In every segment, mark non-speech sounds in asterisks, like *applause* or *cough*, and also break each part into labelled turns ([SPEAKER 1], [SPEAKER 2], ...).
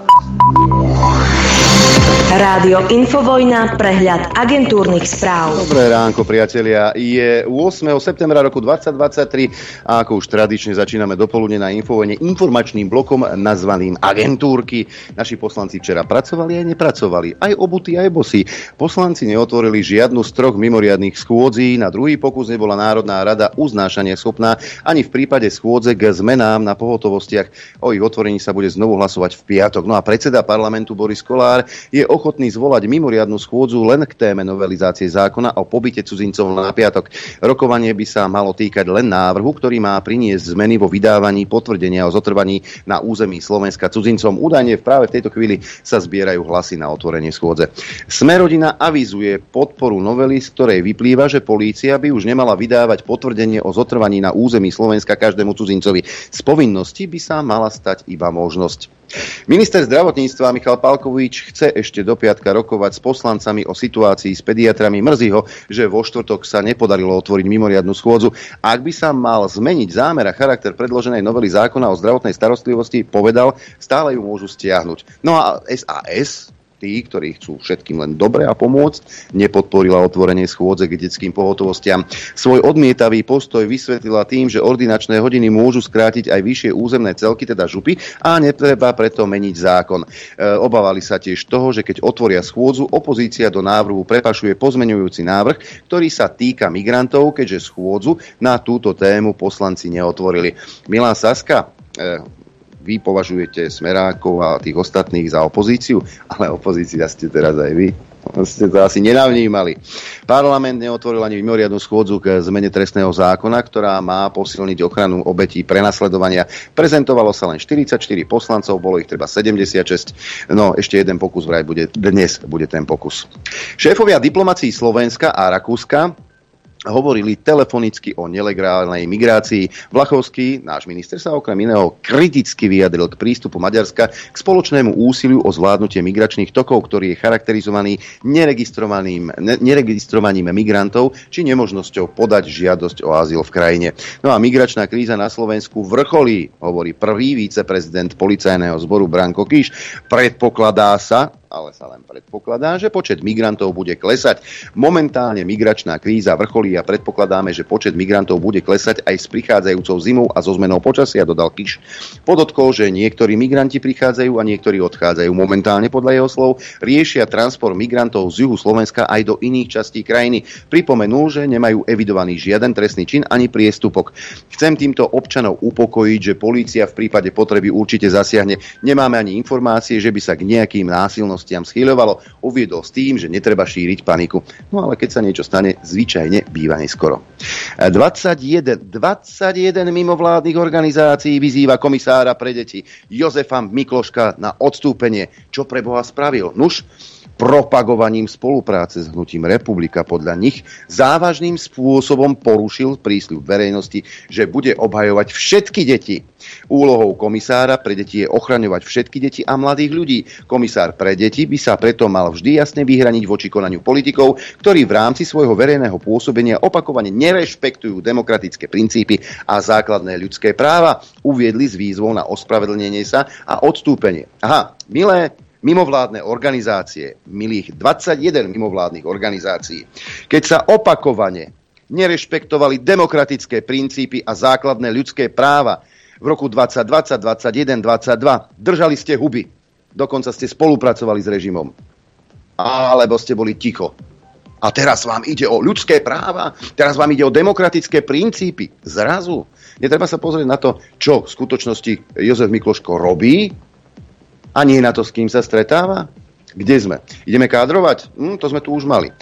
[SPEAKER 1] 嗯 Rádio Infovojna, prehľad agentúrnych správ.
[SPEAKER 2] Dobré ránko, priatelia. Je 8. septembra roku 2023 a ako už tradične začíname dopoludne na Infovojne informačným blokom nazvaným Agentúrky. Naši poslanci včera pracovali aj nepracovali, aj obuty, aj bosy. Poslanci neotvorili žiadnu z troch mimoriadných schôdzí. Na druhý pokus nebola Národná rada uznášania schopná ani v prípade schôdze k zmenám na pohotovostiach. O ich otvorení sa bude znovu hlasovať v piatok. No a predseda parlamentu Boris Kolár je ochotný zvolať mimoriadnu schôdzu len k téme novelizácie zákona o pobyte cudzincov na piatok. Rokovanie by sa malo týkať len návrhu, ktorý má priniesť zmeny vo vydávaní potvrdenia o zotrvaní na území Slovenska cudzincom. Údajne práve v tejto chvíli sa zbierajú hlasy na otvorenie schôdze. Smerodina avizuje podporu novely, z ktorej vyplýva, že polícia by už nemala vydávať potvrdenie o zotrvaní na území Slovenska každému cudzincovi. Z povinnosti by sa mala stať iba možnosť. Minister zdravotníctva Michal Palkovič chce ešte do piatka rokovať s poslancami o situácii s pediatrami. Mrzí ho, že vo štvrtok sa nepodarilo otvoriť mimoriadnu schôdzu. Ak by sa mal zmeniť zámer a charakter predloženej novely zákona o zdravotnej starostlivosti, povedal, stále ju môžu stiahnuť. No a SAS, tí, ktorí chcú všetkým len dobre a pomôcť, nepodporila otvorenie schôdze k detským pohotovostiam. Svoj odmietavý postoj vysvetlila tým, že ordinačné hodiny môžu skrátiť aj vyššie územné celky, teda župy, a netreba preto meniť zákon. E, obávali sa tiež toho, že keď otvoria schôdzu, opozícia do návrhu prepašuje pozmeňujúci návrh, ktorý sa týka migrantov, keďže schôdzu na túto tému poslanci neotvorili. Milá Saska, e, vy považujete smerákov a tých ostatných za opozíciu, ale opozícia ste teraz aj vy. Ste to asi nenavnímali. Parlament neotvoril ani mimoriadnu schôdzu k zmene trestného zákona, ktorá má posilniť ochranu obetí prenasledovania. Prezentovalo sa len 44 poslancov, bolo ich treba 76. No, ešte jeden pokus vraj bude, dnes bude ten pokus. Šéfovia diplomácií Slovenska a Rakúska hovorili telefonicky o nelegálnej migrácii. Vlachovský, náš minister, sa okrem iného kriticky vyjadril k prístupu Maďarska k spoločnému úsiliu o zvládnutie migračných tokov, ktorý je charakterizovaný neregistrovaným, ne, neregistrovaním migrantov či nemožnosťou podať žiadosť o azyl v krajine. No a migračná kríza na Slovensku vrcholí, hovorí prvý viceprezident policajného zboru Branko Kiš. Predpokladá sa, ale sa len predpokladá, že počet migrantov bude klesať. Momentálne migračná kríza vrcholí a predpokladáme, že počet migrantov bude klesať aj s prichádzajúcou zimou a so zmenou počasia, dodal Kiš. Podotkol, že niektorí migranti prichádzajú a niektorí odchádzajú. Momentálne podľa jeho slov riešia transport migrantov z juhu Slovenska aj do iných častí krajiny. Pripomenul, že nemajú evidovaný žiaden trestný čin ani priestupok. Chcem týmto občanov upokojiť, že polícia v prípade potreby určite zasiahne. Nemáme ani informácie, že by sa k nejakým násilnostiam okolnostiam schýľovalo, uviedol s tým, že netreba šíriť paniku. No ale keď sa niečo stane, zvyčajne býva neskoro. 21, 21 mimovládnych organizácií vyzýva komisára pre deti Jozefa Mikloška na odstúpenie. Čo pre Boha spravil? Nuž, propagovaním spolupráce s hnutím Republika podľa nich závažným spôsobom porušil prísľub verejnosti, že bude obhajovať všetky deti. Úlohou komisára pre deti je ochraňovať všetky deti a mladých ľudí. Komisár pre deti by sa preto mal vždy jasne vyhraniť voči konaniu politikov, ktorí v rámci svojho verejného pôsobenia opakovane nerešpektujú demokratické princípy a základné ľudské práva. Uviedli s výzvou na ospravedlnenie sa a odstúpenie. Aha, milé mimovládne organizácie, milých 21 mimovládnych organizácií, keď sa opakovane nerešpektovali demokratické princípy a základné ľudské práva v roku 2020, 2021, 2022, držali ste huby. Dokonca ste spolupracovali s režimom. Alebo ste boli ticho. A teraz vám ide o ľudské práva, teraz vám ide o demokratické princípy. Zrazu. Netreba sa pozrieť na to, čo v skutočnosti Jozef Mikloško robí, a nie na to, s kým sa stretáva? Kde sme? Ideme kádrovať? Hm, to sme tu už mali.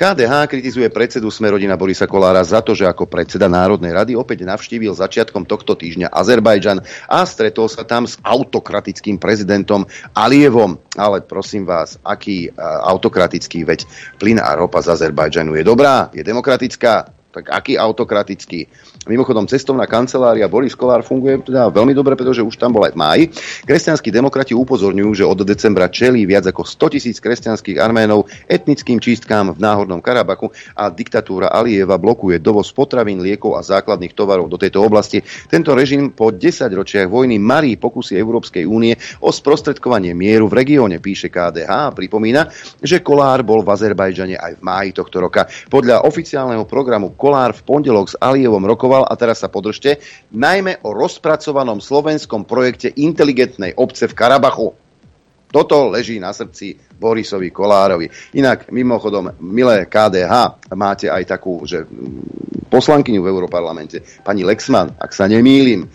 [SPEAKER 2] KDH kritizuje predsedu Smerodina Borisa Kolára za to, že ako predseda Národnej rady opäť navštívil začiatkom tohto týždňa Azerbajdžan a stretol sa tam s autokratickým prezidentom Alievom. Ale prosím vás, aký uh, autokratický, veď plyn a ropa z Azerbajdžanu je dobrá, je demokratická, tak aký autokratický. Mimochodom, cestovná kancelária Boris Kolár funguje teda veľmi dobre, pretože už tam bol aj v máji. Kresťanskí demokrati upozorňujú, že od decembra čelí viac ako 100 tisíc kresťanských arménov etnickým čistkám v Náhornom Karabaku a diktatúra Alieva blokuje dovoz potravín, liekov a základných tovarov do tejto oblasti. Tento režim po 10 ročiach vojny marí pokusy Európskej únie o sprostredkovanie mieru v regióne, píše KDH a pripomína, že Kolár bol v Azerbajdžane aj v máji tohto roka. Podľa oficiálneho programu Kolár v pondelok s Alievom rokoval, a teraz sa podržte, najmä o rozpracovanom slovenskom projekte inteligentnej obce v Karabachu. Toto leží na srdci Borisovi Kolárovi. Inak, mimochodom, milé KDH, máte aj takú, že mm, poslankyňu v Európarlamente, pani Lexman, ak sa nemýlim, e,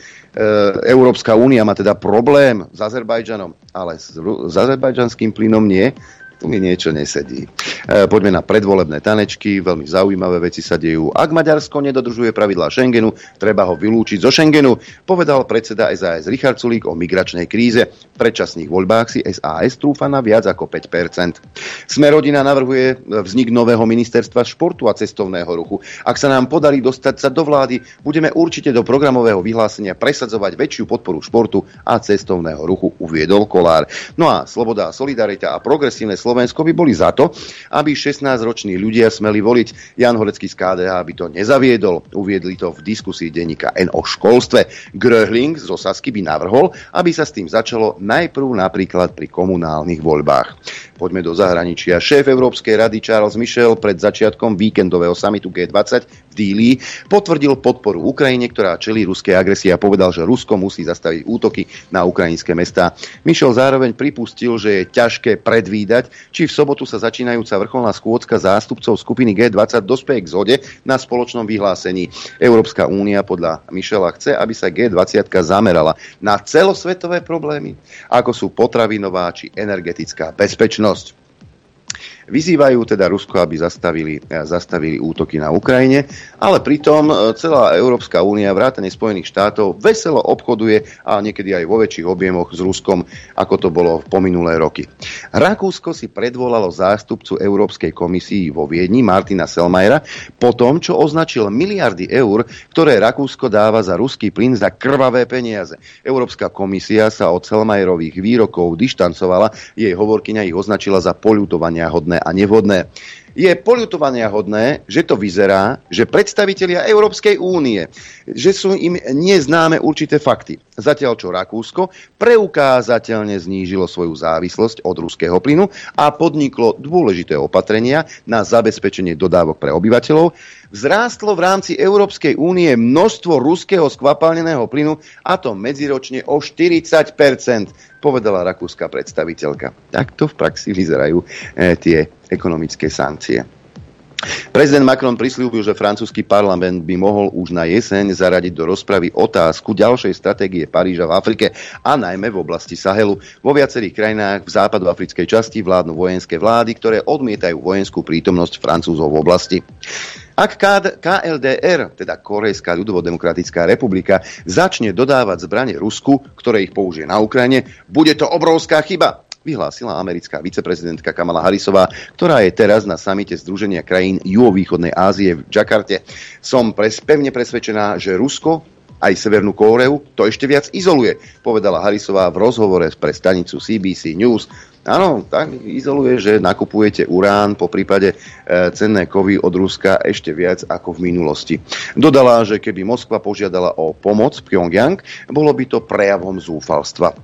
[SPEAKER 2] Európska únia má teda problém s Azerbajdžanom, ale s, s azerbajdžanským plynom nie tu mi niečo nesedí. E, poďme na predvolebné tanečky, veľmi zaujímavé veci sa dejú. Ak Maďarsko nedodržuje pravidlá Schengenu, treba ho vylúčiť zo Schengenu, povedal predseda SAS Richard Sulík o migračnej kríze. Predčasných voľbách si SAS trúfa na viac ako 5%. Smerodina navrhuje vznik nového ministerstva športu a cestovného ruchu. Ak sa nám podarí dostať sa do vlády, budeme určite do programového vyhlásenia presadzovať väčšiu podporu športu a cestovného ruchu, uviedol Kolár. No a sloboda, solidarita a progresívne Slovensko by boli za to, aby 16-roční ľudia smeli voliť. Jan Horecký z KDH by to nezaviedol. Uviedli to v diskusii denníka N o školstve. Gröhling zo Sasky by navrhol, aby sa s tým začalo najprv napríklad pri komunálnych voľbách. Poďme do zahraničia. Šéf Európskej rady Charles Michel pred začiatkom víkendového samitu G20 v Díli potvrdil podporu Ukrajine, ktorá čelí ruskej agresie a povedal, že Rusko musí zastaviť útoky na ukrajinské mestá. Michel zároveň pripustil, že je ťažké predvídať, či v sobotu sa začínajúca vrcholná schôdzka zástupcov skupiny G20 dospeje k zhode na spoločnom vyhlásení. Európska únia podľa Michela chce, aby sa G20 zamerala na celosvetové problémy, ako sú potravinová či energetická bezpečnosť. Vyzývajú teda Rusko, aby zastavili, eh, zastavili útoky na Ukrajine, ale pritom eh, celá Európska únia, vrátane Spojených štátov, veselo obchoduje a niekedy aj vo väčších objemoch s Ruskom, ako to bolo v pominulé roky. Rakúsko si predvolalo zástupcu Európskej komisii vo Viedni, Martina Selmajera, po tom, čo označil miliardy eur, ktoré Rakúsko dáva za ruský plyn za krvavé peniaze. Európska komisia sa od Selmajerových výrokov dištancovala, jej hovorkyňa ich označila za poľutovania hodné vhodné a nevhodné. Je poľutovania hodné, že to vyzerá, že predstavitelia Európskej únie, že sú im neznáme určité fakty. Zatiaľ čo Rakúsko preukázateľne znížilo svoju závislosť od ruského plynu a podniklo dôležité opatrenia na zabezpečenie dodávok pre obyvateľov, vzrástlo v rámci Európskej únie množstvo ruského skvapalneného plynu a to medziročne o 40% povedala rakúska predstaviteľka. Takto v praxi vyzerajú e, tie ekonomické sankcie. Prezident Macron prislúbil, že francúzsky parlament by mohol už na jeseň zaradiť do rozpravy otázku ďalšej stratégie Paríža v Afrike a najmä v oblasti Sahelu. Vo viacerých krajinách v západoafrickej časti vládnu vojenské vlády, ktoré odmietajú vojenskú prítomnosť Francúzov v oblasti. Ak KLDR, teda Korejská ľudovodemokratická republika, začne dodávať zbranie Rusku, ktoré ich použije na Ukrajine, bude to obrovská chyba vyhlásila americká viceprezidentka Kamala Harrisová, ktorá je teraz na samite Združenia krajín juhovýchodnej Ázie v Džakarte. Som pres, pevne presvedčená, že Rusko aj Severnú Kóreu to ešte viac izoluje, povedala Harrisová v rozhovore pre stanicu CBC News. Áno, tak izoluje, že nakupujete urán, po prípade e, cenné kovy od Ruska ešte viac ako v minulosti. Dodala, že keby Moskva požiadala o pomoc Pyongyang, bolo by to prejavom zúfalstva.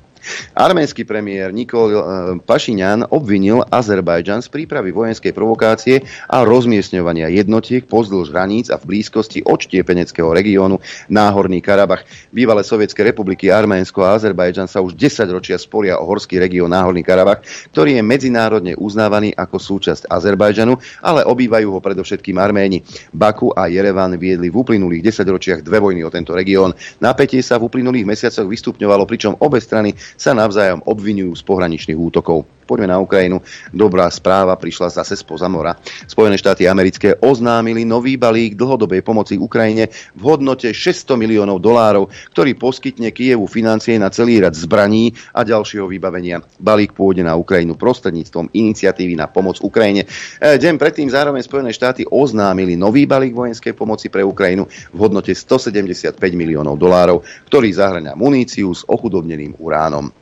[SPEAKER 2] Arménsky premiér Nikol eh, Pašiňan obvinil Azerbajdžan z prípravy vojenskej provokácie a rozmiestňovania jednotiek pozdĺž hraníc a v blízkosti odštiepeneckého regiónu Náhorný Karabach. Bývalé sovietské republiky Arménsko a Azerbajdžan sa už 10 ročia sporia o horský región Náhorný Karabach, ktorý je medzinárodne uznávaný ako súčasť Azerbajdžanu, ale obývajú ho predovšetkým Arméni. Baku a Jerevan viedli v uplynulých 10 ročiach dve vojny o tento región. Napätie sa v uplynulých mesiacoch vystupňovalo, pričom obe strany sa navzájom obvinujú z pohraničných útokov. Poďme na Ukrajinu. Dobrá správa prišla zase spoza mora. Spojené štáty americké oznámili nový balík dlhodobej pomoci Ukrajine v hodnote 600 miliónov dolárov, ktorý poskytne Kievu financie na celý rad zbraní a ďalšieho vybavenia. Balík pôjde na Ukrajinu prostredníctvom iniciatívy na pomoc Ukrajine. E, deň predtým zároveň Spojené štáty oznámili nový balík vojenskej pomoci pre Ukrajinu v hodnote 175 miliónov dolárov, ktorý zahrania muníciu s ochudobneným uránom.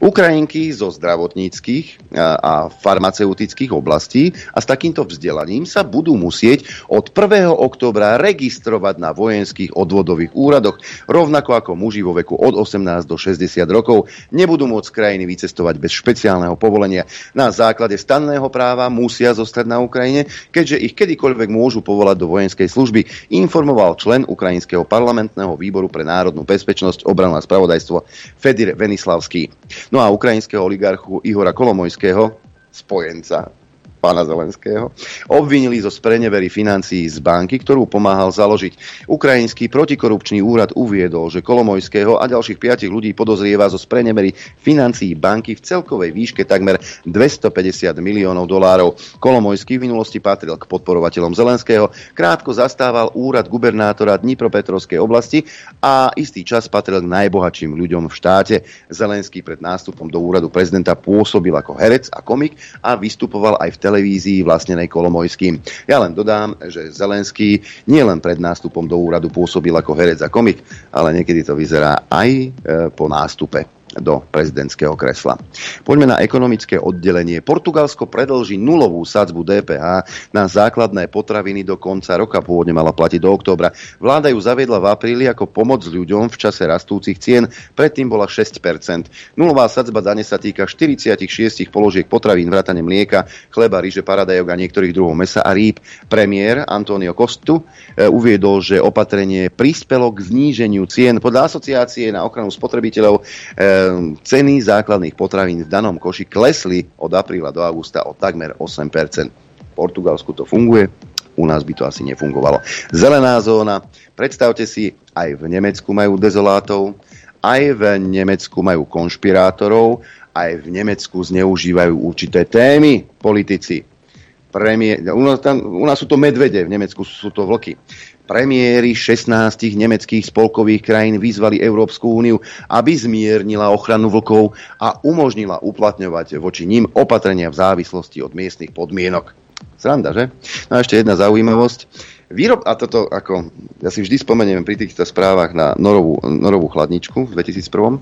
[SPEAKER 2] Ukrajinky zo zdravotníckých a farmaceutických oblastí a s takýmto vzdelaním sa budú musieť od 1. októbra registrovať na vojenských odvodových úradoch, rovnako ako muži vo veku od 18 do 60 rokov nebudú môcť krajiny vycestovať bez špeciálneho povolenia. Na základe stanného práva musia zostať na Ukrajine, keďže ich kedykoľvek môžu povolať do vojenskej služby, informoval člen Ukrajinského parlamentného výboru pre národnú bezpečnosť, obranu a spravodajstvo Fedir Venislavský. No a ukrajinského oligarchu Ihora Kolomojského, spojenca pána Zelenského, obvinili zo sprenevery financií z banky, ktorú pomáhal založiť. Ukrajinský protikorupčný úrad uviedol, že Kolomojského a ďalších piatich ľudí podozrieva zo sprenevery financií banky v celkovej výške takmer 250 miliónov dolárov. Kolomojský v minulosti patril k podporovateľom Zelenského, krátko zastával úrad gubernátora Dnipropetrovskej oblasti a istý čas patril k najbohatším ľuďom v štáte. Zelenský pred nástupom do úradu prezidenta pôsobil ako herec a komik a vystupoval aj v televízii vlastnenej Kolomojským. Ja len dodám, že Zelenský nielen pred nástupom do úradu pôsobil ako herec a komik, ale niekedy to vyzerá aj e, po nástupe do prezidentského kresla. Poďme na ekonomické oddelenie. Portugalsko predlží nulovú sadzbu DPH na základné potraviny do konca roka. Pôvodne mala platiť do októbra. Vláda ju zaviedla v apríli ako pomoc ľuďom v čase rastúcich cien. Predtým bola 6%. Nulová sadzba dane sa týka 46 položiek potravín, vrátane mlieka, chleba, ryže, paradajok a niektorých druhov mesa a rýb. Premiér Antonio Costu e, uviedol, že opatrenie prispelo k zníženiu cien. Podľa asociácie na ochranu spotrebiteľov e, ceny základných potravín v danom koši klesli od apríla do augusta o takmer 8%. V Portugalsku to funguje, u nás by to asi nefungovalo. Zelená zóna, predstavte si, aj v Nemecku majú dezolátov, aj v Nemecku majú konšpirátorov, aj v Nemecku zneužívajú určité témy politici. Premiér, u, nás tam, u nás sú to medvede, v Nemecku sú to vlky. Premiéry 16 nemeckých spolkových krajín vyzvali Európsku úniu, aby zmiernila ochranu vlkov a umožnila uplatňovať voči ním opatrenia v závislosti od miestnych podmienok. Sranda, že? No a ešte jedna zaujímavosť. Výrob, a toto ako, ja si vždy spomeniem pri týchto správach na norovú, norovú chladničku v 2001.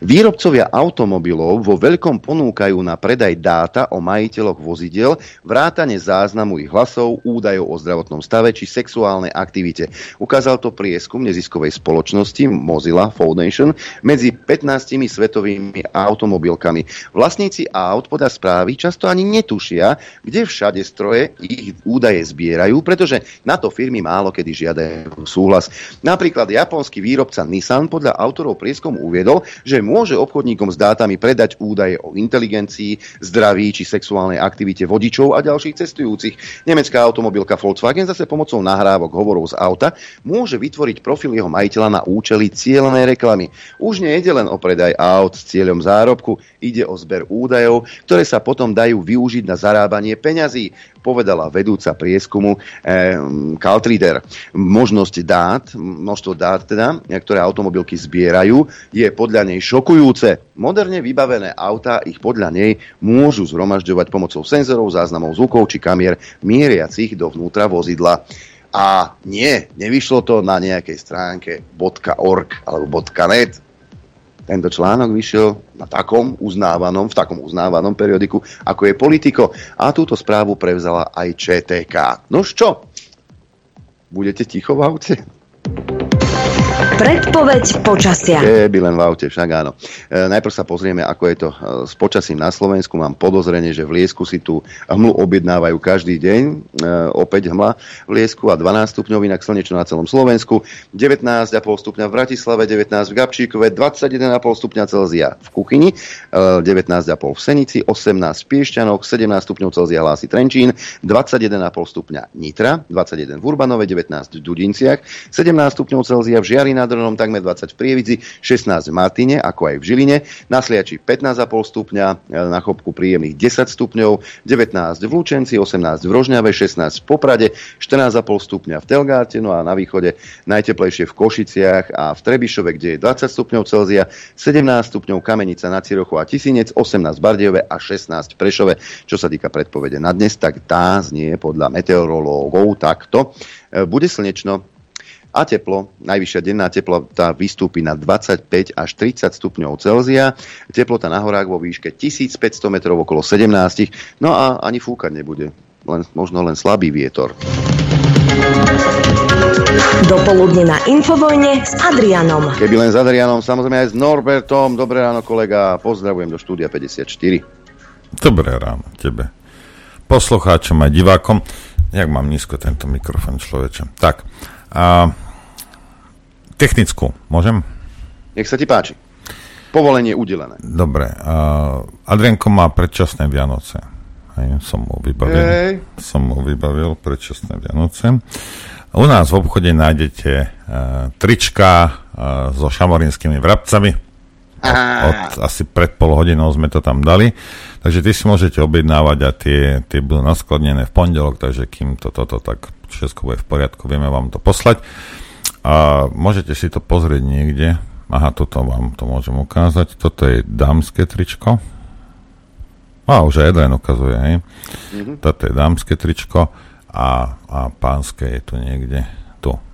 [SPEAKER 2] Výrobcovia automobilov vo veľkom ponúkajú na predaj dáta o majiteľoch vozidel, vrátane záznamu ich hlasov, údajov o zdravotnom stave či sexuálnej aktivite. Ukázal to prieskum neziskovej spoločnosti Mozilla Foundation medzi 15 svetovými automobilkami. Vlastníci aut podľa správy často ani netušia, kde všade stroje ich údaje zbierajú, pretože na to firmy málo kedy žiadajú súhlas. Napríklad japonský výrobca Nissan podľa autorov prieskumu uviedol, že môže obchodníkom s dátami predať údaje o inteligencii, zdraví či sexuálnej aktivite vodičov a ďalších cestujúcich. Nemecká automobilka Volkswagen zase pomocou nahrávok hovorov z auta môže vytvoriť profil jeho majiteľa na účely cieľnej reklamy. Už nie ide len o predaj aut s cieľom zárobku, ide o zber údajov, ktoré sa potom dajú využiť na zarábanie peňazí povedala vedúca prieskumu eh, Caltrider. Možnosť dát, množstvo dát teda, ktoré automobilky zbierajú, je podľa nej šokujúce. Moderne vybavené auta ich podľa nej môžu zhromažďovať pomocou senzorov, záznamov zvukov či kamier mieriacich dovnútra vozidla. A nie, nevyšlo to na nejakej stránke .org alebo .net, tento článok vyšiel na takom uznávanom, v takom uznávanom periodiku, ako je Politico a túto správu prevzala aj ČTK. No čo? Budete ticho v aute?
[SPEAKER 1] Predpoveď počasia.
[SPEAKER 2] by len v aute, však áno. E, najprv sa pozrieme, ako je to e, s počasím na Slovensku. Mám podozrenie, že v Liesku si tu hmlu objednávajú každý deň. E, opäť hmla v Liesku a 12 stupňov, inak slnečno na celom Slovensku. 19,5 stupňa v Bratislave, 19 v Gabčíkove, 21,5 stupňa Celzia v Kuchyni, 19,5 e, v Senici, 18 v Piešťanoch, 17 stupňov Celzia hlási Trenčín, 21,5 stupňa Nitra, 21 v Urbanove, 19 v Dudinciach, 17 stupňov Celzia v Žiari nad takmer 20 v Prievidzi, 16 v Martine, ako aj v Žiline, na Sliači 15,5 stupňa, na Chopku príjemných 10 stupňov, 19 v Lučenci, 18 v Rožňave, 16 v Poprade, 14,5 stupňa v Telgáte, no a na východe najteplejšie v Košiciach a v Trebišove, kde je 20 stupňov Celzia, 17 stupňov Kamenica na Cirochu a Tisinec, 18 v Bardejove a 16 v Prešove. Čo sa týka predpovede na dnes, tak tá znie podľa meteorológov takto. E, bude slnečno, a teplo, najvyššia denná teplota vystúpi na 25 až 30 stupňov Celzia, teplota na horách vo výške 1500 metrov okolo 17, no a ani fúkať nebude, len, možno len slabý vietor.
[SPEAKER 1] Dopoludne na Infovojne s Adrianom.
[SPEAKER 2] Keby len s Adrianom, samozrejme aj s Norbertom. Dobré ráno, kolega. Pozdravujem do štúdia 54.
[SPEAKER 3] Dobré ráno tebe. Poslucháčom a divákom. Jak mám nízko tento mikrofón človeče. Tak, a, technickú, môžem?
[SPEAKER 2] Nech sa ti páči. Povolenie udelené.
[SPEAKER 3] Dobre. Uh, Adrianko má predčasné Vianoce. Hej, som mu vybavil. Hej. Som mu vybavil predčasné Vianoce. U nás v obchode nájdete uh, trička uh, so šamorinskými vrabcami. Od, od asi pred pol hodinou sme to tam dali. Takže ty si môžete objednávať a tie, tie budú naskladnené v pondelok, takže kým to toto, tak všetko bude v poriadku, vieme vám to poslať. A môžete si to pozrieť niekde. Aha, toto vám to môžem ukázať. Toto je dámske tričko. A už aj jeden ukazuje, hej. Mm-hmm. Toto je dámske tričko a, a pánske je tu niekde.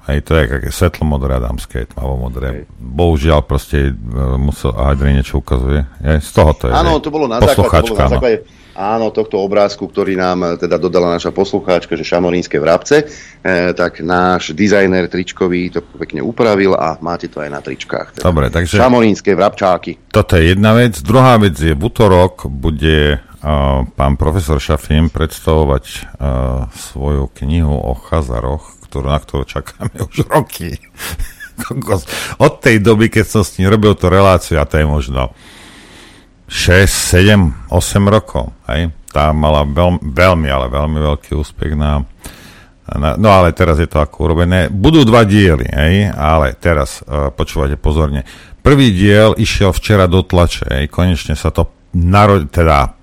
[SPEAKER 3] Hej, to je aké svetlomodré a dámske je tmavomodré. Hej. Bohužiaľ proste uh, musel, Adri niečo ukazuje. Je, z toho to je.
[SPEAKER 2] Áno, to bolo na základe, to bolo na základe áno, tohto obrázku, ktorý nám e, teda dodala naša poslucháčka, že šamorínske vrabce, e, tak náš dizajner tričkový to pekne upravil a máte to aj na tričkách.
[SPEAKER 3] Teda. Dobre, takže...
[SPEAKER 2] Šamorínske vrabčáky.
[SPEAKER 3] Toto je jedna vec. Druhá vec je, v útorok bude uh, pán profesor Šafim predstavovať uh, svoju knihu o chazaroch, ktorú, na ktorú čakáme *laughs* už roky. Od tej doby, keď som s ním robil tú reláciu, a to je možno 6, 7, 8 rokov. Hej? Tá mala veľmi, veľmi, ale veľmi veľký úspech na, na... No ale teraz je to ako urobené. Budú dva diely, hej? ale teraz uh, počúvate pozorne. Prvý diel išiel včera do tlače, hej? konečne sa to narod... teda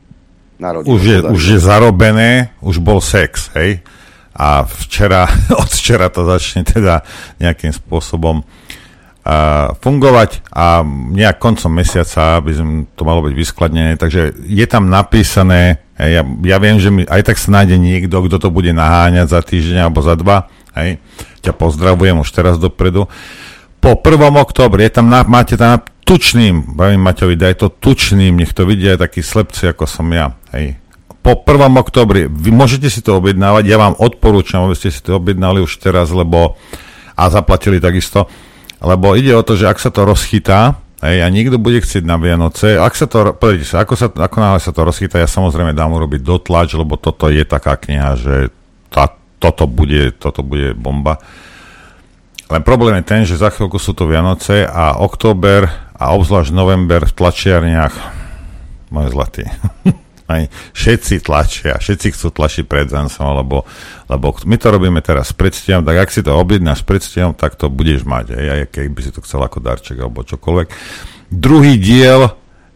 [SPEAKER 3] Narodil, už, je, už je zarobené, už bol sex, hej? A včera, *laughs* od včera to začne teda nejakým spôsobom fungovať a nejak koncom mesiaca by sme to malo byť vyskladnené, takže je tam napísané, ja, ja viem, že mi aj tak sa nájde niekto, kto to bude naháňať za týždeň alebo za dva, hej, ťa pozdravujem už teraz dopredu. Po 1. oktobri je tam, na, máte tam tučným, bavím Maťovi, daj to tučným, nech to vidia aj takí slepci, ako som ja, hej. Po 1. oktobri, vy môžete si to objednávať, ja vám odporúčam, aby ste si to objednali už teraz, lebo a zaplatili takisto, lebo ide o to, že ak sa to rozchytá, Hej, a niekto bude chcieť na Vianoce. Ak sa to, povedete sa, ako, sa, ako náhle sa to rozchytá, ja samozrejme dám urobiť dotlač, lebo toto je taká kniha, že tá, toto, bude, toto bude bomba. Len problém je ten, že za chvíľku sú to Vianoce a október a obzvlášť november v tlačiarniach, môj zlatý. *laughs* Aj všetci tlačia, všetci chcú tlačiť pred Zansom, lebo, lebo my to robíme teraz s predstivom, tak ak si to objednáš s predstivom, tak to budeš mať, aj, aj keď by si to chcel ako darček alebo čokoľvek. Druhý diel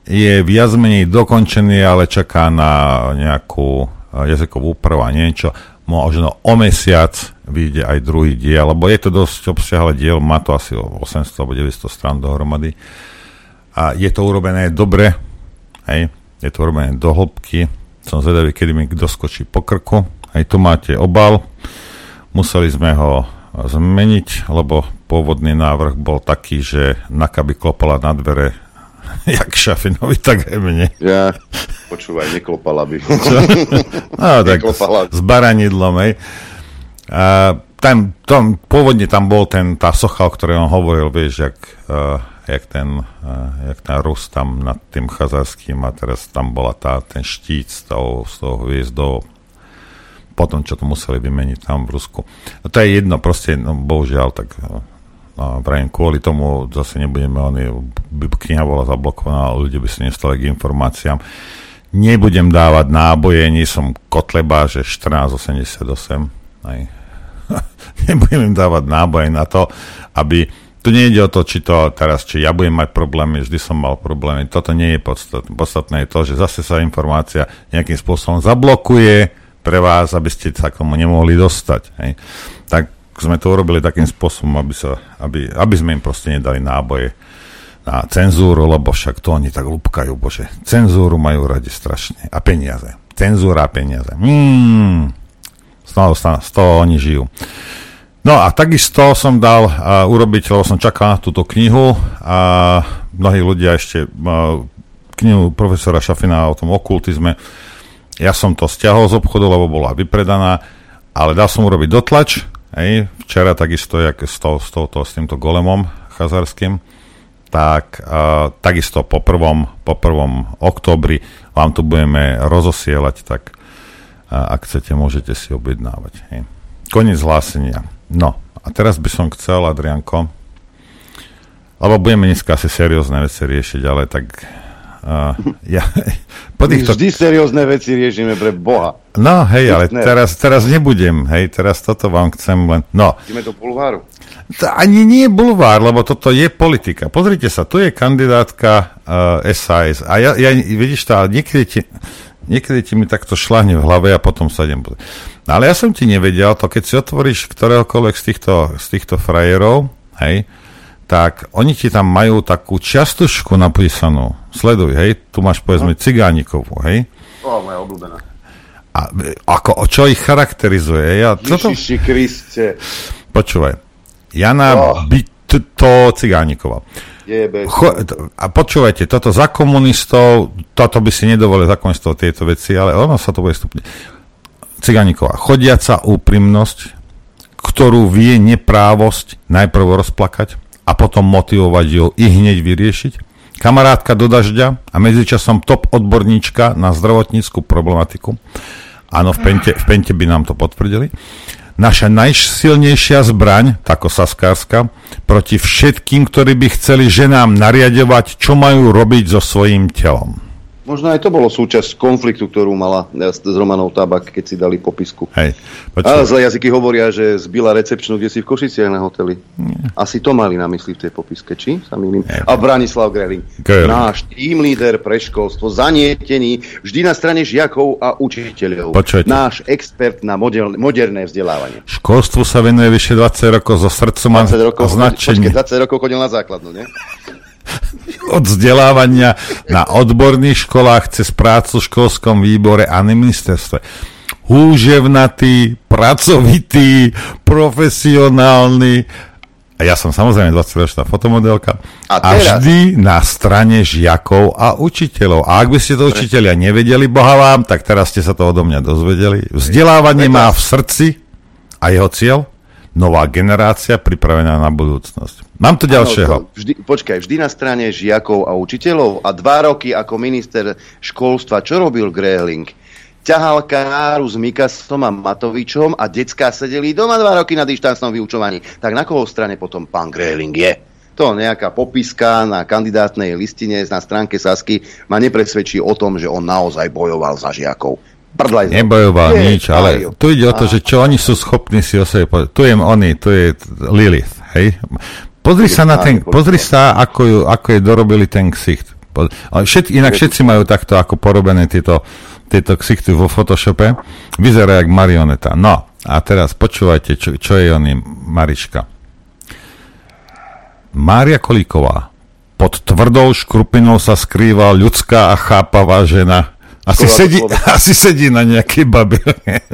[SPEAKER 3] je viac menej dokončený, ale čaká na nejakú eh, jazykovú úpravu a niečo. Možno o mesiac vyjde aj druhý diel, lebo je to dosť obsiahle diel, má to asi 800 alebo 900 strán dohromady. A je to urobené dobre, hej, je to urobené do hĺbky. Som zvedavý, kedy mi doskočí po krku. Aj tu máte obal. Museli sme ho zmeniť, lebo pôvodný návrh bol taký, že Naka by klopala na dvere *laughs* jak Šafinovi, tak aj mne.
[SPEAKER 2] Ja, počúvaj, neklopala by. *laughs*
[SPEAKER 3] Čo? No, *laughs* tak s baranidlom, hej. A, tam, tam, pôvodne tam bol ten, tá socha, o ktorej on hovoril, vieš, jak uh, jak ten, uh, jak ten Rus tam nad tým chazarským a teraz tam bola tá, ten štít s tou, s tou hviezdou potom, čo to museli vymeniť tam v Rusku. No to je jedno, proste, no, bohužiaľ, tak no, vrajím, kvôli tomu zase nebudeme, oni, by kniha bola zablokovaná, ale ľudia by si nestali k informáciám. Nebudem dávať náboje, nie som kotleba, že 1488, aj. *laughs* nebudem im dávať náboje na to, aby tu nejde o to, či to teraz, či ja budem mať problémy, vždy som mal problémy. Toto nie je podstatné. Podstatné je to, že zase sa informácia nejakým spôsobom zablokuje pre vás, aby ste sa k tomu nemohli dostať. Hej. Tak sme to urobili takým spôsobom, aby, sa, aby, aby sme im proste nedali náboje na cenzúru, lebo však to oni tak lúbkajú, bože. Cenzúru majú radi strašne. A peniaze. Cenzúra a peniaze. Mm, z toho, z toho oni žijú. No a takisto som dal uh, urobiť, lebo som čakal na túto knihu a mnohí ľudia ešte uh, knihu profesora Šafina o tom okultizme. Ja som to stiahol z obchodu, lebo bola vypredaná, ale dal som urobiť dotlač. Hej, včera takisto, jak s, to, s, to, s týmto golemom chazarským, tak uh, takisto po prvom, po prvom oktobri vám tu budeme rozosielať, tak uh, ak chcete, môžete si objednávať. Hej. Koniec hlásenia. No, a teraz by som chcel, Adrianko, lebo budeme dneska asi seriózne veci riešiť, ale tak uh, *laughs* ja,
[SPEAKER 2] po týchto... Vždy seriózne veci riešime pre Boha.
[SPEAKER 3] No, hej, ale teraz, teraz nebudem, hej, teraz toto vám chcem len... No.
[SPEAKER 2] Ideme do bulváru.
[SPEAKER 3] To ani nie je bulvár, lebo toto je politika. Pozrite sa, tu je kandidátka uh, SAS a ja, ja vidíš ale niekedy ti, niekedy ti mi takto šlahne v hlave a potom sa idem... No ale ja som ti nevedel, to keď si otvoríš ktoréhokoľvek z týchto, z týchto frajerov, hej, tak oni ti tam majú takú čiastočku napísanú. Sleduj, hej, tu máš povedzme no. cigánikovú, hej.
[SPEAKER 2] O, moja obľúbená.
[SPEAKER 3] A ako, čo ich charakterizuje? Ja,
[SPEAKER 2] toto... Kriste.
[SPEAKER 3] Počúvaj, Jana oh. by to, Cho, a počúvajte, toto za komunistov, toto by si nedovolil za komunistov tieto veci, ale ono sa to bude stupne Ciganíková, chodiaca úprimnosť, ktorú vie neprávosť najprv rozplakať a potom motivovať ju i hneď vyriešiť. Kamarátka do dažďa a medzičasom top odborníčka na zdravotníckú problematiku. Áno, v Pente, v Pente by nám to potvrdili. Naša najsilnejšia zbraň, tako Saskárska, proti všetkým, ktorí by chceli ženám nariadovať, čo majú robiť so svojím telom.
[SPEAKER 2] Možno aj to bolo súčasť konfliktu, ktorú mala eh, s Romanou Tabak, keď si dali popisku.
[SPEAKER 3] Hej,
[SPEAKER 2] A zlé jazyky hovoria, že zbila recepčnú, kde si v Košiciach na hoteli. Nie. Asi to mali na mysli v tej popiske, či? Sa milím. A Branislav Greling. Náš tým líder pre školstvo, zanietený, vždy na strane žiakov a učiteľov.
[SPEAKER 3] Počujete.
[SPEAKER 2] Náš expert na model, moderné vzdelávanie.
[SPEAKER 3] Školstvu sa venuje vyše 20 rokov zo srdcom a rokov,
[SPEAKER 2] značenie. 20 rokov chodil na základnú, nie?
[SPEAKER 3] Od vzdelávania na odborných školách cez prácu v školskom výbore a na ministerstve. Húževnatý, pracovitý, profesionálny. A ja som samozrejme 20-ročná fotomodelka. A, a vždy na strane žiakov a učiteľov. A ak by ste to učiteľia nevedeli, boha vám, tak teraz ste sa to odo mňa dozvedeli. Vzdelávanie má v srdci a jeho cieľ nová generácia pripravená na budúcnosť. Mám tu ďalšieho. Ano,
[SPEAKER 2] vždy, počkaj, vždy na strane žiakov a učiteľov a dva roky ako minister školstva, čo robil Grehling? ťahal káru s Mikasom a Matovičom a decka sedeli doma dva roky na dištancnom vyučovaní. Tak na koho strane potom pán Grehling je? To nejaká popiska na kandidátnej listine na stránke Sasky ma nepresvedčí o tom, že on naozaj bojoval za žiakov.
[SPEAKER 3] Prdlaj. Nebojoval je, nič, ale tu ide o to, že čo oni sú schopní si o sebe povedať. Tu je oni, tu je Lilith, hej? Pozri sa na ten, pozri sa, ako, ju, ako je dorobili ten ksicht. Všet, inak všetci majú takto ako porobené tieto, tieto ksichty vo Photoshope. Vyzerá jak marioneta. No, a teraz počúvajte, čo, čo je oni, Mariška. Mária Kolíková. Pod tvrdou škrupinou sa skrýva ľudská a chápavá žena, asi sedí, *laughs* asi sedí na nejakej babe,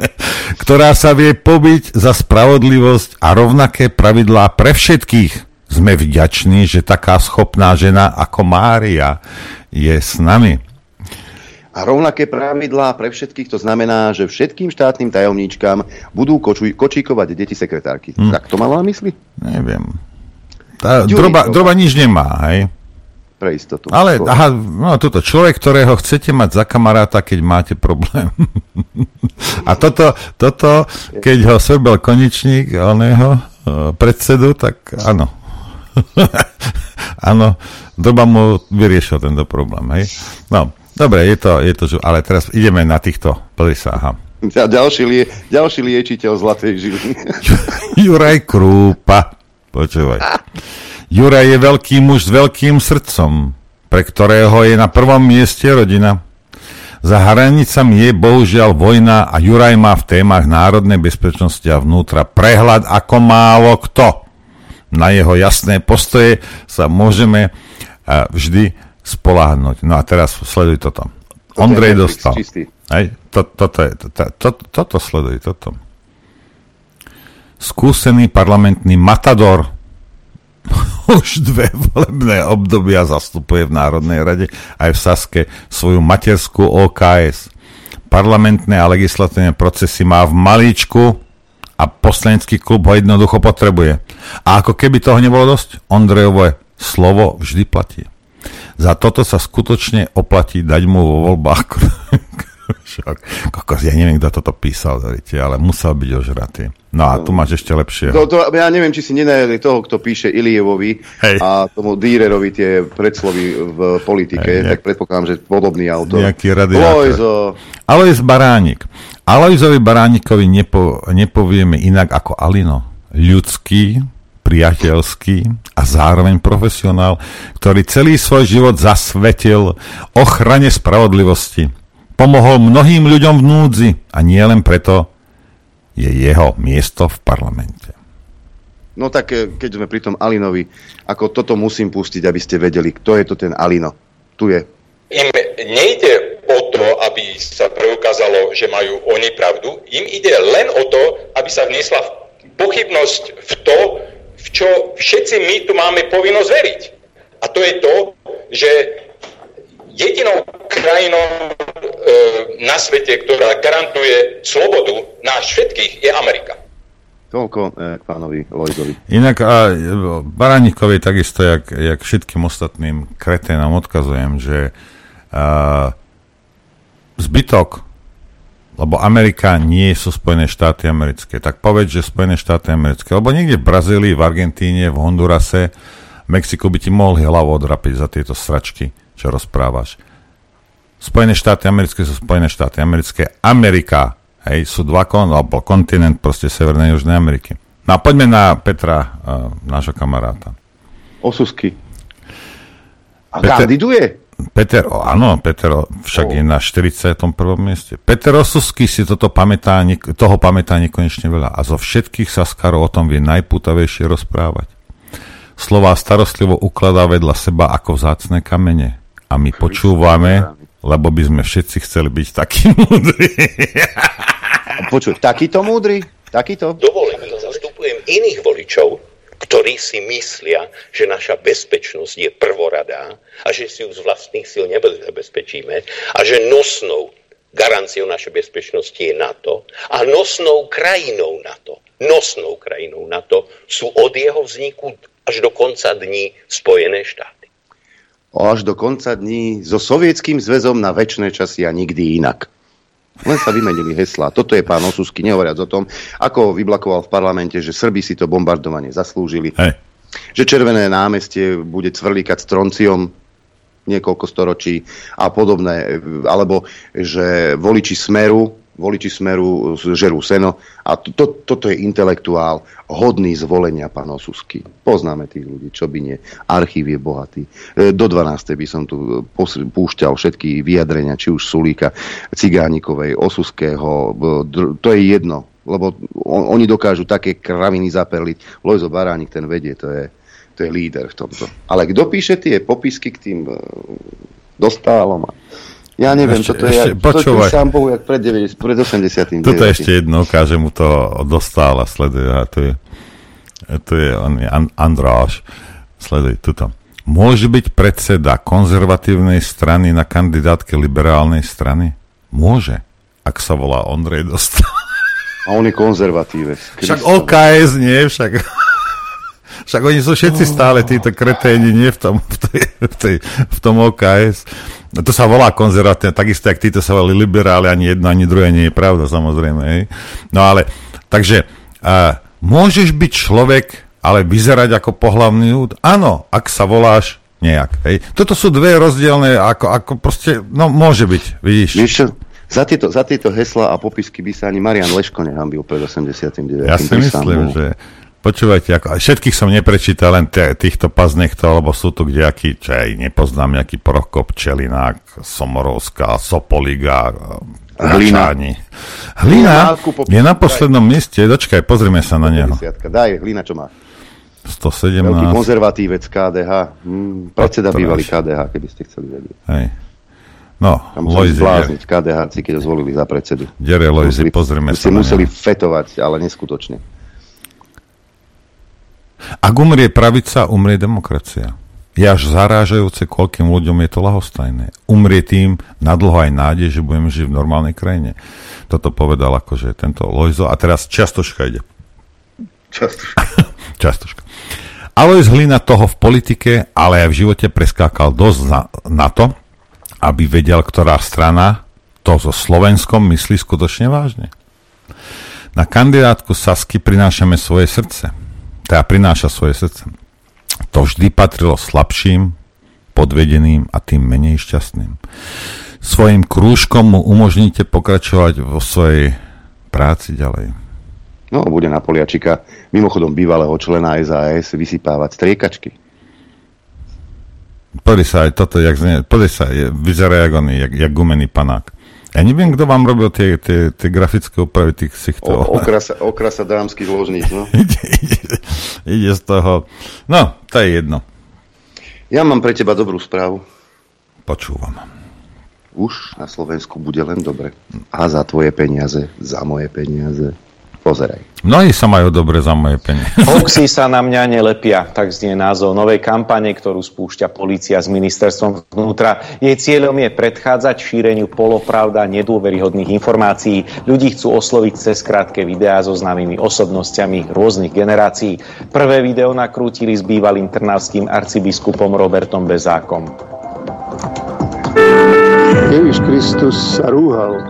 [SPEAKER 3] *laughs* ktorá sa vie pobiť za spravodlivosť a rovnaké pravidlá pre všetkých. Sme vďační, že taká schopná žena ako Mária je s nami.
[SPEAKER 2] A rovnaké pravidlá pre všetkých, to znamená, že všetkým štátnym tajomníčkám budú kočuj, kočíkovať deti sekretárky. Hm. Tak to malo na mysli?
[SPEAKER 3] Neviem. Tá, droba, droba nič nemá, hej?
[SPEAKER 2] Pre istotu.
[SPEAKER 3] Ale, aha, no toto, človek, ktorého chcete mať za kamaráta, keď máte problém. *laughs* A toto, toto, keď ho srbel koničník, oného uh, predsedu, tak áno. *laughs* áno, doba mu vyriešil tento problém, hej. No, dobre, je to, je to, ale teraz ideme na týchto, pozri sa, aha.
[SPEAKER 2] Ďalší, lie, ďalší liečiteľ zlatej žily. *laughs*
[SPEAKER 3] Juraj Krúpa, počúvaj. Juraj je veľký muž s veľkým srdcom, pre ktorého je na prvom mieste rodina. Za hranicami je bohužiaľ vojna a Juraj má v témach národnej bezpečnosti a vnútra prehľad ako málo kto. Na jeho jasné postoje sa môžeme vždy spoláhnuť. No a teraz sleduj toto. toto Ondrej dostal. Hej, to, toto, je, to, to, toto sleduj, toto. Skúsený parlamentný matador *laughs* už dve volebné obdobia zastupuje v Národnej rade aj v Saske svoju materskú OKS. Parlamentné a legislatívne procesy má v malíčku a poslanecký klub ho jednoducho potrebuje. A ako keby toho nebolo dosť, Ondrejové slovo vždy platí. Za toto sa skutočne oplatí dať mu vo voľbách *laughs* *laughs* Kokos, ja neviem, kto toto písal, veríte, ale musel byť ožratý. No a tu máš ešte lepšie.
[SPEAKER 2] To, to, ja neviem, či si nenajeli toho, kto píše Ilievovi Hej. a tomu Dýrerovi tie predslovy v politike, Hej, nejak, tak predpokladám, že podobný autor.
[SPEAKER 3] Nejaký radiátor. Lojzo. Alois Baránik. Alojzovi Baránikovi nepo, nepovieme inak ako Alino. Ľudský, priateľský a zároveň profesionál, ktorý celý svoj život zasvetil ochrane spravodlivosti Pomohol mnohým ľuďom v núdzi a nie len preto je jeho miesto v parlamente.
[SPEAKER 2] No tak eh, keď sme pri tom Alinovi, ako toto musím pustiť, aby ste vedeli, kto je to ten Alino. Tu je.
[SPEAKER 4] Im nejde o to, aby sa preukázalo, že majú oni pravdu. Im ide len o to, aby sa vniesla pochybnosť v to, v čo všetci my tu máme povinnosť veriť. A to je to, že jedinou krajinou e, na svete, ktorá garantuje slobodu nás všetkých, je Amerika.
[SPEAKER 2] Toľko e, k pánovi Lojzovi.
[SPEAKER 3] Inak a Baraníkovi takisto, jak, jak všetkým ostatným kreténom odkazujem, že a, zbytok lebo Amerika nie sú Spojené štáty americké, tak povedz, že Spojené štáty americké, lebo niekde v Brazílii, v Argentíne, v Hondurase, v Mexiku by ti mohli hlavu odrapiť za tieto sračky čo rozprávaš. Spojené štáty americké sú Spojené štáty americké. Amerika, hej, sú dva kon, alebo kontinent proste Severnej a Južnej Ameriky. No a poďme na Petra, uh, nášho kamaráta.
[SPEAKER 2] Osusky. A Peter, kandiduje?
[SPEAKER 3] Peter, oh, áno, Peter však oh. je na 41. mieste. Peter Osusky si toto pamätá, toho pamätá nekonečne veľa a zo všetkých Saskarov o tom vie najputavejšie rozprávať. Slová starostlivo ukladá vedľa seba ako vzácne kamene a my počúvame, lebo by sme všetci chceli byť takí *laughs* múdri.
[SPEAKER 2] Počuj, takýto múdry? Takýto?
[SPEAKER 4] Dovolím, zastupujem iných voličov, ktorí si myslia, že naša bezpečnosť je prvoradá a že si ju z vlastných síl nebezpečíme a že nosnou garanciou našej bezpečnosti je NATO a nosnou krajinou NATO, nosnou krajinou NATO sú od jeho vzniku až do konca dní Spojené štáty
[SPEAKER 2] až do konca dní so sovietským zväzom na väčšie časy a nikdy inak. Len sa vymenili heslá. Toto je pán Osusky, nehovoriac o tom, ako vyblakoval v parlamente, že Srbi si to bombardovanie zaslúžili. Hej. Že Červené námestie bude cvrlikať s tronciom niekoľko storočí a podobné. Alebo že voliči Smeru voliči smeru žerú seno a to, to, toto je intelektuál hodný zvolenia pán Osusky. Poznáme tých ľudí, čo by nie. Archív je bohatý. E, do 12. by som tu púšťal všetky vyjadrenia, či už Sulíka, Cigánikovej, Osuského, to je jedno, lebo on, oni dokážu také kraviny zaperliť. Lojzo Baránik ten vedie, to je, to je líder v tomto. Ale kto píše tie popisky k tým e, dostálom a ja neviem, ešte, toto je, ešte, počúvaj. to, sám Bohu, jak pred, 90, pred 80.
[SPEAKER 3] Toto ešte jedno, ukáže mu to dostála, sleduje, a to je, to je on je Andráš, sleduj, tuto. Môže byť predseda konzervatívnej strany na kandidátke liberálnej strany? Môže, ak sa volá Ondrej Dostal.
[SPEAKER 2] A on je konzervatívec.
[SPEAKER 3] Však OKS nie, však... Však oni sú všetci stále títo kreténi, nie v tom, v tej, v tej, v tom OKS. To sa volá konzervatívne, takisto, jak títo sa volali liberáli, ani jedno, ani druhé nie je pravda, samozrejme. Hej. No ale, takže, uh, môžeš byť človek, ale vyzerať ako pohlavný úd? Áno, ak sa voláš nejak. Hej. Toto sú dve rozdielne, ako, ako proste, no môže byť, vidíš.
[SPEAKER 2] Víš čo, za tieto, za tieto hesla a popisky by sa ani Marian Leško nehambil pred 89.
[SPEAKER 3] Ja si myslím, že Počúvajte, ako, všetkých som neprečítal, len t- týchto paznechto, lebo sú tu kdejakí, čo aj nepoznám, nejaký Prokop, Čelinák, Somorovská, Sopoliga,
[SPEAKER 2] Hlina.
[SPEAKER 3] Račáni. Hlina
[SPEAKER 2] Hlina Málku po-
[SPEAKER 3] je na poslednom mieste, dočkaj, pozrime sa na neho.
[SPEAKER 2] 50. Daj, Hlina, čo má?
[SPEAKER 3] 117.
[SPEAKER 2] Veľký konzervatívec KDH. Hm, predseda bývalý KDH, keby ste chceli vedieť.
[SPEAKER 3] Hej. No,
[SPEAKER 2] Tam
[SPEAKER 3] Lojzi,
[SPEAKER 2] zblázniť KDH, keď ho zvolili za predsedu.
[SPEAKER 3] Dere Lojzi, pozrime
[SPEAKER 2] si
[SPEAKER 3] sa na
[SPEAKER 2] museli fetovať, ale neskutočne.
[SPEAKER 3] Ak umrie pravica, umrie demokracia. Je až zarážajúce, koľkým ľuďom je to lahostajné. Umrie tým nadlho aj nádej, že budeme žiť v normálnej krajine. Toto povedal akože tento Lojzo. A teraz čiastočka ide.
[SPEAKER 2] Často. *laughs*
[SPEAKER 3] Častočka. Alois Hlina toho v politike, ale aj v živote preskákal dosť na, na to, aby vedel, ktorá strana to so Slovenskom myslí skutočne vážne. Na kandidátku Sasky prinášame svoje srdce. Teda prináša svoje srdce. To vždy patrilo slabším, podvedeným a tým menej šťastným. Svojim krúžkom mu umožníte pokračovať vo svojej práci ďalej.
[SPEAKER 2] No, bude na Poliačika, mimochodom bývalého člena SAS, vysypávať striekačky.
[SPEAKER 3] Pozri sa aj toto, jak znie, sa, je, vyzerá jak oný, jak, jak gumený panák. Ja neviem, kto vám robil tie, tie, tie grafické úpravy tých sichtov. *laughs*
[SPEAKER 2] Okrasa, okrasa dámskych ložníc, no.
[SPEAKER 3] ide, ide, ide z toho. No, to je jedno.
[SPEAKER 2] Ja mám pre teba dobrú správu.
[SPEAKER 3] Počúvam.
[SPEAKER 2] Už na Slovensku bude len dobre. A za tvoje peniaze, za moje peniaze. Pozeraj.
[SPEAKER 3] Mnohí sa majú dobre za moje peniaze. *laughs*
[SPEAKER 5] Hoxy sa na mňa nelepia, tak znie názov novej kampane, ktorú spúšťa polícia s ministerstvom vnútra. Jej cieľom je predchádzať šíreniu polopravda nedôveryhodných informácií. Ľudí chcú osloviť cez krátke videá so známymi osobnosťami rôznych generácií. Prvé video nakrútili s bývalým trnavským arcibiskupom Robertom Bezákom.
[SPEAKER 6] Ježiš Kristus sa rúhal.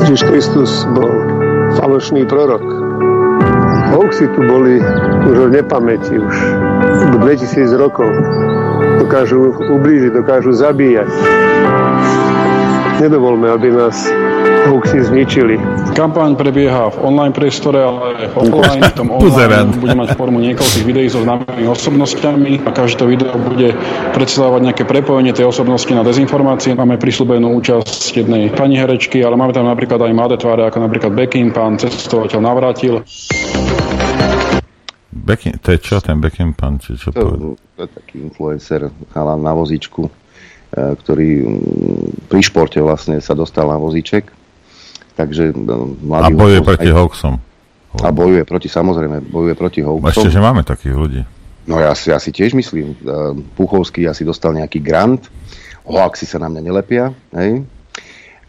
[SPEAKER 6] Ježiš Kristus bol falošný prorok. Hoaxy tu boli už od nepamäti, už 2000 rokov. Dokážu ublížiť, dokážu zabíjať. Nedovolme, aby nás hoaxy zničili.
[SPEAKER 7] Kampaň prebieha v online priestore, ale offline v tom online bude mať formu niekoľkých videí so známymi osobnosťami a každé to video bude predstavovať nejaké prepojenie tej osobnosti na dezinformácie. Máme prislúbenú účasť jednej pani herečky, ale máme tam napríklad aj mladé tváre, ako napríklad Bekim, pán cestovateľ Navrátil.
[SPEAKER 3] Bekim, to je čo, ten Bekim pán, či čo?
[SPEAKER 2] To, to je taký influencer, chalan na vozíčku, e, ktorý mm, pri športe vlastne sa dostal na vozíček. Takže e,
[SPEAKER 3] A
[SPEAKER 2] mladý
[SPEAKER 3] bojuje
[SPEAKER 2] hoax-
[SPEAKER 3] proti
[SPEAKER 2] aj-
[SPEAKER 3] hoaxom.
[SPEAKER 2] A bojuje proti, samozrejme, bojuje proti
[SPEAKER 3] Ešte,
[SPEAKER 2] hoaxom.
[SPEAKER 3] že máme takých ľudí.
[SPEAKER 2] No ja si, ja si tiež myslím, e, Puchovský asi dostal nejaký grant, hoaxy sa na mňa nelepia, hej.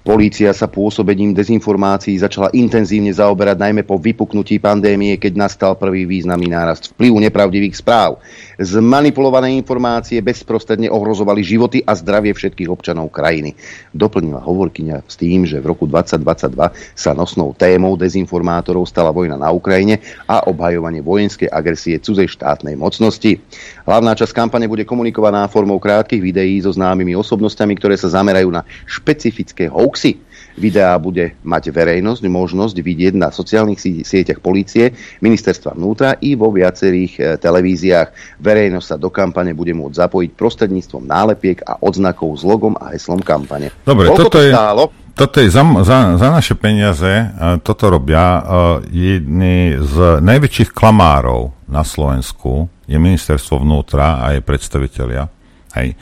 [SPEAKER 2] Polícia sa pôsobením dezinformácií začala intenzívne zaoberať najmä po vypuknutí pandémie, keď nastal prvý významný nárast vplyvu nepravdivých správ. Zmanipulované informácie bezprostredne ohrozovali životy a zdravie všetkých občanov krajiny. Doplnila hovorkyňa s tým, že v roku 2022 sa nosnou témou dezinformátorov stala vojna na Ukrajine a obhajovanie vojenskej agresie cudzej štátnej mocnosti. Hlavná časť kampane bude komunikovaná formou krátkych videí so známymi osobnosťami, ktoré sa zamerajú na špecifické hoaxy. Videá bude mať verejnosť možnosť vidieť na sociálnych sieťach polície, ministerstva vnútra i vo viacerých e, televíziách. Verejnosť sa do kampane bude môcť zapojiť prostredníctvom nálepiek a odznakov s logom a heslom kampane.
[SPEAKER 3] Dobre,
[SPEAKER 2] Koľko
[SPEAKER 3] toto
[SPEAKER 2] to
[SPEAKER 3] je-
[SPEAKER 2] stálo?
[SPEAKER 3] Toto je za, za, za naše peniaze, e, toto robia e, jedni z najväčších klamárov na Slovensku, je ministerstvo vnútra a jej predstavitelia. Hej.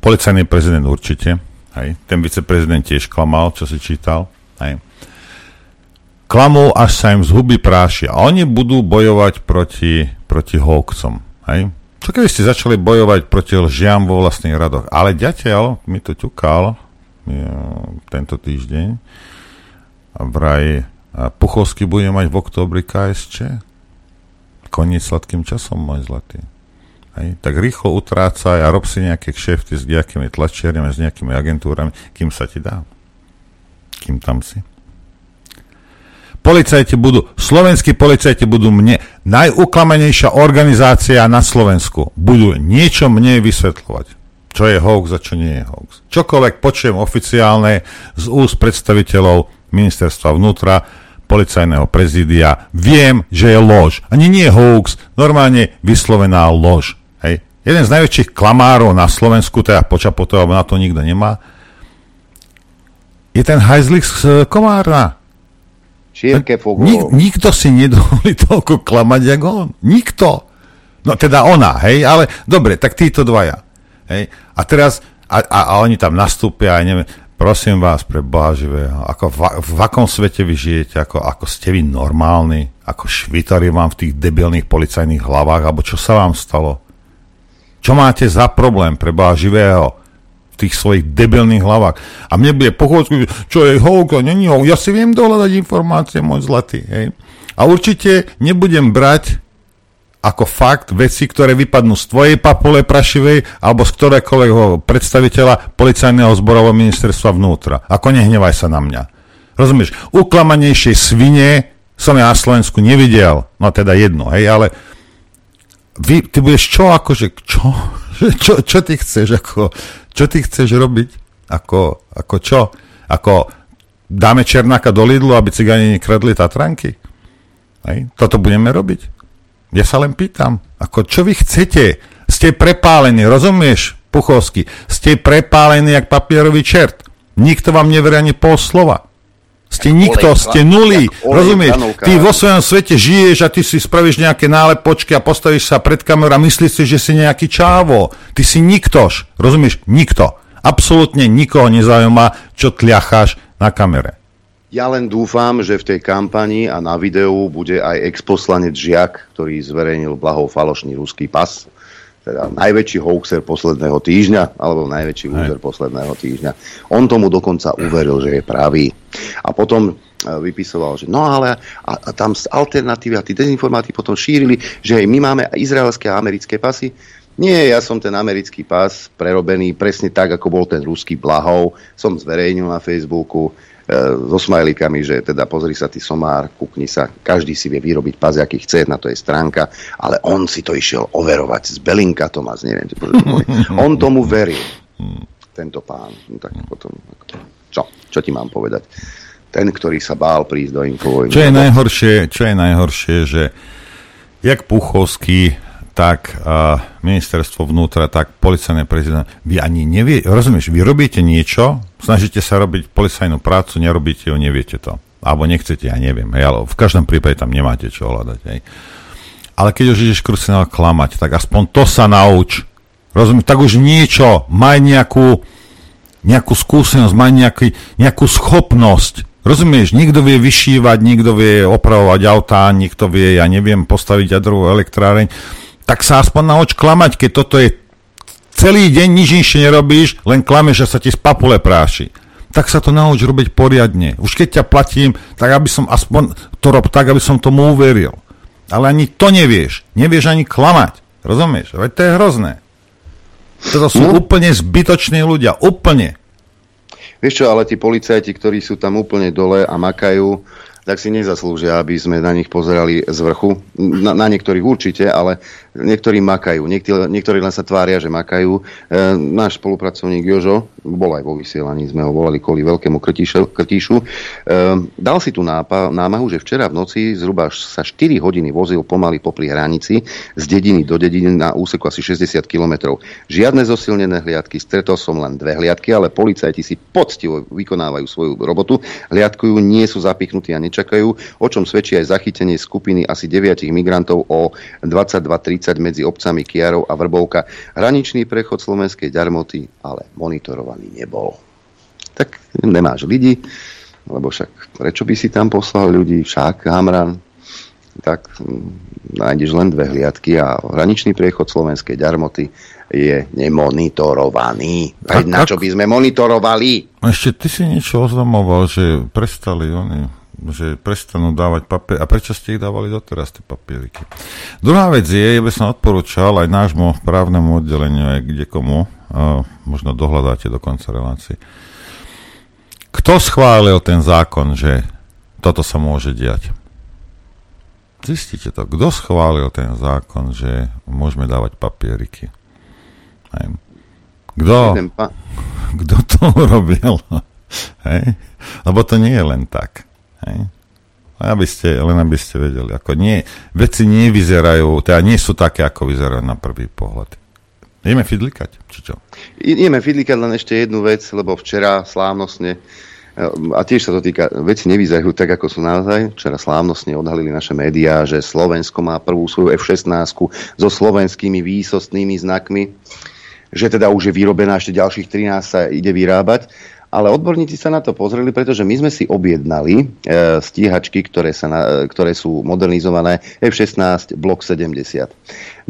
[SPEAKER 3] Policajný prezident určite. Hej. Ten viceprezident tiež klamal, čo si čítal. Hej. Klamú, až sa im z huby prášia. A oni budú bojovať proti, proti hoaxom. Hej. Čo keby ste začali bojovať proti lžiam vo vlastných radoch? Ale ďateľ mi to ťukal ja, tento týždeň a vraj a Puchovský bude mať v októbri KSČ. Koniec sladkým časom, môj zlatý. Hej, tak rýchlo utrácaj a rob si nejaké kšefty s nejakými tlačiarmi, s nejakými agentúrami, kým sa ti dá. Kým tam si. Policajti budú, slovenskí policajti budú mne, najuklamenejšia organizácia na Slovensku, budú niečo mne vysvetľovať. Čo je hoax a čo nie je hoax. Čokoľvek počujem oficiálne z úst predstaviteľov ministerstva vnútra, policajného prezídia. Viem, že je lož. Ani nie hoax, normálne vyslovená lož. Jeden z najväčších klamárov na Slovensku, teda počapotov, na to nikto nemá, je ten hajzlik z e, Komárna.
[SPEAKER 2] Čierke
[SPEAKER 3] Nik, nikto si nedovolí toľko klamať, jak on. Nikto. No teda ona, hej, ale dobre, tak títo dvaja. Hej. A teraz, a, a, a oni tam nastúpia, a neviem, prosím vás, pre Boha živého, ako v, v akom svete vy žijete, ako, ako ste vy normálni, ako švitari vám v tých debilných policajných hlavách, alebo čo sa vám stalo? Čo máte za problém pre Boha živého v tých svojich debilných hlavách? A mne bude pochodku, čo je hoľko, není hoľko, ja si viem dohľadať informácie, môj zlatý. Hej. A určite nebudem brať ako fakt veci, ktoré vypadnú z tvojej papule prašivej alebo z ktorékoľvek predstaviteľa policajného zborového ministerstva vnútra. Ako nehnevaj sa na mňa. Rozumieš? Uklamanejšie svine som ja na Slovensku nevidel. No teda jedno, hej, ale vy, ty budeš čo, akože, čo, *laughs* čo, čo ty chceš, ako, čo ty chceš robiť? Ako, ako čo? Ako dáme Černáka do Lidlu, aby cigáni nekradli Tatranky? Hej? Toto budeme robiť? Ja sa len pýtam, ako čo vy chcete? Ste prepálení, rozumieš, Puchovský? Ste prepálení jak papierový čert. Nikto vám neverí ani pol slova. Ste nikto, ste nulí, rozumieš? Ty vo svojom svete žiješ a ty si spravíš nejaké nálepočky a postavíš sa pred kameru a myslíš si, že si nejaký čávo. Ty si niktož, rozumieš? Nikto. Absolútne nikoho nezaujíma, čo tliacháš na kamere.
[SPEAKER 2] Ja len dúfam, že v tej kampani a na videu bude aj exposlanec Žiak, ktorý zverejnil blahou falošný ruský pas. Teda najväčší hoaxer posledného týždňa, alebo najväčší úzer posledného týždňa. On tomu dokonca uveril, že je pravý. A potom e, vypisoval, že no ale a, a tam alternatívy a tí dezinformáty potom šírili, že my máme izraelské a americké pasy. Nie, ja som ten americký pás prerobený presne tak, ako bol ten ruský blahov. Som zverejnil na Facebooku so smajlikami, že teda pozri sa ty somár, kúkni sa, každý si vie vyrobiť aký chce, na to je stránka, ale on si to išiel overovať s Belinka Tomás, neviem, *laughs* on tomu veril, tento pán. No, tak potom, čo, čo ti mám povedať? Ten, ktorý sa bál prísť do Infovojny.
[SPEAKER 3] Čo je najhoršie, čo je najhoršie, že jak Puchovský tak uh, ministerstvo vnútra, tak policajný prezident, vy ani nevie, rozumieš, vy robíte niečo, snažíte sa robiť policajnú prácu, nerobíte ju, neviete to. Alebo nechcete, ja neviem, hej, ale v každom prípade tam nemáte čo hľadať. Hej. Ale keď už ideš krucinál klamať, tak aspoň to sa nauč. Rozumieš, tak už niečo, maj nejakú, nejakú skúsenosť, maj nejaký, nejakú schopnosť. Rozumieš, nikto vie vyšívať, nikto vie opravovať autá, nikto vie, ja neviem, postaviť jadrovú elektráreň tak sa aspoň nauč klamať, keď toto je celý deň nič inšie nerobíš, len klameš, že sa ti z papule práši. Tak sa to nauč robiť poriadne. Už keď ťa platím, tak aby som aspoň to rob tak, aby som tomu uveril. Ale ani to nevieš. Nevieš ani klamať. Rozumieš? Veď to je hrozné. To sú no. úplne zbytoční ľudia. Úplne.
[SPEAKER 2] Vieš čo, ale tí policajti, ktorí sú tam úplne dole a makajú, tak si nezaslúžia, aby sme na nich pozerali z vrchu. Na, na niektorých určite, ale niektorí makajú. Niektorí, niektorí len sa tvária, že makajú. E, náš spolupracovník Jožo, bol aj vo vysielaní, sme ho volali kvôli veľkému krtíšu, e, dal si tú nápa, námahu, že včera v noci zhruba sa 4 hodiny vozil pomaly popri hranici z dediny do dediny na úseku asi 60 km. Žiadne zosilnené hliadky, stretol som len dve hliadky, ale policajti si poctivo vykonávajú svoju robotu. Hliadkujú, nie sú zapichnutí a čakajú, o čom svedčí aj zachytenie skupiny asi 9 migrantov o 22.30 medzi obcami Kiarov a Vrbovka. Hraničný prechod slovenskej ďarmoty ale monitorovaný nebol. Tak nemáš lidi, lebo však prečo by si tam poslal ľudí, však Hamran, tak hm, nájdeš len dve hliadky a hraničný priechod slovenskej ďarmoty je nemonitorovaný. Veď na čo by sme monitorovali?
[SPEAKER 3] Ešte ty si niečo oznamoval, že prestali oni že prestanú dávať papier. A prečo ste ich dávali doteraz, tie papieriky? Druhá vec je, ja by som odporúčal aj nášmu právnemu oddeleniu, aj kde komu, a možno dohľadáte do konca relácie. Kto schválil ten zákon, že toto sa môže diať? Zistite to. Kto schválil ten zákon, že môžeme dávať papieriky? Kto? Kto to *laughs* urobil? Hej? Lebo to nie je len tak. Hej? aby ste, len aby ste vedeli. Ako nie, veci nevyzerajú, teda nie sú také, ako vyzerajú na prvý pohľad. Ideme fidlikať, či čo?
[SPEAKER 2] Ideme fidlikať len ešte jednu vec, lebo včera slávnostne a tiež sa to týka, veci nevyzerajú tak, ako sú naozaj. Včera slávnostne odhalili naše médiá, že Slovensko má prvú svoju F-16 so slovenskými výsostnými znakmi, že teda už je vyrobená, ešte ďalších 13 sa ide vyrábať. Ale odborníci sa na to pozreli, pretože my sme si objednali e, stíhačky, ktoré, sa na, ktoré sú modernizované F-16 Block 70.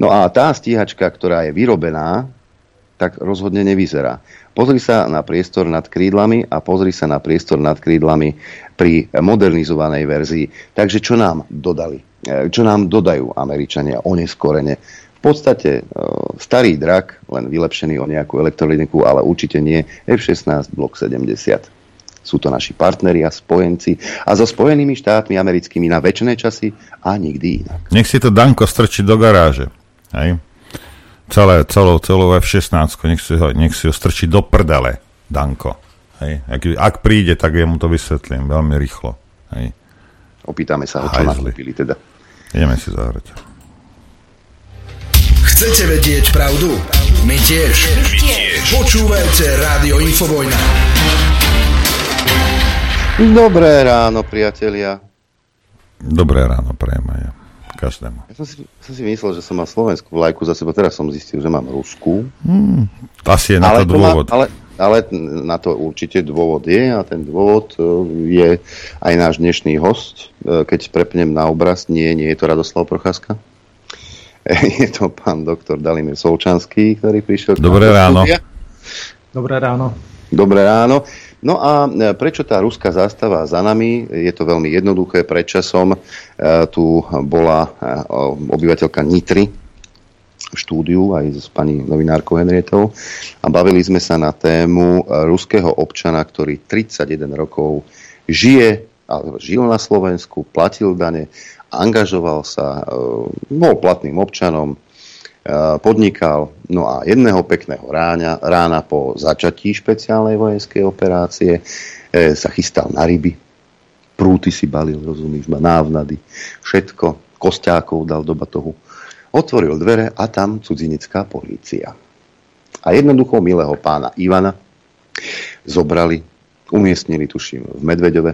[SPEAKER 2] No a tá stíhačka, ktorá je vyrobená, tak rozhodne nevyzerá. Pozri sa na priestor nad krídlami a pozri sa na priestor nad krídlami pri modernizovanej verzii. Takže čo nám dodali? E, čo nám dodajú Američania oneskorene? V podstate e, starý drak, len vylepšený o nejakú elektroniku, ale určite nie F-16 Block 70. Sú to naši partneri a spojenci a so Spojenými štátmi americkými na väčšie časy a nikdy inak.
[SPEAKER 3] Nech si to Danko strčí do garáže. Hej? Celé, celou, celou F-16, nech si, ho, nech si ho strčí do prdele, Danko. Hej? Ak, ak príde, tak ja mu to vysvetlím veľmi rýchlo. Hej?
[SPEAKER 2] Opýtame sa ho, čo nakúpili teda.
[SPEAKER 3] Ideme si zahrať.
[SPEAKER 8] Chcete vedieť pravdu? My tiež. My tiež. Počúvajte Rádio Infovojna.
[SPEAKER 2] Dobré ráno, priatelia.
[SPEAKER 3] Dobré ráno, prajem aj ja. Každému.
[SPEAKER 2] Ja som si, som si myslel, že som mal slovenskú vlajku za sebou, teraz som zistil, že mám ruskú.
[SPEAKER 3] Hmm, asi je na ale to dôvod.
[SPEAKER 2] To má, ale, ale na to určite dôvod je a ten dôvod e, je aj náš dnešný host. E, keď prepnem na obraz, nie, nie je to Radoslav Procházka. *laughs* Je to pán doktor Dalimir Solčanský, ktorý prišiel.
[SPEAKER 3] Dobré ráno.
[SPEAKER 9] Dobré ráno.
[SPEAKER 2] Dobré ráno. No a e, prečo tá ruská zástava za nami? Je to veľmi jednoduché. Predčasom e, tu bola e, obyvateľka Nitry v štúdiu aj s pani novinárkou Henrietou a bavili sme sa na tému ruského občana, ktorý 31 rokov žije, ale žil na Slovensku, platil dane angažoval sa, e, bol platným občanom, e, podnikal. No a jedného pekného ráňa, rána po začatí špeciálnej vojenskej operácie e, sa chystal na ryby. Prúty si balil, rozumíš ma, návnady, všetko, kostiákov dal do batohu. Otvoril dvere a tam cudzinecká polícia. A jednoducho milého pána Ivana zobrali, umiestnili, tuším, v Medveďove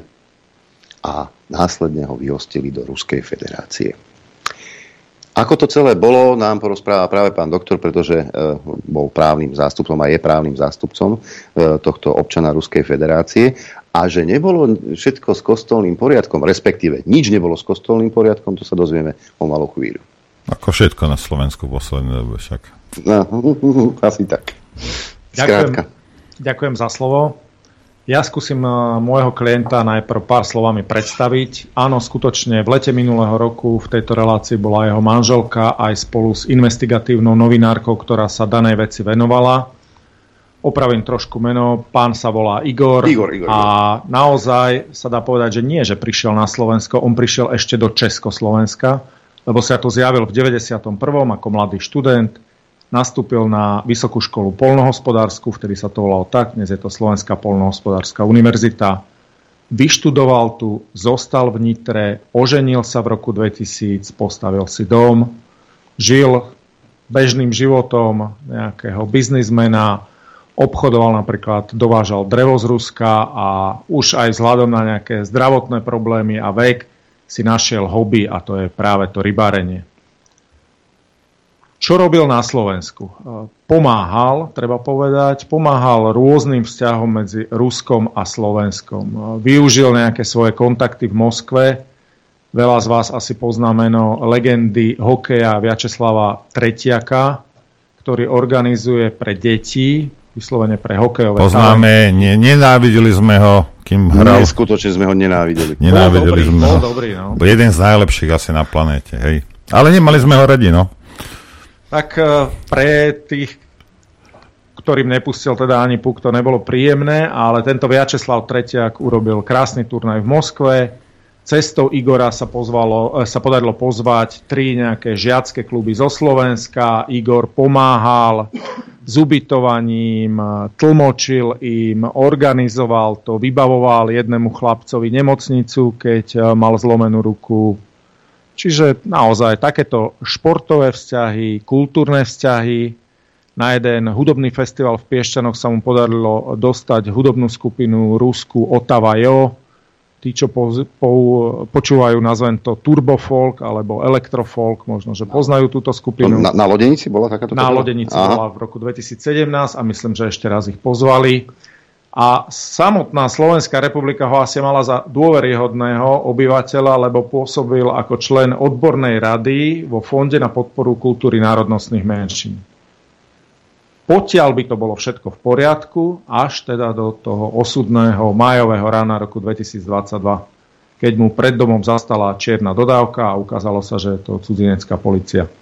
[SPEAKER 2] a následne ho vyhostili do Ruskej federácie. Ako to celé bolo, nám porozpráva práve pán doktor, pretože e, bol právnym zástupcom a je právnym zástupcom e, tohto občana Ruskej federácie a že nebolo všetko s kostolným poriadkom, respektíve nič nebolo s kostolným poriadkom, to sa dozvieme o malú chvíľu.
[SPEAKER 3] Ako všetko na Slovensku posledné dobe však.
[SPEAKER 2] No, *laughs* asi tak.
[SPEAKER 9] Ďakujem, ďakujem za slovo. Ja skúsim eh, môjho klienta najprv pár slovami predstaviť. Áno, skutočne v lete minulého roku v tejto relácii bola jeho manželka aj spolu s investigatívnou novinárkou, ktorá sa danej veci venovala. Opravím trošku meno, pán sa volá Igor,
[SPEAKER 2] Igor, Igor
[SPEAKER 9] a naozaj sa dá povedať, že nie, že prišiel na Slovensko, on prišiel ešte do Československa, lebo sa tu zjavil v 91. ako mladý študent, nastúpil na Vysokú školu polnohospodárskú, vtedy sa to volalo tak, dnes je to Slovenská polnohospodárska univerzita. Vyštudoval tu, zostal v Nitre, oženil sa v roku 2000, postavil si dom, žil bežným životom nejakého biznismena, obchodoval napríklad, dovážal drevo z Ruska a už aj vzhľadom na nejaké zdravotné problémy a vek si našiel hobby a to je práve to rybárenie. Čo robil na Slovensku? E, pomáhal, treba povedať, pomáhal rôznym vzťahom medzi Ruskom a Slovenskom. E, využil nejaké svoje kontakty v Moskve. Veľa z vás asi pozná meno legendy hokeja Vyacheslava Tretiaka, ktorý organizuje pre deti, vyslovene pre hokejové
[SPEAKER 3] Poznáme, ne, nenávideli sme ho, kým hral.
[SPEAKER 2] Nie, skutočne sme ho nenávideli.
[SPEAKER 3] Nenávideli
[SPEAKER 9] dobrý,
[SPEAKER 3] sme ho.
[SPEAKER 9] Dobrý, no.
[SPEAKER 3] Jeden z najlepších asi na planéte, hej. Ale nemali sme ho radi, no
[SPEAKER 9] tak e, pre tých, ktorým nepustil teda ani puk, to nebolo príjemné, ale tento Viačeslav Tretiak urobil krásny turnaj v Moskve, Cestou Igora sa, pozvalo, sa podarilo pozvať tri nejaké žiacké kluby zo Slovenska. Igor pomáhal s ubytovaním, tlmočil im, organizoval to, vybavoval jednému chlapcovi nemocnicu, keď mal zlomenú ruku. Čiže naozaj takéto športové vzťahy, kultúrne vzťahy, na jeden hudobný festival v Piešťanoch sa mu podarilo dostať hudobnú skupinu Rusku Otava Jo. Tí, čo po, po, počúvajú, nazvem to turbofolk alebo elektrofolk, možno, že poznajú túto skupinu.
[SPEAKER 2] Na, na Lodenici bola takáto?
[SPEAKER 9] Na Lodenici Aha. bola v roku 2017 a myslím, že ešte raz ich pozvali. A samotná Slovenská republika ho asi mala za dôveryhodného obyvateľa, lebo pôsobil ako člen odbornej rady vo Fonde na podporu kultúry národnostných menšín. Potiaľ by to bolo všetko v poriadku, až teda do toho osudného majového rána roku 2022, keď mu pred domom zastala čierna dodávka a ukázalo sa, že je to cudzinecká policia.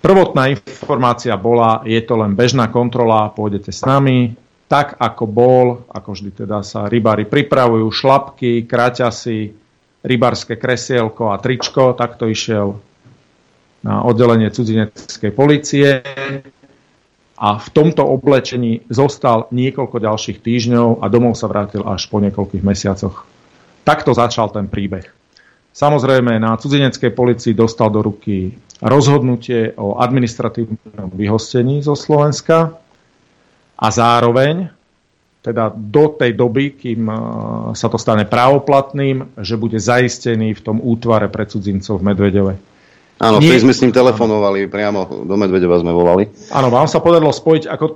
[SPEAKER 9] Prvotná informácia bola, je to len bežná kontrola, pôjdete s nami, tak ako bol, ako vždy teda sa rybári pripravujú, šlapky, kraťasy, rybarské kresielko a tričko, takto išiel na oddelenie cudzineckej policie a v tomto oblečení zostal niekoľko ďalších týždňov a domov sa vrátil až po niekoľkých mesiacoch. Takto začal ten príbeh. Samozrejme, na cudzineckej policii dostal do ruky rozhodnutie o administratívnom vyhostení zo Slovenska a zároveň, teda do tej doby, kým e, sa to stane právoplatným, že bude zaistený v tom útvare pre cudzincov v Medvedove.
[SPEAKER 2] Áno, Nie... sme s ním telefonovali, priamo do Medvedeva sme volali.
[SPEAKER 9] Áno, vám sa podarilo spojiť, ako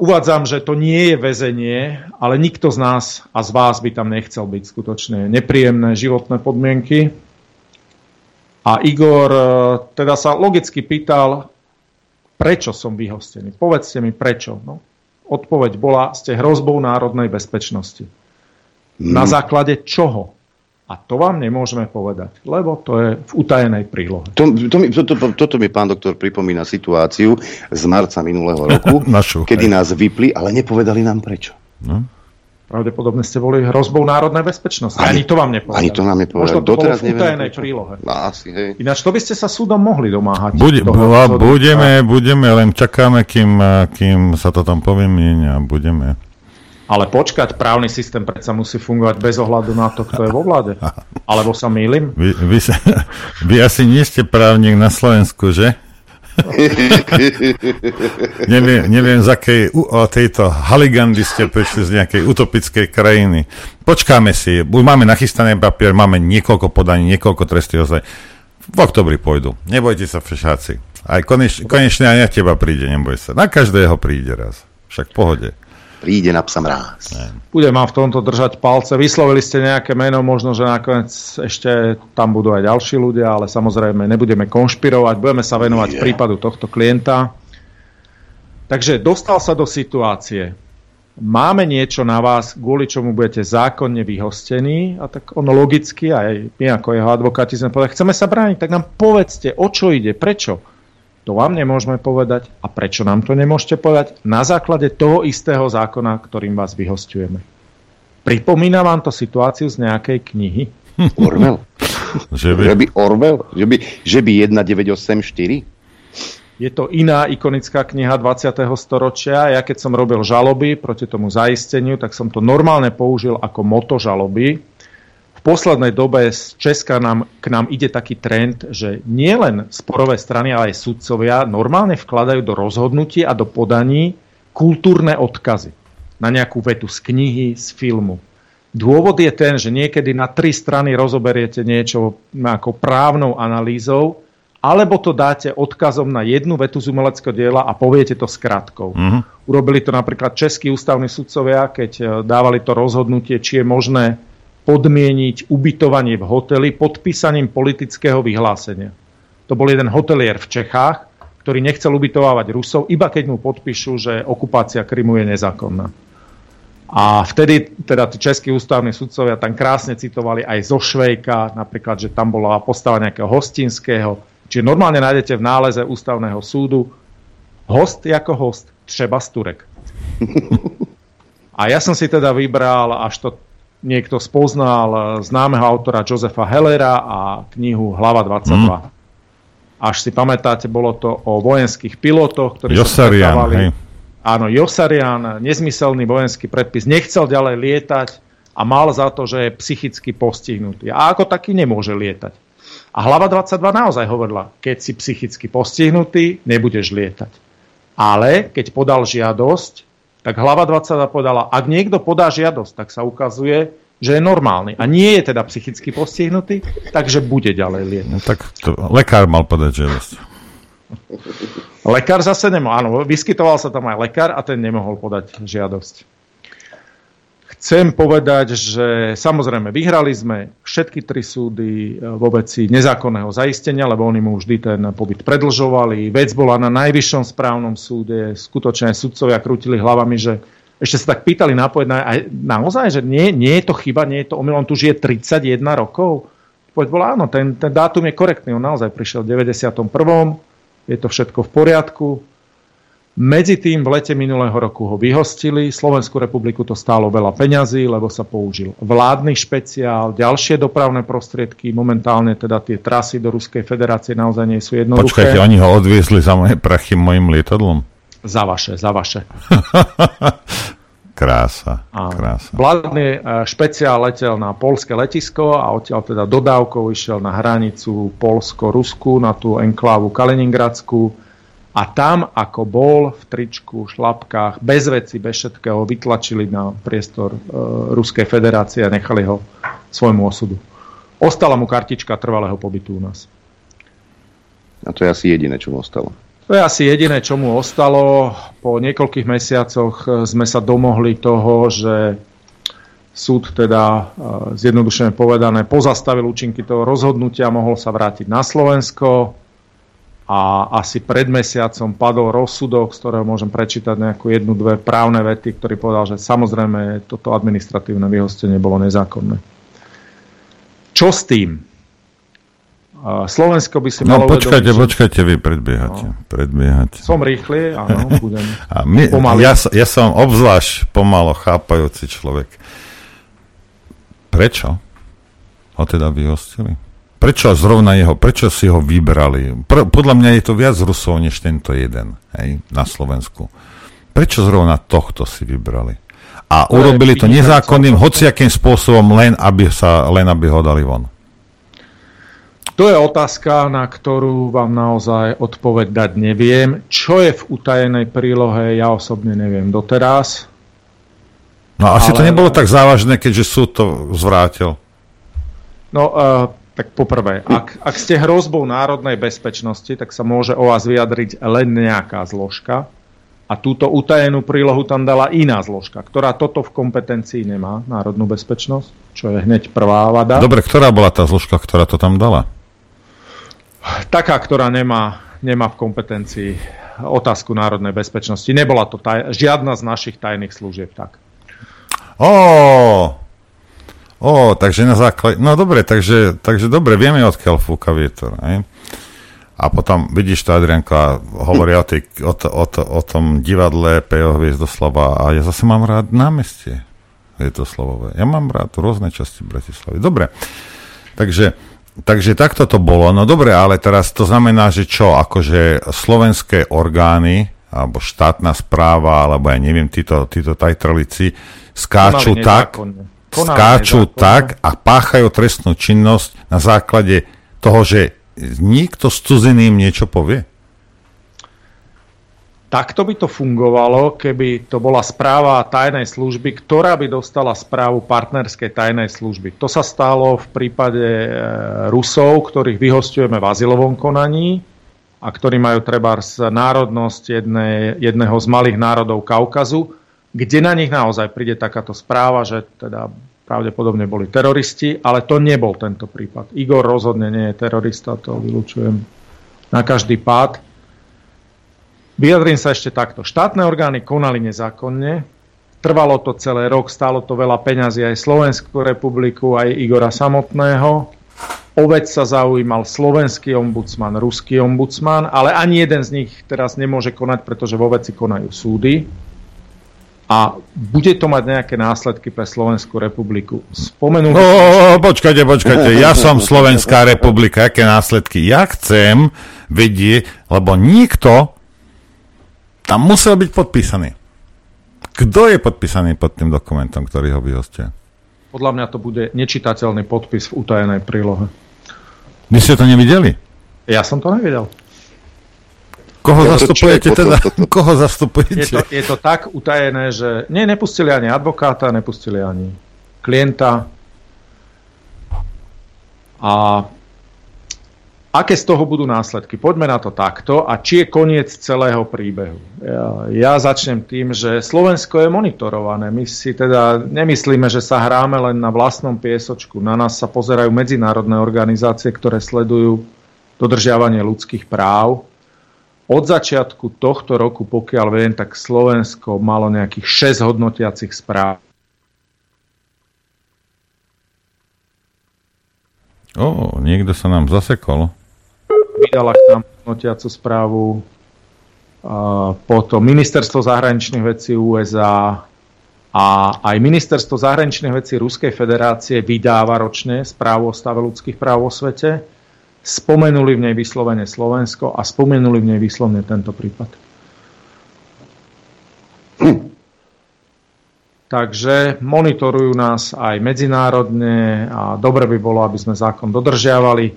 [SPEAKER 9] uvádzam, že to nie je väzenie, ale nikto z nás a z vás by tam nechcel byť skutočne nepríjemné životné podmienky. A Igor e, teda sa logicky pýtal, prečo som vyhostený. Povedzte mi prečo. No, odpoveď bola, ste hrozbou národnej bezpečnosti. Hmm. Na základe čoho? A to vám nemôžeme povedať, lebo to je v utajenej prílohe.
[SPEAKER 2] To, to, to, to, toto mi pán doktor pripomína situáciu z marca minulého roku, *laughs* Našu, kedy hej. nás vypli, ale nepovedali nám prečo. No.
[SPEAKER 9] Pravdepodobne ste boli hrozbou národnej bezpečnosti. Ani, ani to vám nepovedali.
[SPEAKER 2] Ani to nám nepovedali.
[SPEAKER 9] Možno to Doteraz bolo v utajenej prílohe.
[SPEAKER 2] No, asi, hej.
[SPEAKER 9] Ináč to by ste sa súdom mohli domáhať.
[SPEAKER 3] Bude, toho, budeme, budeme, len čakáme, kým, kým sa to tam a Budeme.
[SPEAKER 9] Ale počkať, právny systém predsa musí fungovať bez ohľadu na to, kto je vo vláde. *laughs* Alebo sa mýlim?
[SPEAKER 3] Vy, vy, sa, *laughs* vy asi nie ste právnik na Slovensku, že? *laughs* neviem, neviem, z akej o tejto haligandy ste prišli z nejakej utopickej krajiny. Počkáme si, máme nachystaný papier, máme niekoľko podaní, niekoľko trestí ozaj. V oktobri pôjdu. Nebojte sa, všesáci. Aj konečne, konečne aj na teba príde, neboj sa. Na každého príde raz. Však v pohode
[SPEAKER 2] príde na psa mráz.
[SPEAKER 9] Budem vám v tomto držať palce. Vyslovili ste nejaké meno, možno, že nakoniec ešte tam budú aj ďalší ľudia, ale samozrejme nebudeme konšpirovať, budeme sa venovať yeah. prípadu tohto klienta. Takže dostal sa do situácie. Máme niečo na vás, kvôli čomu budete zákonne vyhostení a tak ono logicky, aj my ako jeho advokáti sme povedali, chceme sa brániť, tak nám povedzte, o čo ide, prečo. To vám nemôžeme povedať. A prečo nám to nemôžete povedať? Na základe toho istého zákona, ktorým vás vyhostujeme. Pripomína vám to situáciu z nejakej knihy? *laughs*
[SPEAKER 2] Orwell. že, by... že by Orwell? Že by, že by 1984?
[SPEAKER 9] Je to iná ikonická kniha 20. storočia. Ja keď som robil žaloby proti tomu zaisteniu, tak som to normálne použil ako moto žaloby poslednej dobe z Česka nám, k nám ide taký trend, že nielen sporové strany, ale aj sudcovia normálne vkladajú do rozhodnutí a do podaní kultúrne odkazy na nejakú vetu z knihy, z filmu. Dôvod je ten, že niekedy na tri strany rozoberiete niečo ako právnou analýzou, alebo to dáte odkazom na jednu vetu z umeleckého diela a poviete to skratkou. Uh-huh. Urobili to napríklad českí ústavní sudcovia, keď eh, dávali to rozhodnutie, či je možné podmieniť ubytovanie v hoteli podpísaním politického vyhlásenia. To bol jeden hotelier v Čechách, ktorý nechcel ubytovávať Rusov, iba keď mu podpíšu, že okupácia Krymu je nezákonná. A vtedy teda tí českí ústavní sudcovia tam krásne citovali aj zo Švejka, napríklad, že tam bola postava nejakého hostinského. Čiže normálne nájdete v náleze ústavného súdu host ako host, třeba z Turek. *laughs* A ja som si teda vybral až to niekto spoznal známeho autora Josefa Hellera a knihu Hlava 22. Mm. Až si pamätáte, bolo to o vojenských pilotoch, ktorí
[SPEAKER 3] Josarian, sa hej.
[SPEAKER 9] Áno, Josarian, nezmyselný vojenský predpis, nechcel ďalej lietať a mal za to, že je psychicky postihnutý. A ako taký nemôže lietať. A hlava 22 naozaj hovorila, keď si psychicky postihnutý, nebudeš lietať. Ale keď podal žiadosť, tak hlava 22 povedala, ak niekto podá žiadosť, tak sa ukazuje, že je normálny a nie je teda psychicky postihnutý, takže bude ďalej lietať. No,
[SPEAKER 3] tak to, lekár mal podať žiadosť.
[SPEAKER 9] Lekár zase nemohol, áno, vyskytoval sa tam aj lekár a ten nemohol podať žiadosť. Chcem povedať, že samozrejme vyhrali sme všetky tri súdy e, vo veci nezákonného zaistenia, lebo oni mu vždy ten pobyt predlžovali. Vec bola na najvyššom správnom súde. Skutočne sudcovia krútili hlavami, že ešte sa tak pýtali na, aj naozaj, že nie, nie je to chyba, nie je to omylom, tu žije 31 rokov. Poď bola áno, ten, ten dátum je korektný, on naozaj prišiel v 91. Je to všetko v poriadku medzi tým v lete minulého roku ho vyhostili. Slovenskú republiku to stálo veľa peňazí, lebo sa použil vládny špeciál, ďalšie dopravné prostriedky. Momentálne teda tie trasy do Ruskej federácie naozaj nie sú jednoduché.
[SPEAKER 3] Počkajte, oni ho odviezli za moje prachy mojim lietadlom?
[SPEAKER 9] Za vaše, za vaše. *laughs*
[SPEAKER 3] krása, krása.
[SPEAKER 9] Vládny e, špeciál letel na polské letisko a odtiaľ teda dodávkou išiel na hranicu Polsko-Rusku, na tú enklávu Kaliningradskú a tam, ako bol v tričku, šlapkách, bez veci, bez všetkého, vytlačili na priestor e, Ruskej federácie a nechali ho svojmu osudu. Ostala mu kartička trvalého pobytu u nás.
[SPEAKER 2] A to je asi jediné, čo mu ostalo.
[SPEAKER 9] To je asi jediné, čo mu ostalo. Po niekoľkých mesiacoch e, sme sa domohli toho, že súd teda e, zjednodušene povedané pozastavil účinky toho rozhodnutia, mohol sa vrátiť na Slovensko a asi pred mesiacom padol rozsudok, z ktorého môžem prečítať nejakú jednu, dve právne vety, ktorý povedal, že samozrejme toto administratívne vyhostenie bolo nezákonné. Čo s tým? Slovensko by si
[SPEAKER 3] no, malo počkajte, uvedomiť, počkajte, vy predbiehate. No, predbiehate.
[SPEAKER 9] Som rýchly, áno, *laughs* budem.
[SPEAKER 3] A my, ja, ja som obzvlášť pomalo chápajúci človek. Prečo ho teda vyhostili? Prečo zrovna jeho, prečo si ho vybrali? Pr- podľa mňa je to viac Rusov než tento jeden hej, na Slovensku. Prečo zrovna tohto si vybrali? A to urobili to nezákonným, hociakým spôsobom, len aby, sa, len aby ho dali von.
[SPEAKER 9] To je otázka, na ktorú vám naozaj odpoveď dať neviem. Čo je v utajenej prílohe, ja osobne neviem doteraz.
[SPEAKER 3] No asi ale... to nebolo tak závažné, keďže súd to zvrátil.
[SPEAKER 9] No, uh, tak poprvé, ak, ak ste hrozbou národnej bezpečnosti, tak sa môže o vás vyjadriť len nejaká zložka. A túto utajenú prílohu tam dala iná zložka, ktorá toto v kompetencii nemá, národnú bezpečnosť, čo je hneď prvá vada.
[SPEAKER 3] Dobre, ktorá bola tá zložka, ktorá to tam dala?
[SPEAKER 9] Taká, ktorá nemá, nemá v kompetencii otázku národnej bezpečnosti. Nebola to taj, žiadna z našich tajných služieb tak.
[SPEAKER 3] Ó, Ó, takže na základe... No dobre, takže, takže dobre, vieme, odkiaľ fúka vietor. Aj? A potom, vidíš to, Adrianka, hovorí o, tej, o, to, o, to, o tom divadle Pejo Hviezdoslava a ja zase mám rád námestie Hviezdoslavové. Ja mám rád rôzne časti Bratislavy. Dobre, takže, takže takto to bolo. No dobre, ale teraz to znamená, že čo? Akože slovenské orgány alebo štátna správa, alebo ja neviem, títo, títo tajtrlici skáču tak, skáču tak a páchajú trestnú činnosť na základe toho, že niekto z cudziny im niečo povie?
[SPEAKER 9] Takto by to fungovalo, keby to bola správa tajnej služby, ktorá by dostala správu partnerskej tajnej služby. To sa stalo v prípade e, Rusov, ktorých vyhostujeme v azylovom konaní a ktorí majú treba národnosť jednej, jedného z malých národov Kaukazu kde na nich naozaj príde takáto správa, že teda pravdepodobne boli teroristi, ale to nebol tento prípad. Igor rozhodne nie je terorista, to vylúčujem na každý pád. Vyjadrím sa ešte takto. Štátne orgány konali nezákonne, trvalo to celé rok, stálo to veľa peňazí aj Slovenskú republiku, aj Igora samotného. O vec sa zaujímal slovenský ombudsman, ruský ombudsman, ale ani jeden z nich teraz nemôže konať, pretože vo veci konajú súdy. A bude to mať nejaké následky pre Slovenskú republiku. Spomenul...
[SPEAKER 3] No, počkajte, počkajte, ja som Slovenská republika, aké následky? Ja chcem vedieť, lebo nikto tam musel byť podpísaný. Kto je podpísaný pod tým dokumentom, ktorý ho vyhostia?
[SPEAKER 9] Podľa mňa to bude nečitateľný podpis v utajenej prílohe.
[SPEAKER 3] Vy ste to nevideli?
[SPEAKER 9] Ja som to nevidel.
[SPEAKER 3] Koho ja, zastupujete to, teda? To, to, to. Koho zastupujete?
[SPEAKER 9] Je to, je to tak utajené, že nie, nepustili ani advokáta, nepustili ani klienta. A aké z toho budú následky? Poďme na to takto. A či je koniec celého príbehu? Ja, ja začnem tým, že Slovensko je monitorované. My si teda nemyslíme, že sa hráme len na vlastnom piesočku. Na nás sa pozerajú medzinárodné organizácie, ktoré sledujú dodržiavanie ľudských práv od začiatku tohto roku, pokiaľ viem, tak Slovensko malo nejakých 6 hodnotiacich správ.
[SPEAKER 3] O, niekto sa nám zasekol.
[SPEAKER 9] Vydala k nám hodnotiacu správu a potom Ministerstvo zahraničných vecí USA a aj Ministerstvo zahraničných vecí Ruskej federácie vydáva ročne správu o stave ľudských práv vo svete spomenuli v nej vyslovene Slovensko a spomenuli v nej vyslovene tento prípad. Takže monitorujú nás aj medzinárodne a dobre by bolo, aby sme zákon dodržiavali.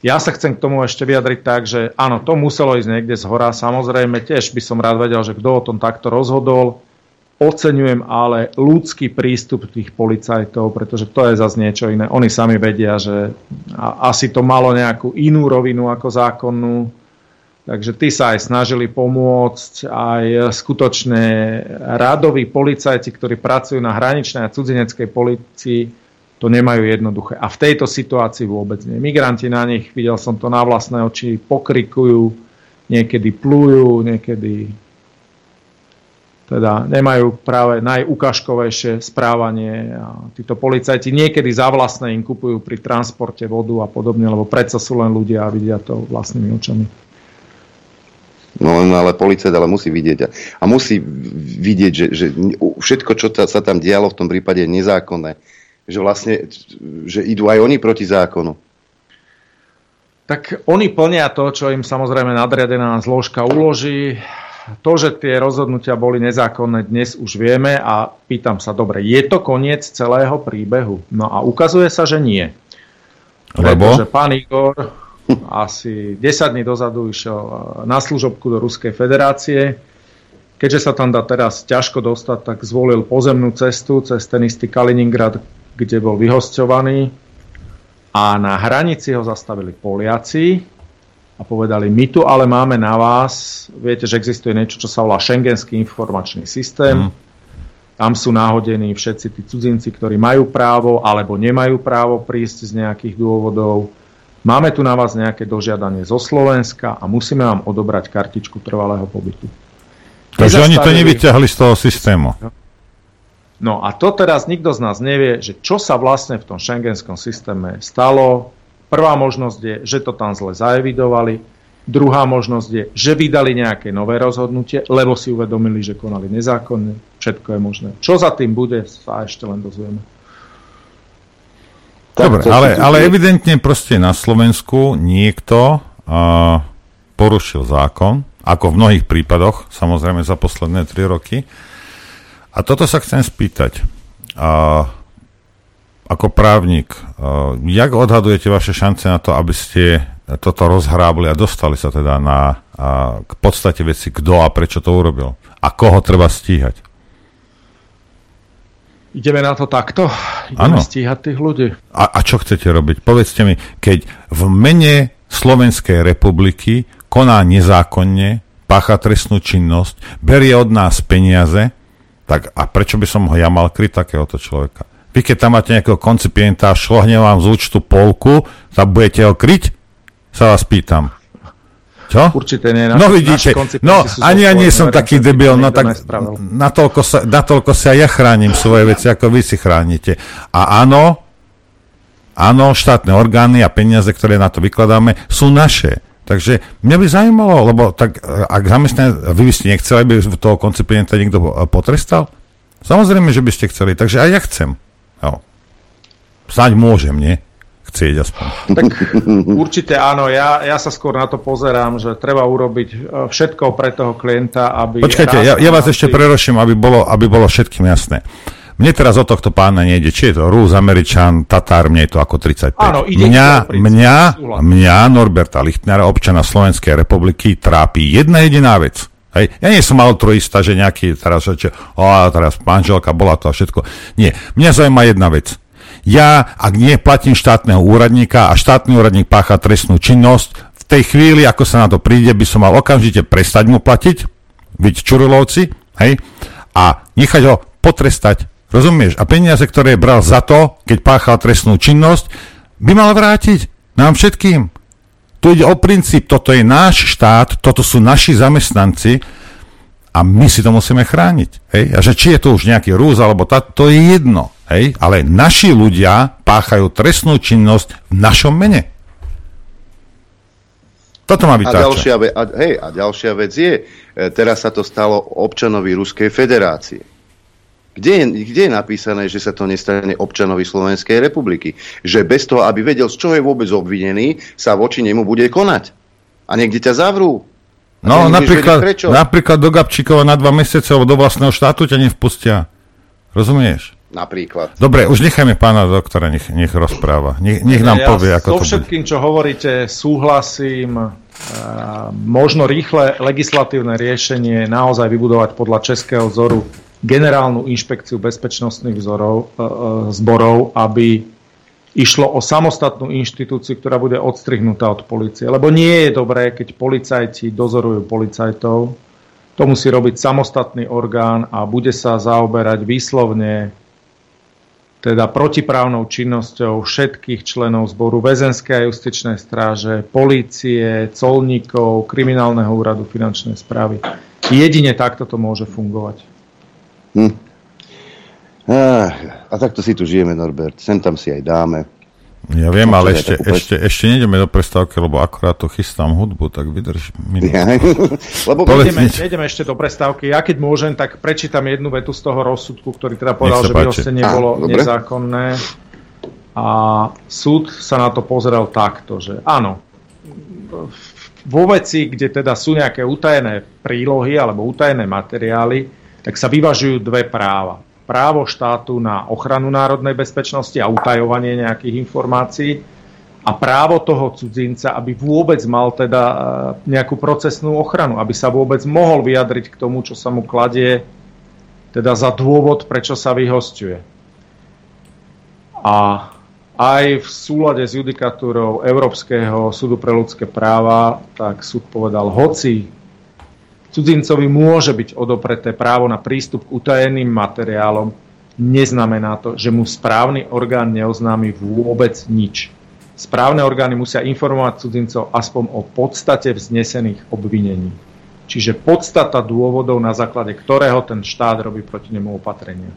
[SPEAKER 9] Ja sa chcem k tomu ešte vyjadriť tak, že áno, to muselo ísť niekde z hora. Samozrejme, tiež by som rád vedel, že kto o tom takto rozhodol. Oceňujem ale ľudský prístup tých policajtov, pretože to je zase niečo iné. Oni sami vedia, že asi to malo nejakú inú rovinu ako zákonnú. Takže tí sa aj snažili pomôcť, aj skutočne radoví policajti, ktorí pracujú na hraničnej a cudzineckej policii, to nemajú jednoduché. A v tejto situácii vôbec nie. Migranti na nich, videl som to na vlastné oči, pokrikujú, niekedy plujú, niekedy teda nemajú práve najukážkovejšie správanie. A títo policajti niekedy za vlastné im kupujú pri transporte vodu a podobne, lebo predsa sú len ľudia a vidia to vlastnými očami.
[SPEAKER 2] No, no ale policajt ale musí vidieť a, a musí vidieť, že, že všetko, čo ta, sa tam dialo v tom prípade je nezákonné. Že vlastne, že idú aj oni proti zákonu.
[SPEAKER 9] Tak oni plnia to, čo im samozrejme nadriadená zložka uloží to, že tie rozhodnutia boli nezákonné, dnes už vieme a pýtam sa, dobre, je to koniec celého príbehu? No a ukazuje sa, že nie.
[SPEAKER 3] Lebo?
[SPEAKER 9] Pretože pán Igor asi 10 dní dozadu išiel na služobku do Ruskej federácie. Keďže sa tam dá teraz ťažko dostať, tak zvolil pozemnú cestu cez ten istý Kaliningrad, kde bol vyhosťovaný. A na hranici ho zastavili Poliaci, a povedali, my tu ale máme na vás, viete, že existuje niečo, čo sa volá Schengenský informačný systém. Mm. Tam sú náhodení všetci tí cudzinci, ktorí majú právo alebo nemajú právo prísť z nejakých dôvodov. Máme tu na vás nejaké dožiadanie zo Slovenska a musíme vám odobrať kartičku trvalého pobytu.
[SPEAKER 3] Takže oni to nevyťahli z toho systému.
[SPEAKER 9] No a to teraz nikto z nás nevie, že čo sa vlastne v tom šengenskom systéme stalo, Prvá možnosť je, že to tam zle zaevidovali. Druhá možnosť je, že vydali nejaké nové rozhodnutie, lebo si uvedomili, že konali nezákonne. Všetko je možné. Čo za tým bude, sa ešte len dozvieme.
[SPEAKER 3] Dobre, ale, ale evidentne proste na Slovensku niekto uh, porušil zákon, ako v mnohých prípadoch, samozrejme za posledné tri roky. A toto sa chcem spýtať. Uh, ako právnik, uh, jak odhadujete vaše šance na to, aby ste toto rozhrábli a dostali sa teda na uh, k podstate veci, kto a prečo to urobil? A koho treba stíhať?
[SPEAKER 9] Ideme na to takto? Ideme ano. stíhať tých ľudí.
[SPEAKER 3] A, a čo chcete robiť? Povedzte mi, keď v mene Slovenskej republiky koná nezákonne, pácha trestnú činnosť, berie od nás peniaze, tak a prečo by som ho ja mal kryť takéhoto človeka? Vy keď tam máte nejakého koncipienta šlohne vám z účtu polku, sa budete ho kryť? Sa vás pýtam. Čo?
[SPEAKER 9] Určite nie.
[SPEAKER 3] Naši, no vidíte, no ani ja nie som taký debil, no tak natoľko sa, natoľko sa ja chránim svoje veci, ako vy si chránite. A áno, áno, štátne orgány a peniaze, ktoré na to vykladáme, sú naše. Takže mňa by zaujímalo, lebo tak ak zamestnanie, vy by ste nechceli, aby toho koncipienta niekto potrestal? Samozrejme, že by ste chceli, takže aj ja chcem. Jo. Snáď môžem, nie? Chcieť aspoň.
[SPEAKER 9] Tak *laughs* určite áno, ja, ja sa skôr na to pozerám, že treba urobiť e, všetko pre toho klienta, aby...
[SPEAKER 3] Počkajte, ja, ja vás ešte preroším, aby bolo, aby bolo všetkým jasné. Mne teraz o tohto pána nejde, či je to Rus, Američan, Tatár, mne je to ako 35.
[SPEAKER 9] Áno, ide
[SPEAKER 3] mňa, mňa, mňa, Norberta Lichtnera, občana Slovenskej republiky, trápi jedna jediná vec. Hej. Ja nie som altruista, že nejaký teraz, že, o, teraz manželka bola to a všetko. Nie, mňa zaujíma jedna vec. Ja, ak nie platím štátneho úradníka a štátny úradník pácha trestnú činnosť, v tej chvíli, ako sa na to príde, by som mal okamžite prestať mu platiť, byť čurulovci, hej, a nechať ho potrestať Rozumieš? A peniaze, ktoré bral za to, keď páchal trestnú činnosť, by mal vrátiť nám všetkým. Tu ide o princíp, toto je náš štát, toto sú naši zamestnanci a my si to musíme chrániť. Hej? A že či je to už nejaký rúz, alebo tá, to je jedno. Hej? Ale naši ľudia páchajú trestnú činnosť v našom mene. Toto má byť
[SPEAKER 2] a ďalšia, ve- a, hej, a ďalšia vec je, e, teraz sa to stalo občanovi Ruskej federácie. Kde je, kde je napísané, že sa to nestane občanovi Slovenskej republiky? Že bez toho, aby vedel, z čoho je vôbec obvinený, sa voči nemu bude konať. A niekde ťa zavrú.
[SPEAKER 3] No, napríklad, napríklad do Gabčíkova na dva mesiace alebo do vlastného štátu ťa nevpustia. Rozumieš?
[SPEAKER 2] Napríklad.
[SPEAKER 3] Dobre, už nechajme pána doktora, nech, nech rozpráva. Nech, nech nám ja povie, ako
[SPEAKER 9] to všetkým, bude. čo hovoríte, súhlasím. možno rýchle legislatívne riešenie naozaj vybudovať podľa českého vzoru generálnu inšpekciu bezpečnostných vzorov, e, e, zborov, aby išlo o samostatnú inštitúciu, ktorá bude odstrihnutá od policie. Lebo nie je dobré, keď policajti dozorujú policajtov. To musí robiť samostatný orgán a bude sa zaoberať výslovne teda protiprávnou činnosťou všetkých členov zboru väzenskej a justičnej stráže, polície, colníkov, kriminálneho úradu, finančnej správy. Jedine takto to môže fungovať. Hm.
[SPEAKER 2] Ah, a takto si tu žijeme, Norbert. Sem tam si aj dáme.
[SPEAKER 3] Ja viem, ale ešte, ešte, ešte nejdeme do prestávky, lebo akorát to chystám hudbu, tak vydrž minútu. Ja, *laughs*
[SPEAKER 9] lebo nejdeme, nejdeme ešte do prestávky. Ja keď môžem, tak prečítam jednu vetu z toho rozsudku, ktorý teda povedal, že vyhostenie bolo Á, nezákonné. A súd sa na to pozeral takto, že áno, vo veci, kde teda sú nejaké utajené prílohy alebo utajené materiály, tak sa vyvažujú dve práva. Právo štátu na ochranu národnej bezpečnosti a utajovanie nejakých informácií a právo toho cudzinca, aby vôbec mal teda e, nejakú procesnú ochranu, aby sa vôbec mohol vyjadriť k tomu, čo sa mu kladie teda za dôvod, prečo sa vyhostuje. A aj v súlade s judikatúrou Európskeho súdu pre ľudské práva, tak súd povedal, hoci Cudzincovi môže byť odopreté právo na prístup k utajeným materiálom, neznamená to, že mu správny orgán neoznámi vôbec nič. Správne orgány musia informovať cudzincov aspoň o podstate vznesených obvinení. Čiže podstata dôvodov, na základe ktorého ten štát robí proti nemu opatrenia.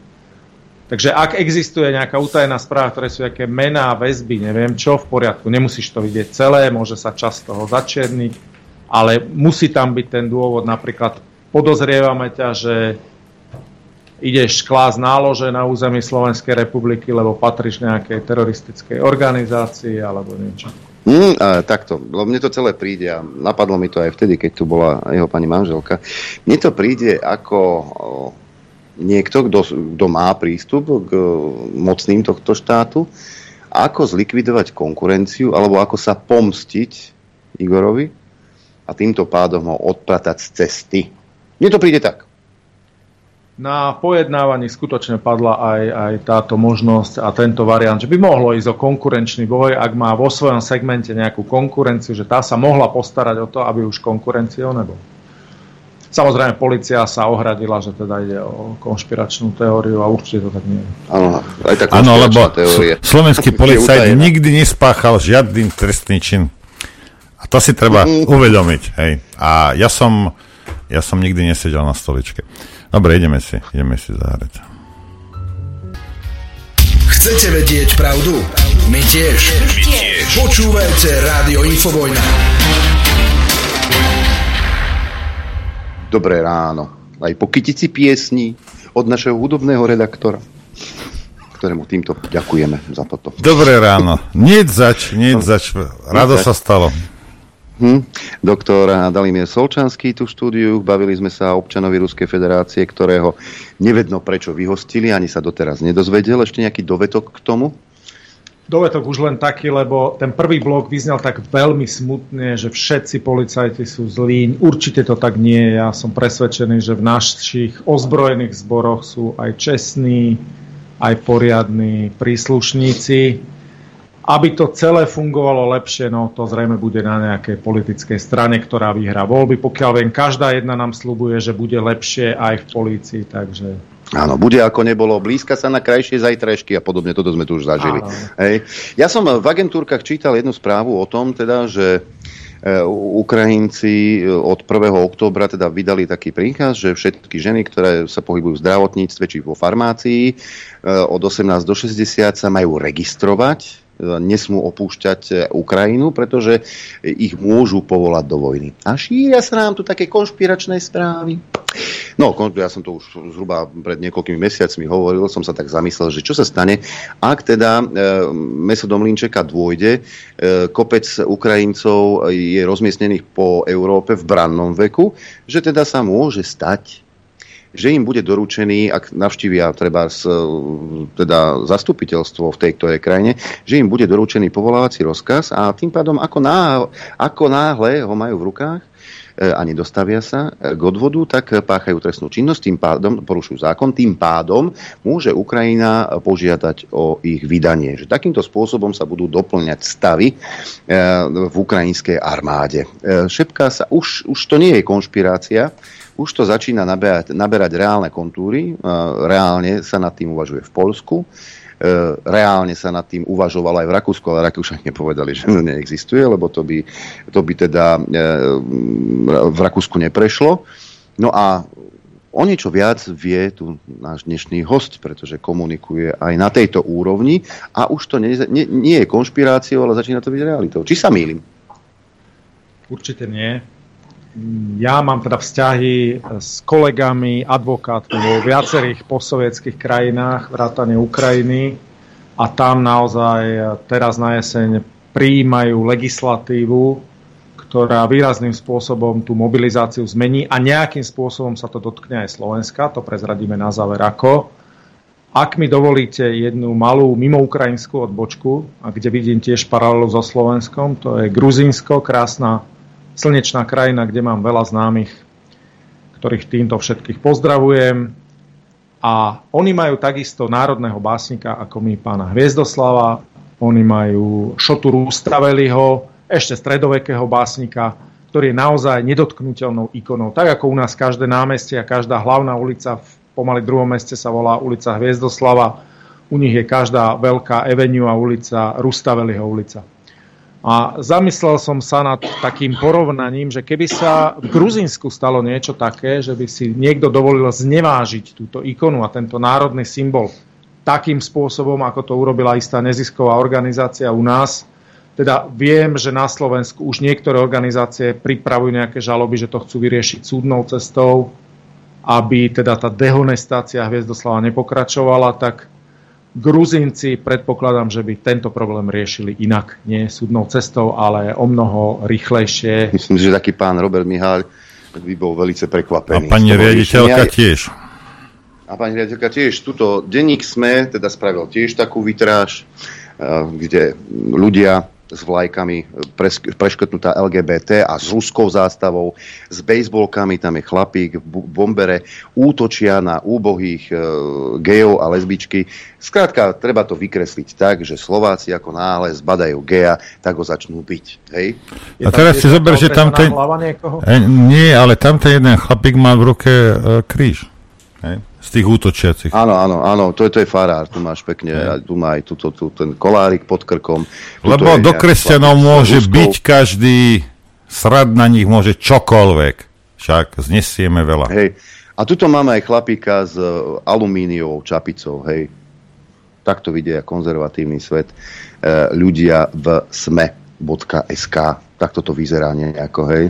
[SPEAKER 9] Takže ak existuje nejaká utajená správa, ktoré sú nejaké mená, väzby, neviem čo, v poriadku, nemusíš to vidieť celé, môže sa čas toho začerniť, ale musí tam byť ten dôvod, napríklad podozrievame ťa, že ideš klásť nálože na území Slovenskej republiky, lebo patríš nejakej teroristickej organizácii alebo niečo.
[SPEAKER 2] Mm, a, takto, lebo mne to celé príde a napadlo mi to aj vtedy, keď tu bola jeho pani manželka. Mne to príde ako niekto, kto má prístup k mocným tohto štátu, ako zlikvidovať konkurenciu alebo ako sa pomstiť Igorovi, a týmto pádom ho odpratať z cesty. Mne to príde tak.
[SPEAKER 9] Na pojednávaní skutočne padla aj, aj táto možnosť a tento variant, že by mohlo ísť o konkurenčný boj, ak má vo svojom segmente nejakú konkurenciu, že tá sa mohla postarať o to, aby už konkurenciou nebol. Samozrejme, policia sa ohradila, že teda ide o konšpiračnú teóriu a určite to tak nie je.
[SPEAKER 2] Áno, aj tá
[SPEAKER 3] Áno, lebo teórie. slovenský policajt nikdy nespáchal žiadny trestný čin. To si treba mm-hmm. uvedomiť. Hej. A ja som, ja som nikdy nesedel na stoličke. Dobre, ideme si, ideme si zahrať.
[SPEAKER 8] Chcete vedieť pravdu? My tiež. My tiež. Počúvajte Rádio Infovojna.
[SPEAKER 2] Dobré ráno. Aj po kytici piesni od našeho hudobného redaktora ktorému týmto ďakujeme za toto.
[SPEAKER 3] Dobré ráno. Nieť zač, nieť zač. Rado sa stalo.
[SPEAKER 2] Hm. Doktor Dalimir Solčanský tu štúdiu. Bavili sme sa o občanovi Ruskej federácie, ktorého nevedno prečo vyhostili, ani sa doteraz nedozvedel. Ešte nejaký dovetok k tomu?
[SPEAKER 9] Dovetok už len taký, lebo ten prvý blok vyznel tak veľmi smutne, že všetci policajti sú zlí. Určite to tak nie je. Ja som presvedčený, že v našich ozbrojených zboroch sú aj čestní, aj poriadni príslušníci. Aby to celé fungovalo lepšie, no to zrejme bude na nejakej politickej strane, ktorá vyhrá voľby. Pokiaľ viem, každá jedna nám slubuje, že bude lepšie aj v polícii, takže...
[SPEAKER 2] Áno, bude ako nebolo, blízka sa na krajšie zajtrajšky a podobne, toto sme tu už zažili. Hej. Ja som v agentúrkach čítal jednu správu o tom, teda, že E, Ukrajinci e, od 1. októbra teda vydali taký príkaz, že všetky ženy, ktoré sa pohybujú v zdravotníctve či vo farmácii e, od 18 do 60 sa majú registrovať nesmú opúšťať Ukrajinu, pretože ich môžu povolať do vojny. A šíria sa nám tu také konšpiračné správy. No, ja som to už zhruba pred niekoľkými mesiacmi hovoril, som sa tak zamyslel, že čo sa stane, ak teda e, mesodom Linčeka dôjde, e, kopec Ukrajincov je rozmiestnených po Európe v brannom veku, že teda sa môže stať, že im bude doručený, ak navštívia treba e, teda zastupiteľstvo v tej ktorej krajine, že im bude doručený povolávací rozkaz a tým pádom ako náhle, ako náhle ho majú v rukách, E, a nedostavia sa k odvodu, tak páchajú trestnú činnosť, tým pádom porušujú zákon, tým pádom môže Ukrajina požiadať o ich vydanie. Že takýmto spôsobom sa budú doplňať stavy e, v ukrajinskej armáde. E, šepká sa, už, už to nie je konšpirácia, už to začína naberať, naberať reálne kontúry, reálne sa nad tým uvažuje v Polsku. E, reálne sa nad tým uvažovalo aj v Rakúsku, ale Rakúšania *laughs* nepovedali, že to neexistuje, lebo to by, to by teda e, v Rakúsku neprešlo. No a o niečo viac vie tu náš dnešný host, pretože komunikuje aj na tejto úrovni a už to nie, nie, nie je konšpiráciou, ale začína to byť realitou. Či sa mýlim?
[SPEAKER 9] Určite nie ja mám teda vzťahy s kolegami, advokátmi vo viacerých posovietských krajinách, vrátane Ukrajiny a tam naozaj teraz na jeseň prijímajú legislatívu, ktorá výrazným spôsobom tú mobilizáciu zmení a nejakým spôsobom sa to dotkne aj Slovenska, to prezradíme na záver ako. Ak mi dovolíte jednu malú mimoukrajinskú odbočku, a kde vidím tiež paralelu so Slovenskom, to je Gruzinsko, krásna slnečná krajina, kde mám veľa známych, ktorých týmto všetkých pozdravujem. A oni majú takisto národného básnika ako my pána Hviezdoslava, oni majú Šotu Rústaveliho, ešte stredovekého básnika, ktorý je naozaj nedotknutelnou ikonou. Tak ako u nás každé námestie a každá hlavná ulica v pomaly druhom meste sa volá ulica Hviezdoslava, u nich je každá veľká Avenue a ulica Rustaveliho ulica. A zamyslel som sa nad takým porovnaním, že keby sa v Gruzínsku stalo niečo také, že by si niekto dovolil znevážiť túto ikonu a tento národný symbol takým spôsobom, ako to urobila istá nezisková organizácia u nás, teda viem, že na Slovensku už niektoré organizácie pripravujú nejaké žaloby, že to chcú vyriešiť súdnou cestou, aby teda tá dehonestácia Hviezdoslava nepokračovala, tak Gruzinci predpokladám, že by tento problém riešili inak, nie súdnou cestou, ale o mnoho rýchlejšie.
[SPEAKER 2] Myslím, že taký pán Robert Mihál by bol veľmi prekvapený.
[SPEAKER 3] A pani riaditeľka tiež.
[SPEAKER 2] A pani riaditeľka tiež. Tuto denník SME teda spravil tiež takú vitráž, eh, kde ľudia s vlajkami preškrtnutá LGBT a s ruskou zástavou, s bejsbolkami, tam je chlapík v bombere, útočia na úbohých e, gejov a lesbičky. Skrátka, treba to vykresliť tak, že Slováci ako náhle zbadajú geja, tak ho začnú byť. Hej?
[SPEAKER 3] A teraz si zober, že tam ten... E, nie, ale tam ten jeden chlapík má v ruke e, kríž. Hej? Z tých útočiacich.
[SPEAKER 2] Áno, áno, áno, to je, to je farár, tu máš pekne, ja. tu má aj tu, tu, ten kolárik pod krkom.
[SPEAKER 3] Lebo do kresťanov môže byť každý, srad na nich môže čokoľvek, však znesieme veľa.
[SPEAKER 2] Hej, a tuto máme aj chlapíka s e, alumíniovou čapicou, hej. Takto vidia konzervatívny svet e, ľudia v sme.sk. takto to vyzerá nejako, hej.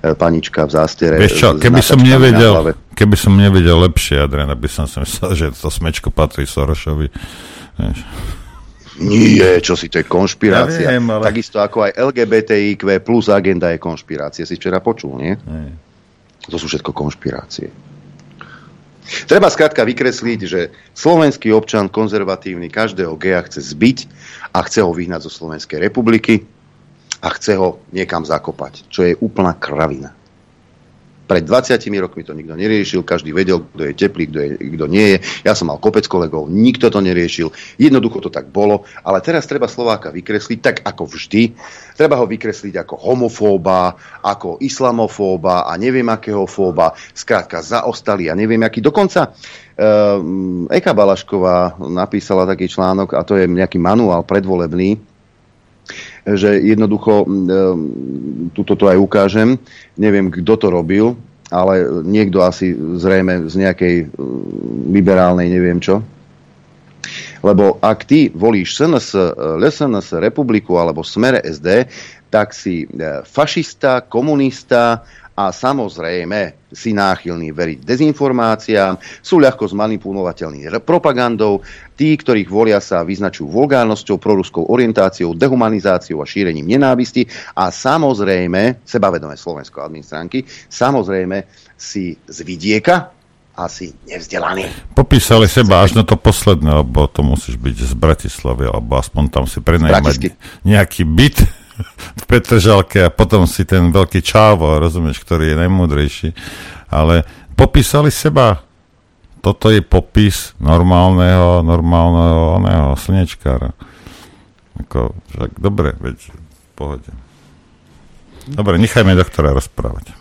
[SPEAKER 2] E, panička v zástere.
[SPEAKER 3] Vieš čo, keby som, nevedel, keby som nevedel lepšie, Adrian, aby som si myslel, že to smečko patrí Sorošovi. Vieš.
[SPEAKER 2] Nie, čo si, to je konšpirácia. Ja viem, ale... Takisto ako aj LGBTIQ plus agenda je konšpirácia. Si včera počul, nie? Nie. To sú všetko konšpirácie. Treba skrátka vykresliť, že slovenský občan konzervatívny každého geja chce zbiť a chce ho vyhnať zo Slovenskej republiky a chce ho niekam zakopať, čo je úplná kravina. Pred 20 rokmi to nikto neriešil, každý vedel, kto je teplý, kto, je, kto nie je. Ja som mal kopec kolegov, nikto to neriešil. Jednoducho to tak bolo, ale teraz treba Slováka vykresliť tak ako vždy. Treba ho vykresliť ako homofóba, ako islamofóba a neviem akého fóba. Skrátka zaostali a neviem aký. Dokonca um, Eka Balašková napísala taký článok a to je nejaký manuál predvolebný, že jednoducho, tuto to aj ukážem, neviem, kto to robil, ale niekto asi zrejme z nejakej liberálnej neviem čo. Lebo ak ty volíš SNS, LSNS, Republiku alebo Smere SD, tak si e, fašista, komunista, a samozrejme si náchylní veriť dezinformáciám, sú ľahko zmanipulovateľní propagandou, tí, ktorých volia sa vyznačujú vulgárnosťou, proruskou orientáciou, dehumanizáciou a šírením nenávisti. A samozrejme, sebavedomé Slovensko administránky, samozrejme si z vidieka asi nevzdelaný.
[SPEAKER 3] Popísali seba až na to posledné, lebo to musíš byť z Bratislavy, alebo aspoň tam si prenajmať nejaký byt v Petržalke a potom si ten veľký čávo, rozumieš, ktorý je najmudrejší. Ale popísali seba. Toto je popis normálneho, normálneho oného slnečkára. Ako, však dobre, veď v pohode. Dobre, nechajme doktora rozprávať.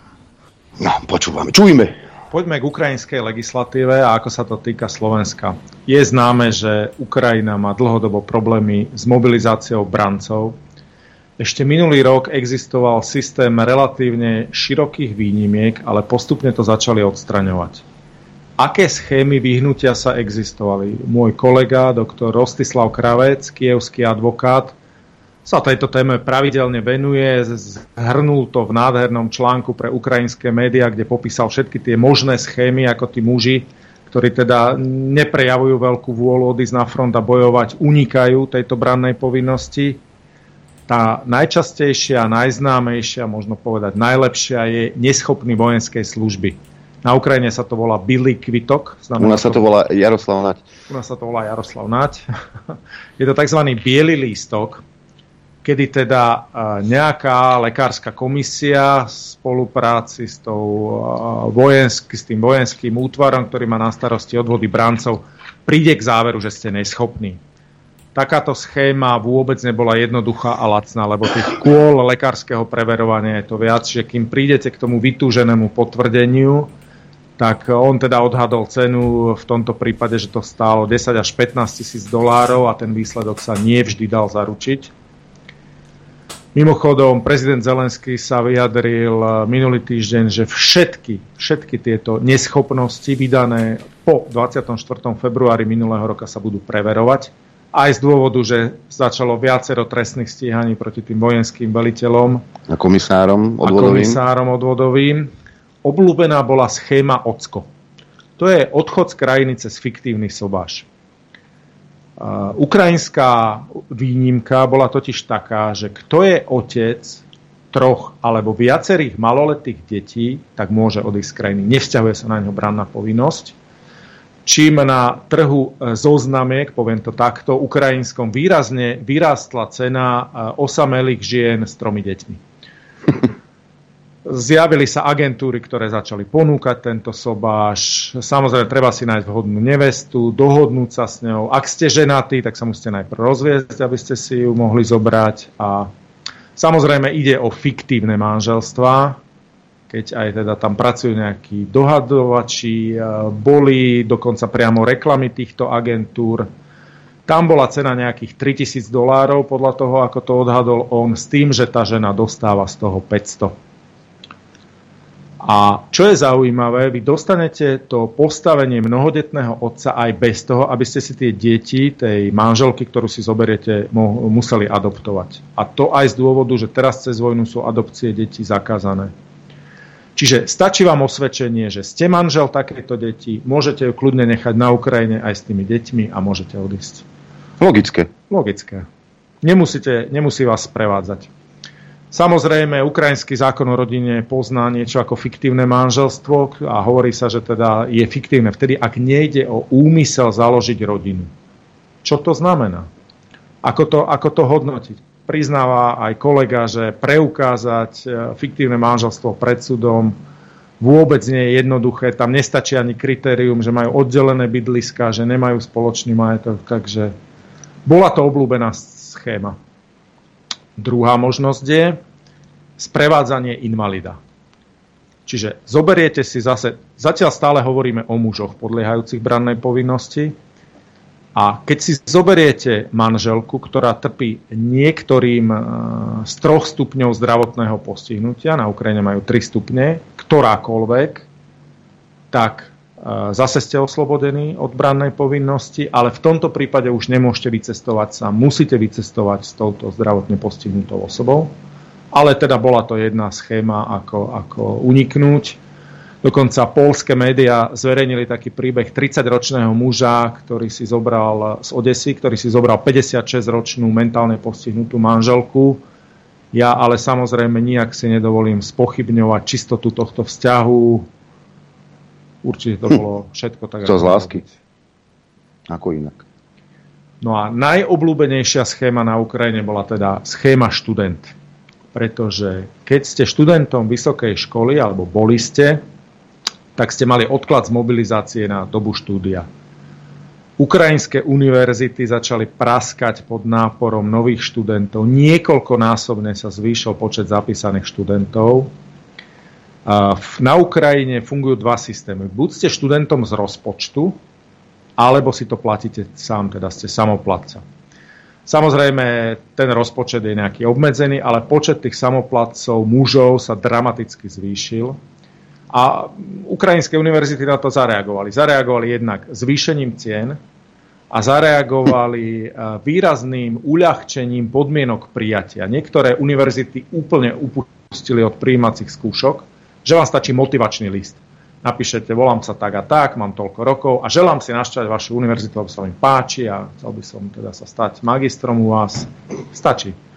[SPEAKER 2] No, počúvame, čujme.
[SPEAKER 9] Poďme k ukrajinskej legislatíve a ako sa to týka Slovenska. Je známe, že Ukrajina má dlhodobo problémy s mobilizáciou brancov ešte minulý rok existoval systém relatívne širokých výnimiek, ale postupne to začali odstraňovať. Aké schémy vyhnutia sa existovali? Môj kolega, doktor Rostislav Kravec, kievský advokát, sa tejto téme pravidelne venuje, zhrnul to v nádhernom článku pre ukrajinské médiá, kde popísal všetky tie možné schémy, ako tí muži, ktorí teda neprejavujú veľkú vôľu odísť na front a bojovať, unikajú tejto brannej povinnosti tá najčastejšia, najznámejšia, možno povedať najlepšia je neschopný vojenskej služby. Na Ukrajine sa to volá Billy Kvitok.
[SPEAKER 2] U nás sa to volá Jaroslav Nať.
[SPEAKER 9] U nás *laughs* sa to volá Jaroslav Nať. je to tzv. biely lístok, kedy teda nejaká lekárska komisia v spolupráci s, tou vojensk, s tým vojenským útvarom, ktorý má na starosti odvody brancov, príde k záveru, že ste neschopní takáto schéma vôbec nebola jednoduchá a lacná, lebo tých kôl lekárskeho preverovania je to viac, že kým prídete k tomu vytúženému potvrdeniu, tak on teda odhadol cenu v tomto prípade, že to stálo 10 až 15 tisíc dolárov a ten výsledok sa nie vždy dal zaručiť. Mimochodom, prezident Zelenský sa vyjadril minulý týždeň, že všetky, všetky tieto neschopnosti vydané po 24. februári minulého roka sa budú preverovať aj z dôvodu, že začalo viacero trestných stíhaní proti tým vojenským veliteľom
[SPEAKER 2] a komisárom
[SPEAKER 9] odvodovým. A komisárom odvodovým. Obľúbená bola schéma OCKO. To je odchod z krajiny cez fiktívny sobáš. Ukrajinská výnimka bola totiž taká, že kto je otec troch alebo viacerých maloletých detí, tak môže odísť z krajiny. Nevzťahuje sa na ňo branná povinnosť čím na trhu e, zoznamiek, poviem to takto, ukrajinskom výrazne vyrástla cena e, osamelých žien s tromi deťmi. *laughs* Zjavili sa agentúry, ktoré začali ponúkať tento sobáš. Samozrejme, treba si nájsť vhodnú nevestu, dohodnúť sa s ňou. Ak ste ženatí, tak sa musíte najprv rozviesť, aby ste si ju mohli zobrať. A samozrejme ide o fiktívne manželstva, keď aj teda tam pracujú nejakí dohadovači, e, boli dokonca priamo reklamy týchto agentúr. Tam bola cena nejakých 3000 dolárov podľa toho, ako to odhadol on, s tým, že tá žena dostáva z toho 500. A čo je zaujímavé, vy dostanete to postavenie mnohodetného otca aj bez toho, aby ste si tie deti, tej manželky, ktorú si zoberiete, museli adoptovať. A to aj z dôvodu, že teraz cez vojnu sú adopcie detí zakázané. Čiže stačí vám osvedčenie, že ste manžel takéto deti, môžete ju kľudne nechať na Ukrajine aj s tými deťmi a môžete odísť.
[SPEAKER 2] Logické.
[SPEAKER 9] Logické. Nemusíte, nemusí vás prevádzať. Samozrejme, ukrajinský zákon o rodine pozná niečo ako fiktívne manželstvo a hovorí sa, že teda je fiktívne vtedy, ak nejde o úmysel založiť rodinu. Čo to znamená? Ako to, ako to hodnotiť? Priznáva aj kolega, že preukázať e, fiktívne manželstvo pred súdom vôbec nie je jednoduché. Tam nestačí ani kritérium, že majú oddelené bydliska, že nemajú spoločný majetok. Takže bola to obľúbená schéma. Druhá možnosť je sprevádzanie invalida. Čiže zoberiete si zase, zatiaľ stále hovoríme o mužoch podliehajúcich brannej povinnosti, a keď si zoberiete manželku, ktorá trpí niektorým e, z troch stupňov zdravotného postihnutia, na Ukrajine majú 3 stupne, ktorákoľvek, tak e, zase ste oslobodení od brannej povinnosti, ale v tomto prípade už nemôžete vycestovať sa, musíte vycestovať s touto zdravotne postihnutou osobou. Ale teda bola to jedna schéma, ako, ako uniknúť. Dokonca polské médiá zverejnili taký príbeh 30-ročného muža, ktorý si zobral z Odesy, ktorý si zobral 56-ročnú mentálne postihnutú manželku. Ja ale samozrejme nijak si nedovolím spochybňovať čistotu tohto vzťahu. Určite to hm. bolo všetko tak.
[SPEAKER 2] To z lásky. Ako inak.
[SPEAKER 9] No a najobľúbenejšia schéma na Ukrajine bola teda schéma študent. Pretože keď ste študentom vysokej školy, alebo boli ste, tak ste mali odklad z mobilizácie na dobu štúdia. Ukrajinské univerzity začali praskať pod náporom nových študentov. Niekoľkonásobne sa zvýšil počet zapísaných študentov. Na Ukrajine fungujú dva systémy. Buď ste študentom z rozpočtu, alebo si to platíte sám, teda ste samoplatca. Samozrejme, ten rozpočet je nejaký obmedzený, ale počet tých samoplatcov mužov sa dramaticky zvýšil a ukrajinské univerzity na to zareagovali. Zareagovali jednak zvýšením cien a zareagovali e, výrazným uľahčením podmienok prijatia. Niektoré univerzity úplne upustili od príjímacích skúšok, že vám stačí motivačný list. Napíšete, volám sa tak a tak, mám toľko rokov a želám si našťať vašu univerzitu, lebo sa mi páči a chcel by som teda sa stať magistrom u vás. Stačí.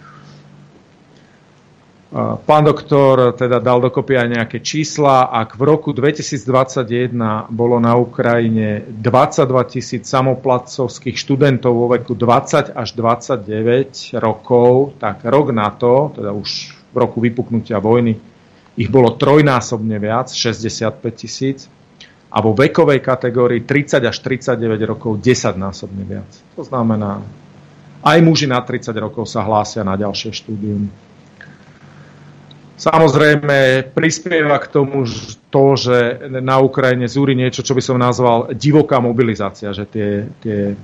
[SPEAKER 9] Pán doktor teda dal dokopy aj nejaké čísla. Ak v roku 2021 bolo na Ukrajine 22 tisíc samoplacovských študentov vo veku 20 až 29 rokov, tak rok na to, teda už v roku vypuknutia vojny, ich bolo trojnásobne viac, 65 tisíc. A vo vekovej kategórii 30 až 39 rokov 10 násobne viac. To znamená, aj muži na 30 rokov sa hlásia na ďalšie štúdium. Samozrejme, prispieva k tomu to, že na Ukrajine zúri niečo, čo by som nazval divoká mobilizácia, že tie, tie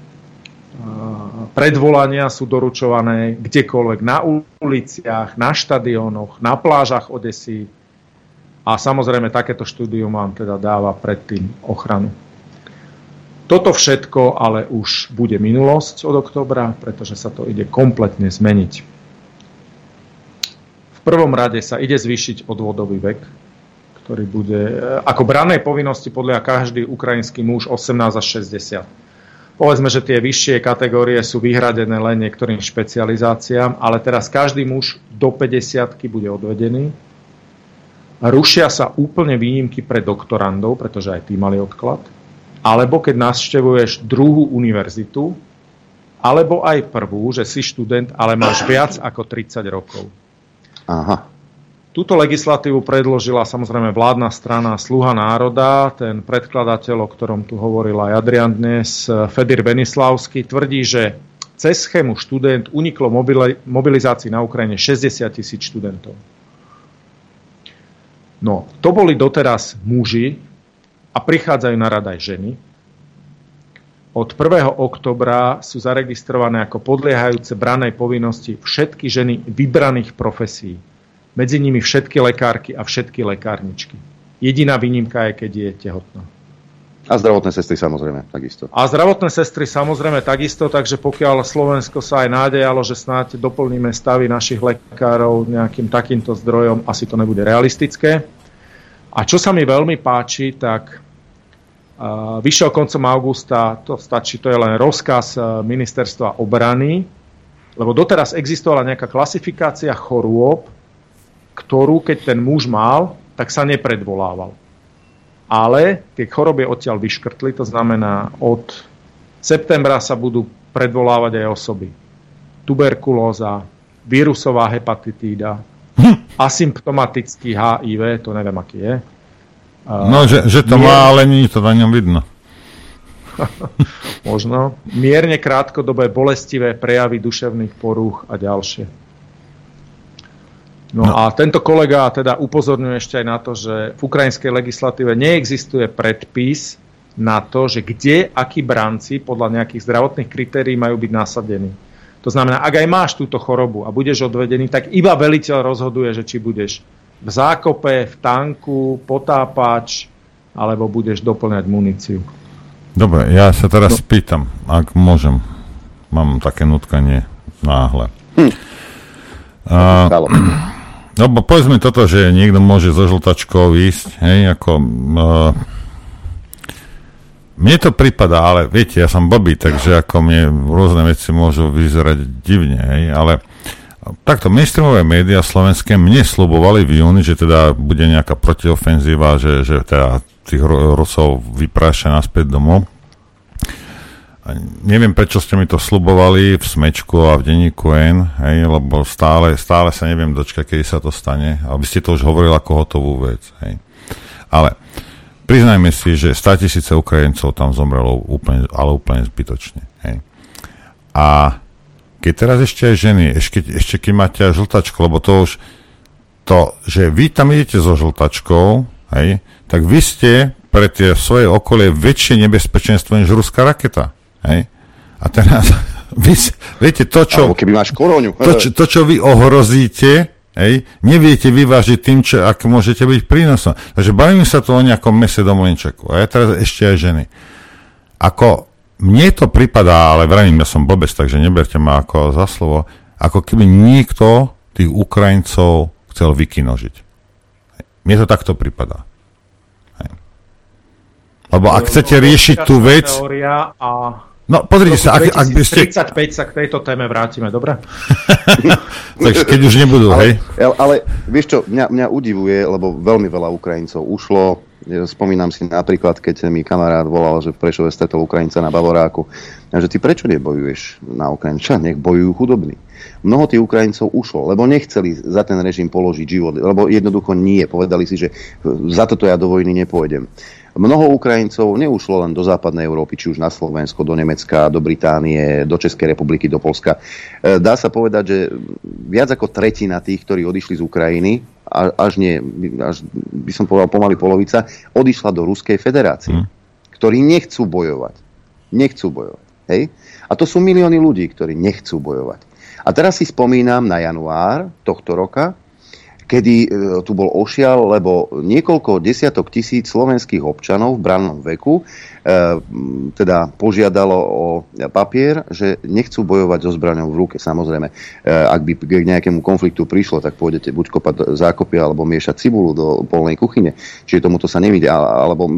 [SPEAKER 9] predvolania sú doručované kdekoľvek, na uliciach, na štadiónoch, na plážach Odesy. A samozrejme, takéto štúdium vám teda dáva predtým ochranu. Toto všetko ale už bude minulosť od oktobra, pretože sa to ide kompletne zmeniť prvom rade sa ide zvýšiť odvodový vek, ktorý bude ako branej povinnosti podľa každý ukrajinský muž 18 až 60. Povedzme, že tie vyššie kategórie sú vyhradené len niektorým špecializáciám, ale teraz každý muž do 50 bude odvedený. Rušia sa úplne výnimky pre doktorandov, pretože aj tí mali odklad. Alebo keď navštevuješ druhú univerzitu, alebo aj prvú, že si študent, ale máš viac ako 30 rokov.
[SPEAKER 2] Aha.
[SPEAKER 9] Túto legislatívu predložila samozrejme vládna strana Sluha národa. Ten predkladateľ, o ktorom tu hovoril aj Adrian dnes, Fedir Benislavský, tvrdí, že cez schému študent uniklo mobilizácii na Ukrajine 60 tisíc študentov. No, to boli doteraz muži a prichádzajú na rad aj ženy. Od 1. oktobra sú zaregistrované ako podliehajúce branej povinnosti všetky ženy vybraných profesí. Medzi nimi všetky lekárky a všetky lekárničky. Jediná výnimka je, keď je tehotná.
[SPEAKER 2] A zdravotné sestry samozrejme, takisto.
[SPEAKER 9] A zdravotné sestry samozrejme takisto, takže pokiaľ Slovensko sa aj nádejalo, že snáď doplníme stavy našich lekárov nejakým takýmto zdrojom, asi to nebude realistické. A čo sa mi veľmi páči, tak vyšiel koncom augusta, to stačí, to je len rozkaz uh, ministerstva obrany, lebo doteraz existovala nejaká klasifikácia chorôb, ktorú keď ten muž mal, tak sa nepredvolával ale tie choroby odtiaľ vyškrtli, to znamená od septembra sa budú predvolávať aj osoby. Tuberkulóza, vírusová hepatitída, hm. asymptomatický HIV, to neviem, aký je.
[SPEAKER 3] No, že, že to mierne, má, ale nie to na ňom vidno. *laughs*
[SPEAKER 9] Možno. Mierne krátkodobé bolestivé prejavy duševných porúch a ďalšie. No, no a tento kolega teda upozorňuje ešte aj na to, že v ukrajinskej legislatíve neexistuje predpis na to, že kde akí branci podľa nejakých zdravotných kritérií majú byť nasadení. To znamená, ak aj máš túto chorobu a budeš odvedený, tak iba veliteľ rozhoduje, že či budeš v zákope, v tanku, potápač, alebo budeš doplňať muníciu.
[SPEAKER 3] Dobre, ja sa teraz no. spýtam, ak môžem. Mám také nutkanie náhle. Hm. Uh, No bo povedzme toto, že niekto môže so žltačkou ísť, hej, ako... Uh, mne to prípada, ale viete, ja som blbý, takže ako mne rôzne veci môžu vyzerať divne, hej, ale takto mainstreamové médiá slovenské mne slubovali v júni, že teda bude nejaká protiofenzíva, že, že teda tých Rusov vypráša naspäť domov neviem, prečo ste mi to slubovali v Smečku a v denníku N, hej, lebo stále, stále sa neviem dočkať, kedy sa to stane. A vy ste to už hovorili ako hotovú vec. Hej. Ale priznajme si, že 100 tisíce Ukrajincov tam zomrelo úplne, ale úplne zbytočne. Hej. A keď teraz ešte aj ženy, ešte, ešte keď máte aj žltačku, lebo to už to, že vy tam idete so žltačkou, hej, tak vy ste pre tie svoje okolie väčšie nebezpečenstvo než ruská raketa. Hej? A teraz, *laughs* vy, viete, to, čo...
[SPEAKER 2] Alebo keby máš koroňu.
[SPEAKER 3] To, čo, to, čo vy ohrozíte, hej, neviete vyvážiť tým, čo, ak môžete byť prínosom. Takže bavím sa tu o nejakom mese do Mlinčeku. A ja teraz ešte aj ženy. Ako, mne to pripadá, ale vravím, ja som blbec, takže neberte ma ako za slovo, ako keby niekto tých Ukrajincov chcel vykinožiť. Mne to takto pripadá. Lebo ak chcete riešiť tú vec... A No, pozrite sa,
[SPEAKER 9] ak, ak by ste... 35 sa k tejto téme vrátime, dobre? *laughs*
[SPEAKER 3] Takže keď už nebudú,
[SPEAKER 2] ale,
[SPEAKER 3] hej?
[SPEAKER 2] Ale, ale vieš čo, mňa, mňa udivuje, lebo veľmi veľa Ukrajincov ušlo. Spomínam si napríklad, keď mi kamarát volal, že v Prešove stretol Ukrajinca na Bavoráku. Že ty prečo nebojuješ na Ukrajinu? Čo, nech bojujú chudobní. Mnoho tých Ukrajincov ušlo, lebo nechceli za ten režim položiť život, lebo jednoducho nie. Povedali si, že za toto ja do vojny nepôjdem. Mnoho Ukrajincov neušlo len do západnej Európy, či už na Slovensko, do Nemecka, do Británie, do Českej republiky, do Polska. E, dá sa povedať, že viac ako tretina tých, ktorí odišli z Ukrajiny, až nie, až by som povedal pomaly polovica, odišla do Ruskej federácie, mm. ktorí nechcú bojovať. Nechcú bojovať. Hej? A to sú milióny ľudí, ktorí nechcú bojovať. A teraz si spomínam na január tohto roka, kedy e, tu bol ošial, lebo niekoľko desiatok tisíc slovenských občanov v brannom veku e, teda požiadalo o papier, že nechcú bojovať so zbraňou v ruke. Samozrejme, e, ak by k nejakému konfliktu prišlo, tak pôjdete buď kopať zákopy alebo miešať cibulu do polnej kuchyne. Čiže tomuto sa nevidia, alebo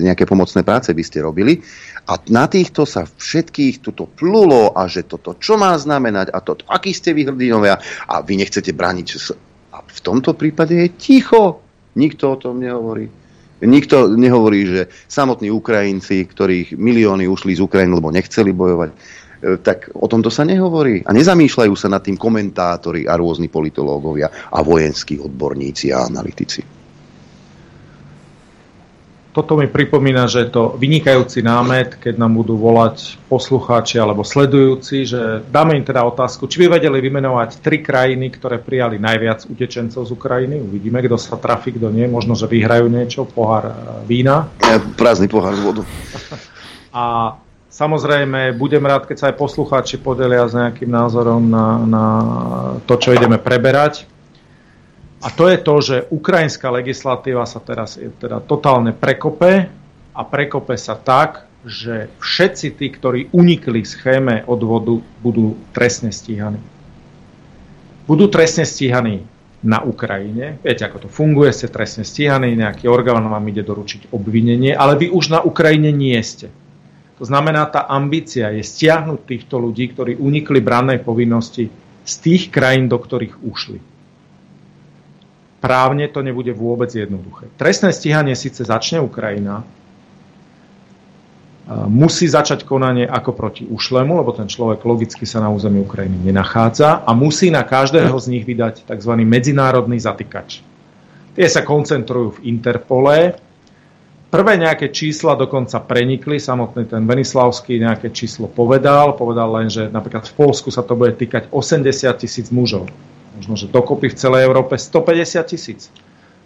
[SPEAKER 2] nejaké pomocné práce by ste robili. A na týchto sa všetkých tuto plulo a že toto čo má znamenať a to, aký ste vy hrdinovia a vy nechcete brániť v tomto prípade je ticho. Nikto o tom nehovorí. Nikto nehovorí, že samotní Ukrajinci, ktorých milióny ušli z Ukrajiny, lebo nechceli bojovať, e, tak o tomto sa nehovorí. A nezamýšľajú sa nad tým komentátori a rôzni politológovia a vojenskí odborníci a analytici
[SPEAKER 9] toto mi pripomína, že je to vynikajúci námet, keď nám budú volať poslucháči alebo sledujúci, že dáme im teda otázku, či by vedeli vymenovať tri krajiny, ktoré prijali najviac utečencov z Ukrajiny. Uvidíme, kto sa trafí, kto nie. Možno, že vyhrajú niečo, pohár e, vína.
[SPEAKER 2] Ja, prázdny pohár z vodu. *laughs*
[SPEAKER 9] A samozrejme, budem rád, keď sa aj poslucháči podelia s nejakým názorom na, na to, čo ideme preberať. A to je to, že ukrajinská legislatíva sa teraz teda totálne prekope a prekope sa tak, že všetci tí, ktorí unikli schéme odvodu, budú trestne stíhaní. Budú trestne stíhaní na Ukrajine. Viete, ako to funguje, ste trestne stíhaní, nejaký orgán vám ide doručiť obvinenie, ale vy už na Ukrajine nie ste. To znamená, tá ambícia je stiahnuť týchto ľudí, ktorí unikli brannej povinnosti z tých krajín, do ktorých ušli. Právne to nebude vôbec jednoduché. Trestné stíhanie síce začne Ukrajina, musí začať konanie ako proti ušlemu, lebo ten človek logicky sa na území Ukrajiny nenachádza a musí na každého z nich vydať tzv. medzinárodný zatýkač. Tie sa koncentrujú v Interpole. Prvé nejaké čísla dokonca prenikli, samotný ten Venislavský nejaké číslo povedal, povedal len, že napríklad v Polsku sa to bude týkať 80 tisíc mužov. Možno, že dokopy v celej Európe 150 tisíc.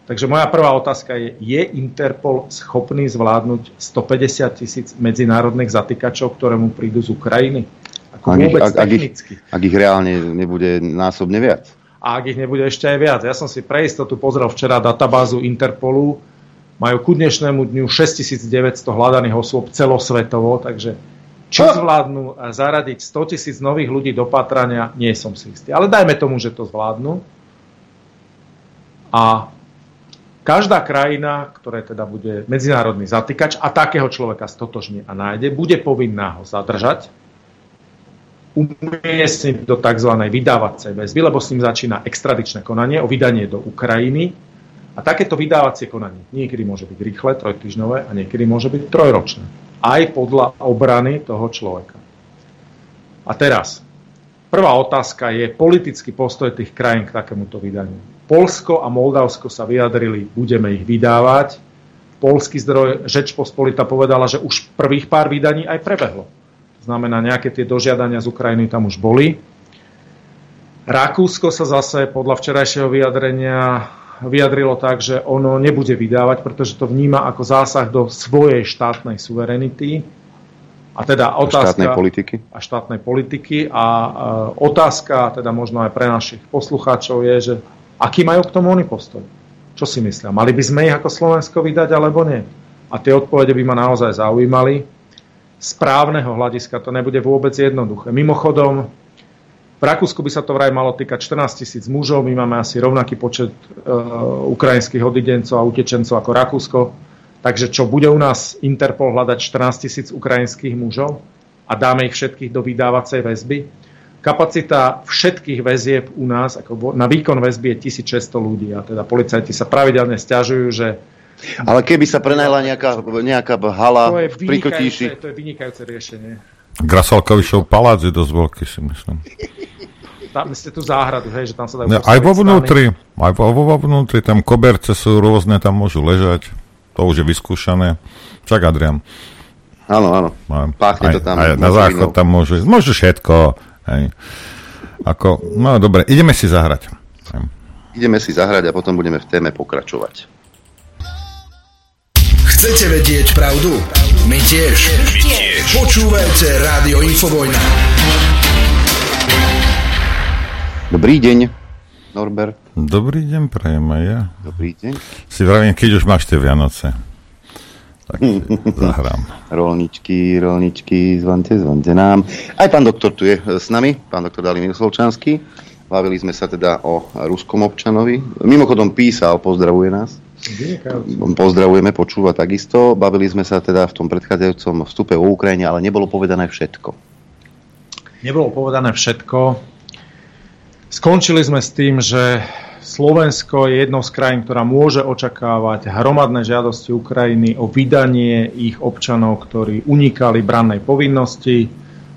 [SPEAKER 9] Takže moja prvá otázka je, je Interpol schopný zvládnuť 150 tisíc medzinárodných zatýkačov, ktoré mu prídu z Ukrajiny?
[SPEAKER 2] Ako ak, vôbec ak, ak, ich, ak ich reálne nebude násobne viac.
[SPEAKER 9] A ak ich nebude ešte aj viac. Ja som si pre istotu pozrel včera databázu Interpolu. Majú ku dnešnému dňu 6900 hľadaných osôb celosvetovo, takže či zvládnu zaradiť 100 tisíc nových ľudí do patrania, nie som si istý. Ale dajme tomu, že to zvládnu. A Každá krajina, ktorá teda bude medzinárodný zatýkač a takého človeka stotožne a nájde, bude povinná ho zadržať, umiestniť do tzv. vydávacej väzby, lebo s ním začína extradičné konanie o vydanie do Ukrajiny. A takéto vydávacie konanie niekedy môže byť rýchle, trojtyžňové a niekedy môže byť trojročné. Aj podľa obrany toho človeka. A teraz, prvá otázka je politický postoj tých krajín k takémuto vydaniu. Polsko a Moldavsko sa vyjadrili, budeme ich vydávať. Polský zdroj Žeč Pospolita povedala, že už prvých pár vydaní aj prebehlo. To znamená, nejaké tie dožiadania z Ukrajiny tam už boli. Rakúsko sa zase podľa včerajšieho vyjadrenia vyjadrilo tak, že ono nebude vydávať, pretože to vníma ako zásah do svojej štátnej suverenity. A teda otázka, a
[SPEAKER 2] štátnej politiky.
[SPEAKER 9] A štátnej politiky. A, a otázka, teda možno aj pre našich poslucháčov je, že Aký majú k tomu oni postoj? Čo si myslia? Mali by sme ich ako Slovensko vydať alebo nie? A tie odpovede by ma naozaj zaujímali. Z právneho hľadiska to nebude vôbec jednoduché. Mimochodom, v Rakúsku by sa to vraj malo týkať 14 tisíc mužov, my máme asi rovnaký počet e, ukrajinských odidencov a utečencov ako Rakúsko. Takže čo, bude u nás Interpol hľadať 14 tisíc ukrajinských mužov a dáme ich všetkých do vydávacej väzby? Kapacita všetkých väzieb u nás ako na výkon väzby je 1600 ľudí a teda policajti sa pravidelne stiažujú, že
[SPEAKER 2] ale keby sa prenajala nejaká, nejaká hala
[SPEAKER 9] to je
[SPEAKER 2] Kotíši...
[SPEAKER 9] To je vynikajúce riešenie.
[SPEAKER 3] Grasalkovišov palác je dosť veľký, si myslím.
[SPEAKER 9] Tam ste tu záhradu, hej, že tam sa dajú...
[SPEAKER 3] Ja, aj vo vnútri, aj vo, vo vnútri, tam koberce sú rôzne, tam môžu ležať. To už je vyskúšané. Čak, Adrian.
[SPEAKER 2] Áno, áno. Páchne to tam.
[SPEAKER 3] Aj na záchod tam môže. Môže všetko. Hej. Ako, no dobre, ideme si zahrať.
[SPEAKER 2] Ideme si zahrať a potom budeme v téme pokračovať.
[SPEAKER 8] Chcete vedieť pravdu? My tiež. My tiež. Počúvajte Rádio Infovojna.
[SPEAKER 2] Dobrý deň, Norbert.
[SPEAKER 3] Dobrý deň, prajem aj ja.
[SPEAKER 2] Dobrý deň.
[SPEAKER 3] Si vravím, keď už máš tie Vianoce. Tak *laughs* zahrám.
[SPEAKER 2] rolničky, rolničky, zvante, zvante nám. Aj pán doktor tu je s nami, pán doktor Dalin Slovčanský. Bavili sme sa teda o ruskom občanovi. Mimochodom písal, pozdravuje nás. Pozdravujeme, počúva takisto. Bavili sme sa teda v tom predchádzajúcom vstupe o Ukrajine, ale nebolo povedané všetko.
[SPEAKER 9] Nebolo povedané všetko. Skončili sme s tým, že Slovensko je jednou z krajín, ktorá môže očakávať hromadné žiadosti Ukrajiny o vydanie ich občanov, ktorí unikali brannej povinnosti,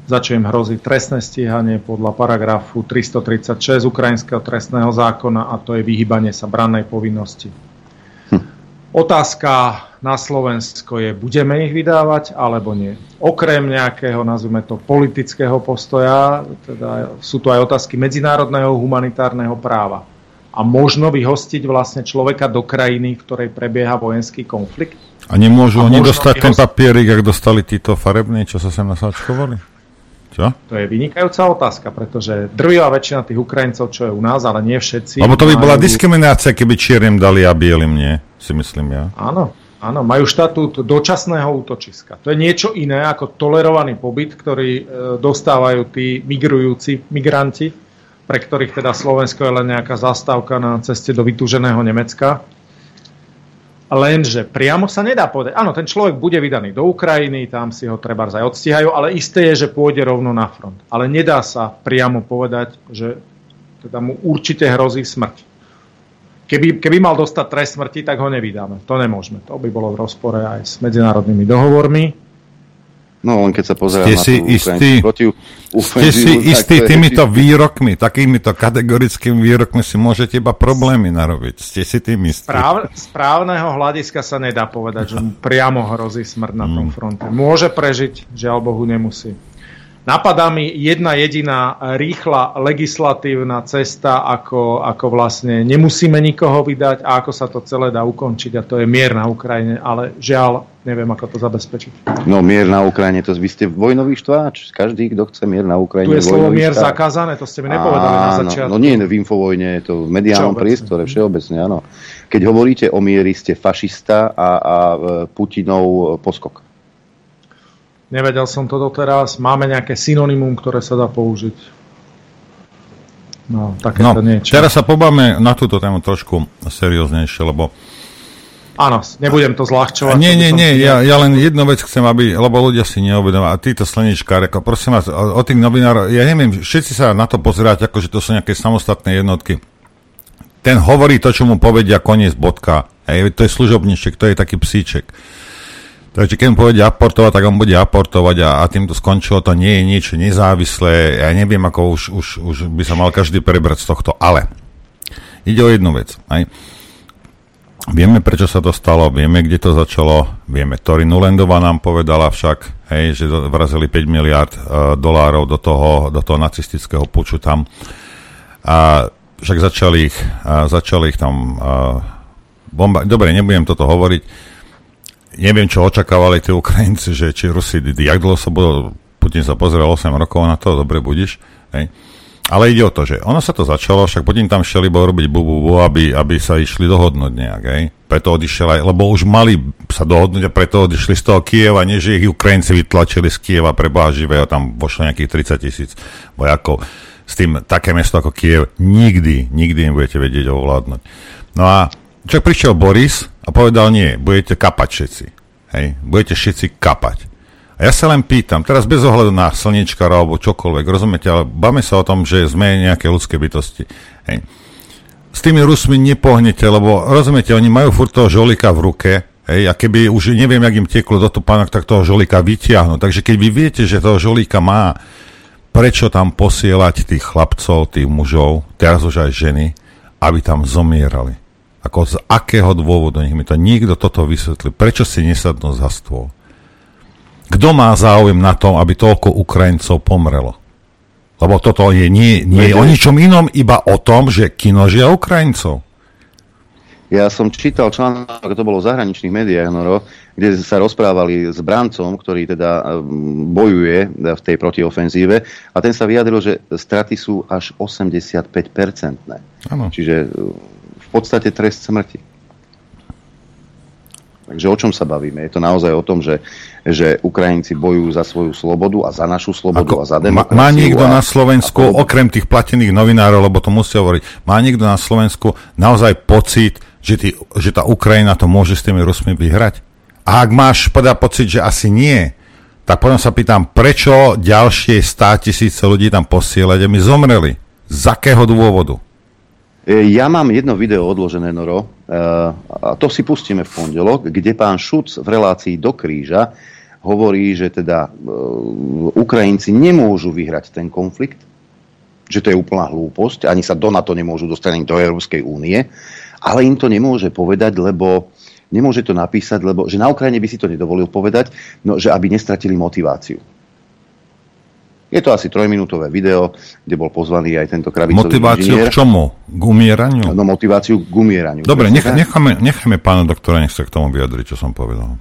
[SPEAKER 9] za čo im hrozí trestné stíhanie podľa paragrafu 336 Ukrajinského trestného zákona a to je vyhybanie sa brannej povinnosti. Otázka na Slovensko je, budeme ich vydávať alebo nie. Okrem nejakého, nazvime to, politického postoja, teda sú tu aj otázky medzinárodného humanitárneho práva a možno vyhostiť vlastne človeka do krajiny, v ktorej prebieha vojenský konflikt.
[SPEAKER 3] A nemôžu a oni dostať ten papierik, ak dostali títo farební, čo sa sem nasáčkovali? Čo?
[SPEAKER 9] To je vynikajúca otázka, pretože drvivá väčšina tých Ukrajincov, čo je u nás, ale nie všetci...
[SPEAKER 3] Lebo to by bola
[SPEAKER 9] majú-
[SPEAKER 3] diskriminácia, keby čiernym dali a bielým nie, si myslím ja.
[SPEAKER 9] Áno, áno, majú štatút dočasného útočiska. To je niečo iné ako tolerovaný pobyt, ktorý e, dostávajú tí migrujúci migranti, pre ktorých teda Slovensko je len nejaká zastávka na ceste do vytúženého Nemecka. Lenže priamo sa nedá povedať. Áno, ten človek bude vydaný do Ukrajiny, tam si ho treba aj odstíhajú, ale isté je, že pôjde rovno na front. Ale nedá sa priamo povedať, že teda mu určite hrozí smrť. Keby, keby mal dostať trest smrti, tak ho nevydáme. To nemôžeme. To by bolo v rozpore aj s medzinárodnými dohovormi.
[SPEAKER 2] No len keď sa pozerá
[SPEAKER 3] Ste
[SPEAKER 2] na
[SPEAKER 3] si
[SPEAKER 2] proti-
[SPEAKER 3] ste si
[SPEAKER 2] je
[SPEAKER 3] týmito
[SPEAKER 2] čistý-
[SPEAKER 3] výrokmi, takýmito kategorickými výrokmi si môžete iba problémy narobiť. Ste si tým istí.
[SPEAKER 9] Práv, z právneho hľadiska sa nedá povedať, že mu priamo hrozí smrť na
[SPEAKER 3] Mm.
[SPEAKER 9] tom fronte. Môže prežiť, žiaľ Bohu nemusí. Napadá mi jedna jediná rýchla legislatívna cesta, ako, ako vlastne nemusíme nikoho vydať a ako sa to celé dá ukončiť a to je mier na Ukrajine, ale žiaľ, neviem ako to zabezpečiť.
[SPEAKER 2] No mier na Ukrajine, to vy ste vojnový štváč. Každý, kto chce mier na Ukrajine,
[SPEAKER 9] Tu je slovo mier
[SPEAKER 2] štát.
[SPEAKER 9] zakázané, to ste mi nepovedali na
[SPEAKER 2] Áno,
[SPEAKER 9] začiatku.
[SPEAKER 2] No nie v infovojne, je to v mediálnom
[SPEAKER 9] Všeobecne.
[SPEAKER 2] priestore, všeobecne, áno. Keď hovoríte o miery, ste fašista a, a e, Putinov poskok.
[SPEAKER 9] Nevedel som to doteraz. Máme nejaké synonymum, ktoré sa dá použiť. No,
[SPEAKER 3] No,
[SPEAKER 9] takéto niečo.
[SPEAKER 3] teraz sa pobáme na túto tému trošku serióznejšie, lebo
[SPEAKER 9] Áno, nebudem to zľahčovať.
[SPEAKER 3] Nie, nie, nie, ja, ja len jednu vec chcem, aby, lebo ľudia si neuvedomujú, a títo sleničkári, ako prosím vás, o, o tých novinárov, ja neviem, všetci sa na to pozeráte, ako že to sú nejaké samostatné jednotky. Ten hovorí to, čo mu povedia koniec bodka. Hej, to je služobníček, to je taký psíček. Takže keď mu povedia aportovať, tak on bude aportovať a, a tým to skončilo. To nie je niečo nezávislé. Ja neviem, ako už, už, už by sa mal každý prebrať z tohto. Ale ide o jednu vec. Aj. Vieme, prečo sa to stalo, vieme, kde to začalo, vieme, Tori Nulendová nám povedala však, hej, že vrazili 5 miliard uh, dolárov do toho, do toho nacistického puču tam. A však začali ich, uh, začali ich tam uh, bomba... Dobre, nebudem toto hovoriť. Neviem, čo očakávali tí Ukrajinci, že či Rusi, jak dlho sa budú, Putin sa pozrel 8 rokov na to, dobre budíš, hej. Ale ide o to, že ono sa to začalo, však Putin tam šiel iba robiť bu, bu aby, aby sa išli dohodnúť nejak, hej. Preto odišiel aj, lebo už mali sa dohodnúť a preto odišli z toho Kieva, nie že ich Ukrajinci vytlačili z Kieva pre Boha živého, tam vošlo nejakých 30 tisíc vojakov. S tým také mesto ako Kiev nikdy, nikdy nebudete vedieť ovládnuť. No a čo prišiel Boris a povedal nie, budete kapať všetci. Hej, budete všetci kapať. A ja sa len pýtam, teraz bez ohľadu na slniečkara alebo čokoľvek, rozumiete, ale bavme sa o tom, že sme nejaké ľudské bytosti. Hej. S tými Rusmi nepohnete, lebo rozumiete, oni majú furt toho žolika v ruke, hej, a keby už neviem, jak im tieklo do topánok, tak toho žolika vytiahnu. Takže keď vy viete, že toho žolika má, prečo tam posielať tých chlapcov, tých mužov, teraz už aj ženy, aby tam zomierali? Ako z akého dôvodu, nech mi to niekto toto vysvetlí. Prečo si nesadnú za stôl? Kto má záujem na tom, aby toľko Ukrajincov pomrelo? Lebo toto je nie, nie je o ničom inom, iba o tom, že kinožia Ukrajincov.
[SPEAKER 2] Ja som čítal článok, to bolo v zahraničných médiách, Noro, kde sa rozprávali s brancom, ktorý teda mm, bojuje v tej protiofenzíve a ten sa vyjadril, že straty sú až 85-percentné.
[SPEAKER 3] Áno.
[SPEAKER 2] Čiže e, v podstate trest smrti. Takže o čom sa bavíme? Je to naozaj o tom, že, že Ukrajinci bojujú za svoju slobodu a za našu slobodu
[SPEAKER 3] Ako,
[SPEAKER 2] a za demokraciu.
[SPEAKER 3] má niekto
[SPEAKER 2] a,
[SPEAKER 3] na Slovensku,
[SPEAKER 2] a
[SPEAKER 3] okrem tých platených novinárov, lebo to musí hovoriť, má niekto na Slovensku naozaj pocit, že, ty, že tá Ukrajina to môže s tými Rusmi vyhrať? A ak máš podľa pocit, že asi nie, tak potom sa pýtam, prečo ďalšie 100 tisíce ľudí tam posielať, aby zomreli? Z akého dôvodu?
[SPEAKER 2] E, Ja mám jedno video odložené, Noro, e, a to si pustíme v pondelok, kde pán Šuc v relácii do kríža hovorí, že teda e, Ukrajinci nemôžu vyhrať ten konflikt, že to je úplná hlúposť, ani sa do NATO nemôžu dostať ani do Európskej únie, ale im to nemôže povedať, lebo nemôže to napísať, lebo že na Ukrajine by si to nedovolil povedať, no, že aby nestratili motiváciu. Je to asi trojminútové video, kde bol pozvaný aj tento kravicový
[SPEAKER 3] Motiváciu
[SPEAKER 2] inžinier.
[SPEAKER 3] k čomu? K umieraniu?
[SPEAKER 2] No motiváciu k umieraniu.
[SPEAKER 3] Dobre, nech, necháme, necháme pána doktora, nech sa k tomu vyjadri, čo som povedal.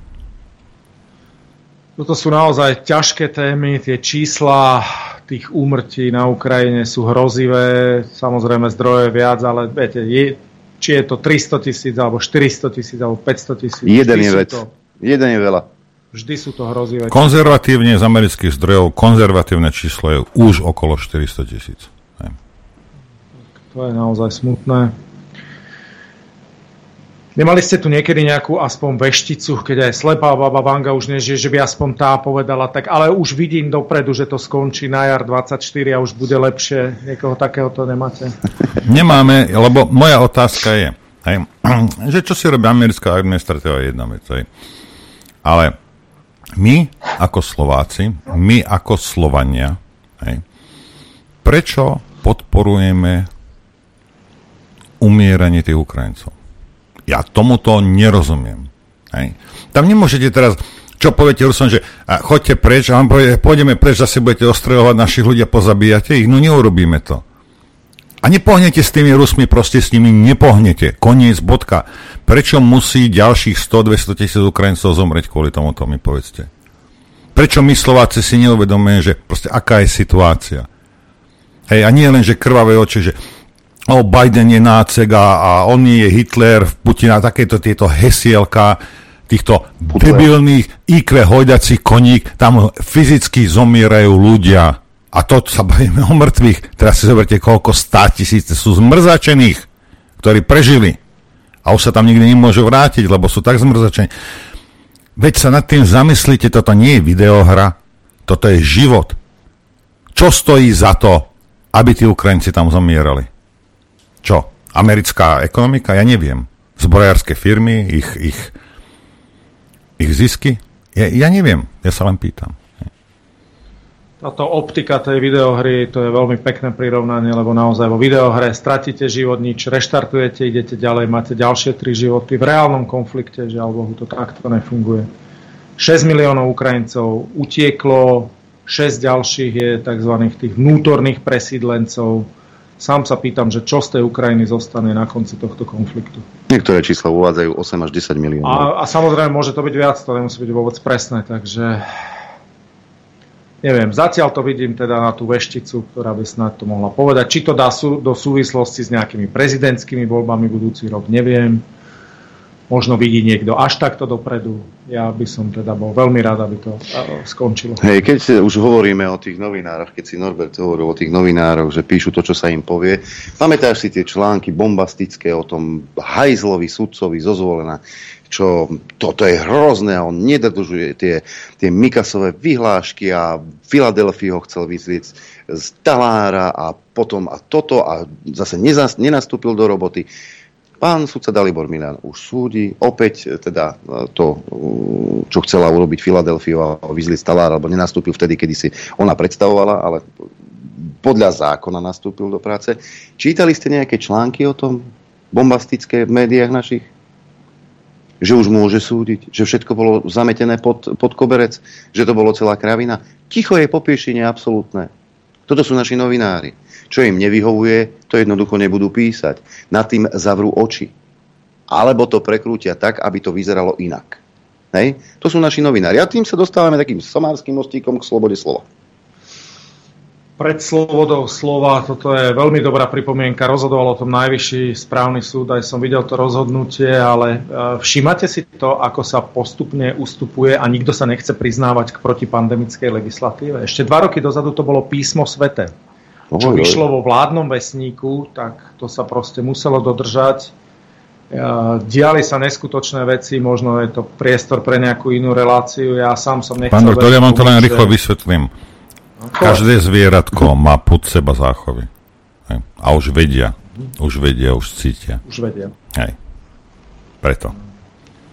[SPEAKER 9] Toto sú naozaj ťažké témy, tie čísla tých úmrtí na Ukrajine sú hrozivé, samozrejme zdroje viac, ale viete, je, či je to 300 tisíc, alebo 400 tisíc, alebo 500 tisíc.
[SPEAKER 2] Jeden je vec. To, Jeden je veľa.
[SPEAKER 9] Vždy sú to hrozivé.
[SPEAKER 3] Konzervatívne z amerických zdrojov, konzervatívne číslo je už okolo 400 tisíc.
[SPEAKER 9] To je naozaj smutné. Nemali ste tu niekedy nejakú aspoň vešticu, keď aj slepá baba Vanga už nežije, že by aspoň tá povedala, tak ale už vidím dopredu, že to skončí na jar 24 a už bude lepšie. Niekoho takého to nemáte? *laughs*
[SPEAKER 3] Nemáme, lebo moja otázka je, hej, *clears throat* že čo si robí americká administratíva je jedna vec. Hej. Ale my ako Slováci, my ako Slovania, hej, prečo podporujeme umieranie tých Ukrajincov? Ja tomuto nerozumiem. Hej. Tam nemôžete teraz, čo poviete Rusom, že a, choďte preč a vám povie, pôjdeme preč, zase budete ostreľovať našich ľudia, pozabíjate ich. No neurobíme to. A nepohnete s tými Rusmi, proste s nimi nepohnete. Koniec, bodka. Prečo musí ďalších 100-200 tisíc Ukrajincov zomrieť kvôli tomuto, mi povedzte. Prečo my Slováci si neuvedomujeme, že proste aká je situácia. Hej, a nie len, že krvavé oči, že o, Biden je nácek a, a on je Hitler, Putina, takéto tieto hesielka, týchto debilných IQ hojdacích koník, tam fyzicky zomierajú ľudia. A to sa bavíme o mŕtvych. Teraz si zoberte, koľko stá tisíce sú zmrzačených, ktorí prežili. A už sa tam nikdy nemôžu vrátiť, lebo sú tak zmrzačení. Veď sa nad tým zamyslíte, toto nie je videohra, toto je život. Čo stojí za to, aby tí Ukrajinci tam zomierali? Čo? Americká ekonomika? Ja neviem. Zbrojárske firmy, ich, ich, ich zisky? Ja, ja neviem, ja sa len pýtam.
[SPEAKER 9] Táto optika tej videohry, to je veľmi pekné prirovnanie, lebo naozaj vo videohre stratíte život, nič, reštartujete, idete ďalej, máte ďalšie tri životy. V reálnom konflikte, žiaľ Bohu, to takto nefunguje. 6 miliónov Ukrajincov utieklo, 6 ďalších je tzv. tých vnútorných presídlencov, Sám sa pýtam, že čo z tej Ukrajiny zostane na konci tohto konfliktu.
[SPEAKER 2] Niektoré čísla uvádzajú 8 až 10 miliónov.
[SPEAKER 9] A, a samozrejme môže to byť viac, to nemusí byť vôbec presné, takže neviem, zatiaľ to vidím teda na tú vešticu, ktorá by snad to mohla povedať. Či to dá sú, do súvislosti s nejakými prezidentskými voľbami budúci rok, neviem možno vidí niekto až takto dopredu. Ja by som teda bol veľmi rád, aby to skončilo.
[SPEAKER 2] Hej, keď už hovoríme o tých novinároch, keď si Norbert hovoril o tých novinároch, že píšu to, čo sa im povie, pamätáš si tie články bombastické o tom hajzlovi sudcovi zozvolená, čo toto je hrozné a on nedodržuje tie, tie Mikasové vyhlášky a Filadelfii ho chcel vyzlieť z talára a potom a toto a zase nenastúpil do roboty. Pán sudca Dalibor Milan už súdi, opäť e, teda e, to, e, čo chcela urobiť Filadelfiu a vyzliť Stalár, alebo nenastúpil vtedy, kedy si ona predstavovala, ale podľa zákona nastúpil do práce. Čítali ste nejaké články o tom bombastické v médiách našich? Že už môže súdiť, že všetko bolo zametené pod, pod koberec, že to bolo celá kravina. Ticho je popiešenie absolútne. Toto sú naši novinári. Čo im nevyhovuje, to jednoducho nebudú písať. Nad tým zavrú oči. Alebo to prekrútia tak, aby to vyzeralo inak. Hej? To sú naši novinári. A tým sa dostávame takým somárským mostíkom k slobode slova.
[SPEAKER 9] Pred slobodou slova, toto je veľmi dobrá pripomienka, rozhodoval o tom najvyšší správny súd, aj som videl to rozhodnutie, ale e, všímate si to, ako sa postupne ustupuje a nikto sa nechce priznávať k protipandemickej legislatíve. Ešte dva roky dozadu to bolo písmo svete čo vyšlo vo vládnom vesníku, tak to sa proste muselo dodržať. Diali sa neskutočné veci, možno je to priestor pre nejakú inú reláciu. Ja sám som nechcel...
[SPEAKER 3] Pán doktor, ja vám to len rýchlo vysvetlím. Každé zvieratko má pod seba záchovy. A už vedia. Už vedia, už cítia.
[SPEAKER 9] Už vedia.
[SPEAKER 3] Hej. Preto.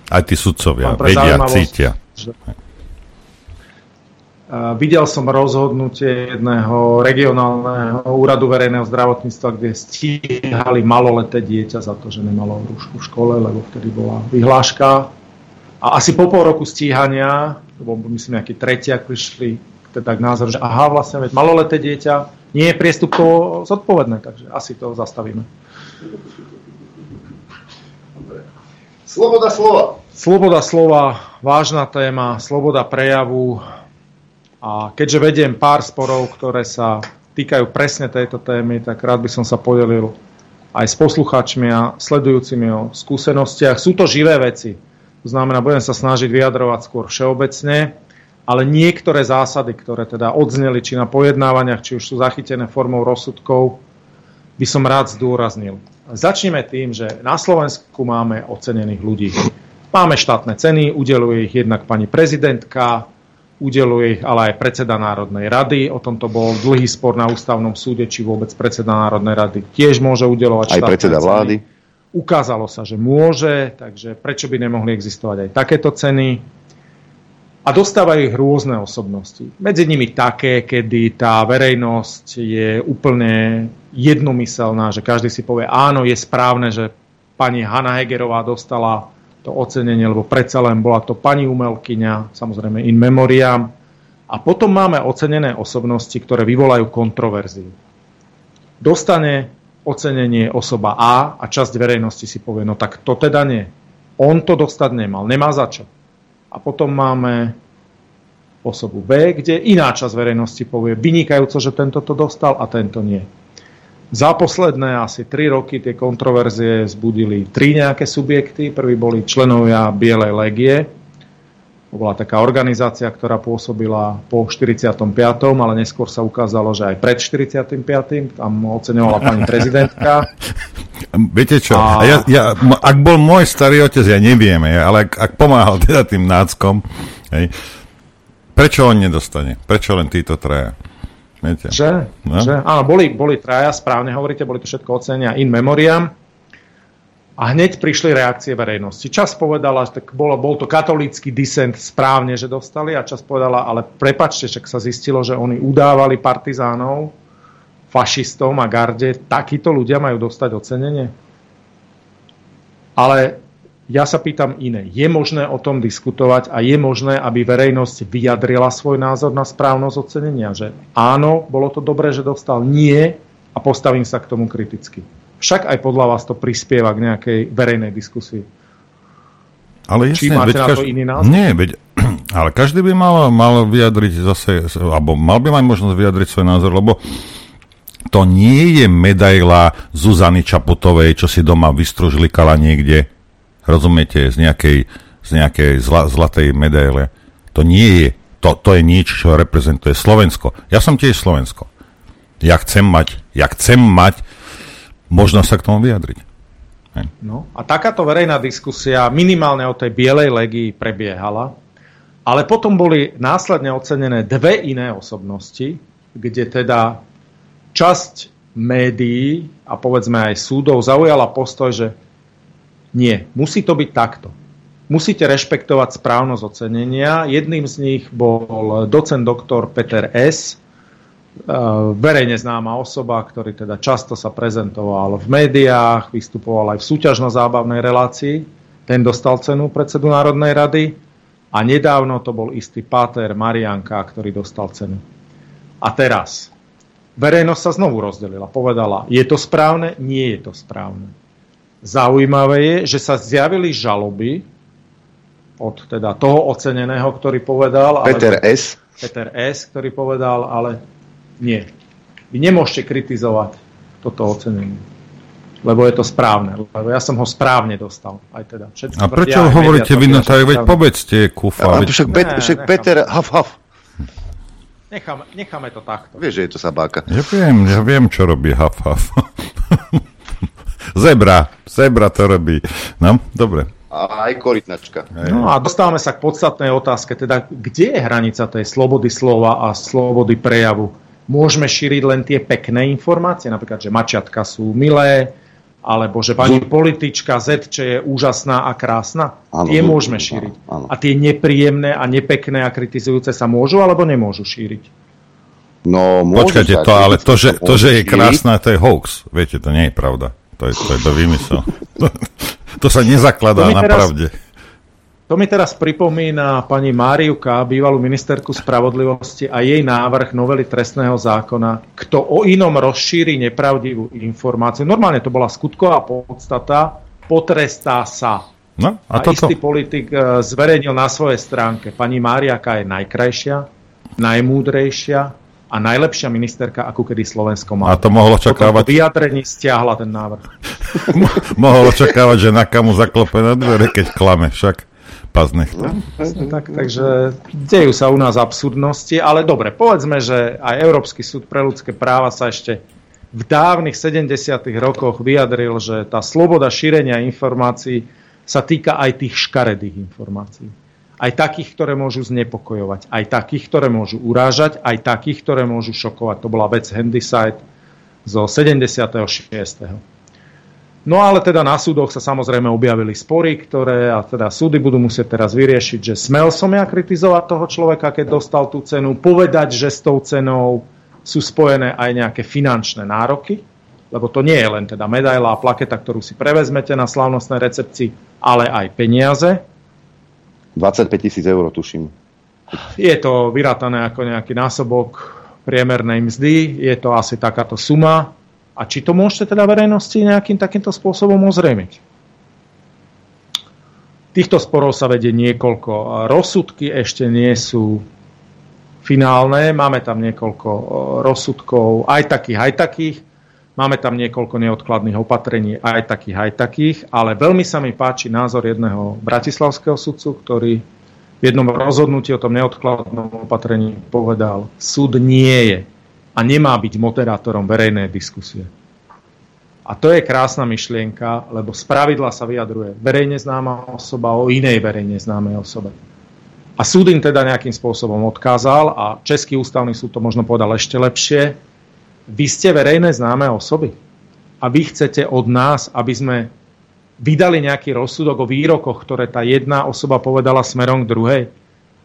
[SPEAKER 3] Aj tí sudcovia vedia, cítia. Hej.
[SPEAKER 9] Videl som rozhodnutie jedného regionálneho úradu verejného zdravotníctva, kde stíhali maloleté dieťa za to, že nemalo rúšku v škole, lebo vtedy bola vyhláška. A asi po pol roku stíhania, lebo myslím nejaký tretiak prišli teda k názoru, že aha, vlastne veď maloleté dieťa nie je priestupkovo zodpovedné, takže asi to zastavíme.
[SPEAKER 2] Sloboda slova.
[SPEAKER 9] Sloboda slova, vážna téma, sloboda prejavu. A keďže vediem pár sporov, ktoré sa týkajú presne tejto témy, tak rád by som sa podelil aj s poslucháčmi a sledujúcimi o skúsenostiach. Sú to živé veci. To znamená, budem sa snažiť vyjadrovať skôr všeobecne, ale niektoré zásady, ktoré teda odzneli či na pojednávaniach, či už sú zachytené formou rozsudkov, by som rád zdôraznil. Začneme tým, že na Slovensku máme ocenených ľudí. Máme štátne ceny, udeluje ich jednak pani prezidentka, udeluje ich ale aj predseda Národnej rady. O tomto bol dlhý spor na ústavnom súde, či vôbec predseda Národnej rady tiež môže udelovať
[SPEAKER 2] Aj predseda ceny. vlády.
[SPEAKER 9] Ukázalo sa, že môže, takže prečo by nemohli existovať aj takéto ceny? A dostávajú ich rôzne osobnosti. Medzi nimi také, kedy tá verejnosť je úplne jednomyselná, že každý si povie, áno, je správne, že pani Hanna Hegerová dostala to ocenenie, lebo predsa len bola to pani umelkyňa, samozrejme in memoriam. A potom máme ocenené osobnosti, ktoré vyvolajú kontroverziu. Dostane ocenenie osoba A a časť verejnosti si povie, no tak to teda nie. On to dostať nemal, nemá za čo. A potom máme osobu B, kde iná časť verejnosti povie vynikajúco, že tento to dostal a tento nie. Za posledné asi 3 roky tie kontroverzie zbudili tri nejaké subjekty. Prvý boli členovia Bielej legie. Bola taká organizácia, ktorá pôsobila po 45., ale neskôr sa ukázalo, že aj pred 45. tam oceňovala pani prezidentka. *laughs*
[SPEAKER 3] Viete čo, a... Ja, ja, ak bol môj starý otec, ja neviem, ale ak, ak pomáhal *laughs* teda tým náckom, hej, prečo on nedostane? Prečo len títo traja?
[SPEAKER 9] Viete? Že? No? že? Áno, boli, boli traja, správne hovoríte, boli to všetko ocenia in memoriam. A hneď prišli reakcie verejnosti. Čas povedala, že tak bol, bol to katolícky disent správne, že dostali a čas povedala, ale prepačte, však sa zistilo, že oni udávali partizánov, fašistom a garde. Takíto ľudia majú dostať ocenenie. Ale ja sa pýtam iné. Je možné o tom diskutovať a je možné, aby verejnosť vyjadrila svoj názor na správnosť ocenenia? Že áno, bolo to dobré, že dostal, nie a postavím sa k tomu kriticky. Však aj podľa vás to prispieva k nejakej verejnej diskusii.
[SPEAKER 3] Ale jasne, Či máte na to každý, iný názor? Nie, veď, *clears throat* ale každý by mal, mal vyjadriť zase, alebo mal by mať možnosť vyjadriť svoj názor, lebo to nie je medaila Zuzany Čaputovej, čo si doma vystružlikala niekde, rozumiete, z nejakej, z nejakej zla, zlatej medaile. To nie je, to, to je niečo, čo reprezentuje Slovensko. Ja som tiež Slovensko. Ja chcem mať, ja chcem mať možno sa k tomu vyjadriť.
[SPEAKER 9] No, a takáto verejná diskusia minimálne o tej bielej legii prebiehala, ale potom boli následne ocenené dve iné osobnosti, kde teda časť médií a povedzme aj súdov zaujala postoj, že nie, musí to byť takto. Musíte rešpektovať správnosť ocenenia. Jedným z nich bol docent doktor Peter S., verejne známa osoba, ktorý teda často sa prezentoval v médiách, vystupoval aj v súťažno-zábavnej relácii. Ten dostal cenu predsedu Národnej rady a nedávno to bol istý Páter Marianka, ktorý dostal cenu. A teraz, verejnosť sa znovu rozdelila. Povedala, je to správne? Nie je to správne. Zaujímavé je, že sa zjavili žaloby od teda toho oceneného, ktorý povedal...
[SPEAKER 2] Peter ale, S.
[SPEAKER 9] Peter S., ktorý povedal, ale nie. Vy nemôžete kritizovať toto ocenenie. Lebo je to správne. Lebo ja som ho správne dostal. Aj teda.
[SPEAKER 3] Všetci a prečo tvrdia, hovoríte vy na tak? Veď povedzte, kufa.
[SPEAKER 2] veď... však, bet, však Peter, haf, haf.
[SPEAKER 9] Necháme, necháme to takto.
[SPEAKER 2] Vieš, že je to sabáka.
[SPEAKER 3] Ja viem, ja viem, čo robí haf, haf. *laughs* zebra, zebra to robí. No, dobre.
[SPEAKER 2] A aj korytnačka.
[SPEAKER 9] No a dostávame sa k podstatnej otázke, teda kde je hranica tej slobody slova a slobody prejavu? Môžeme šíriť len tie pekné informácie, napríklad, že mačiatka sú milé, alebo že pani politička Z, čo je úžasná a krásna. Ano, tie môžeme šíriť. Ano, ano. A tie nepríjemné a nepekné a kritizujúce sa môžu alebo nemôžu šíriť?
[SPEAKER 2] No,
[SPEAKER 3] Počkajte, to, ale to že, to, že je krásna, to je hoax. Viete, to nie je pravda. To je, to je to vymysel. to, *laughs* to sa nezakladá to na teraz, pravde.
[SPEAKER 9] To mi teraz pripomína pani Máriuka, bývalú ministerku spravodlivosti a jej návrh novely trestného zákona, kto o inom rozšíri nepravdivú informáciu. Normálne to bola skutková podstata, potrestá sa.
[SPEAKER 3] No, a,
[SPEAKER 9] A,
[SPEAKER 3] toto?
[SPEAKER 9] istý politik e, zverejnil na svojej stránke, pani Máriaka je najkrajšia, najmúdrejšia a najlepšia ministerka, akú kedy Slovensko má.
[SPEAKER 3] A to mohlo očakávať,
[SPEAKER 9] vyjadrení stiahla ten návrh. *laughs*
[SPEAKER 3] mohol očakávať, že na kamu zaklope na dvere, keď klame, však pas nechto.
[SPEAKER 9] Tak, takže dejú sa u nás absurdnosti, ale dobre, povedzme, že aj Európsky súd pre ľudské práva sa ešte v dávnych 70. rokoch vyjadril, že tá sloboda šírenia informácií sa týka aj tých škaredých informácií. Aj takých, ktoré môžu znepokojovať, aj takých, ktoré môžu urážať, aj takých, ktoré môžu šokovať. To bola vec Handyside zo 76. No ale teda na súdoch sa samozrejme objavili spory, ktoré a teda súdy budú musieť teraz vyriešiť, že smel som ja kritizovať toho človeka, keď dostal tú cenu, povedať, že s tou cenou sú spojené aj nejaké finančné nároky, lebo to nie je len teda medaila a plaketa, ktorú si prevezmete na slávnostnej recepcii, ale aj peniaze.
[SPEAKER 2] 25 tisíc eur, tuším.
[SPEAKER 9] Je to vyrátané ako nejaký násobok priemernej mzdy, je to asi takáto suma. A či to môžete teda verejnosti nejakým takýmto spôsobom ozrejmiť? Týchto sporov sa vedie niekoľko. Rozsudky ešte nie sú finálne, máme tam niekoľko e, rozsudkov, aj takých, aj takých. Máme tam niekoľko neodkladných opatrení, aj takých, aj takých, ale veľmi sa mi páči názor jedného bratislavského sudcu, ktorý v jednom rozhodnutí o tom neodkladnom opatrení povedal, súd nie je a nemá byť moderátorom verejnej diskusie. A to je krásna myšlienka, lebo z pravidla sa vyjadruje verejne známa osoba o inej verejne známej osobe. A súd im teda nejakým spôsobom odkázal a Český ústavný súd to možno povedal ešte lepšie. Vy ste verejné známe osoby a vy chcete od nás, aby sme vydali nejaký rozsudok o výrokoch, ktoré tá jedna osoba povedala smerom k druhej.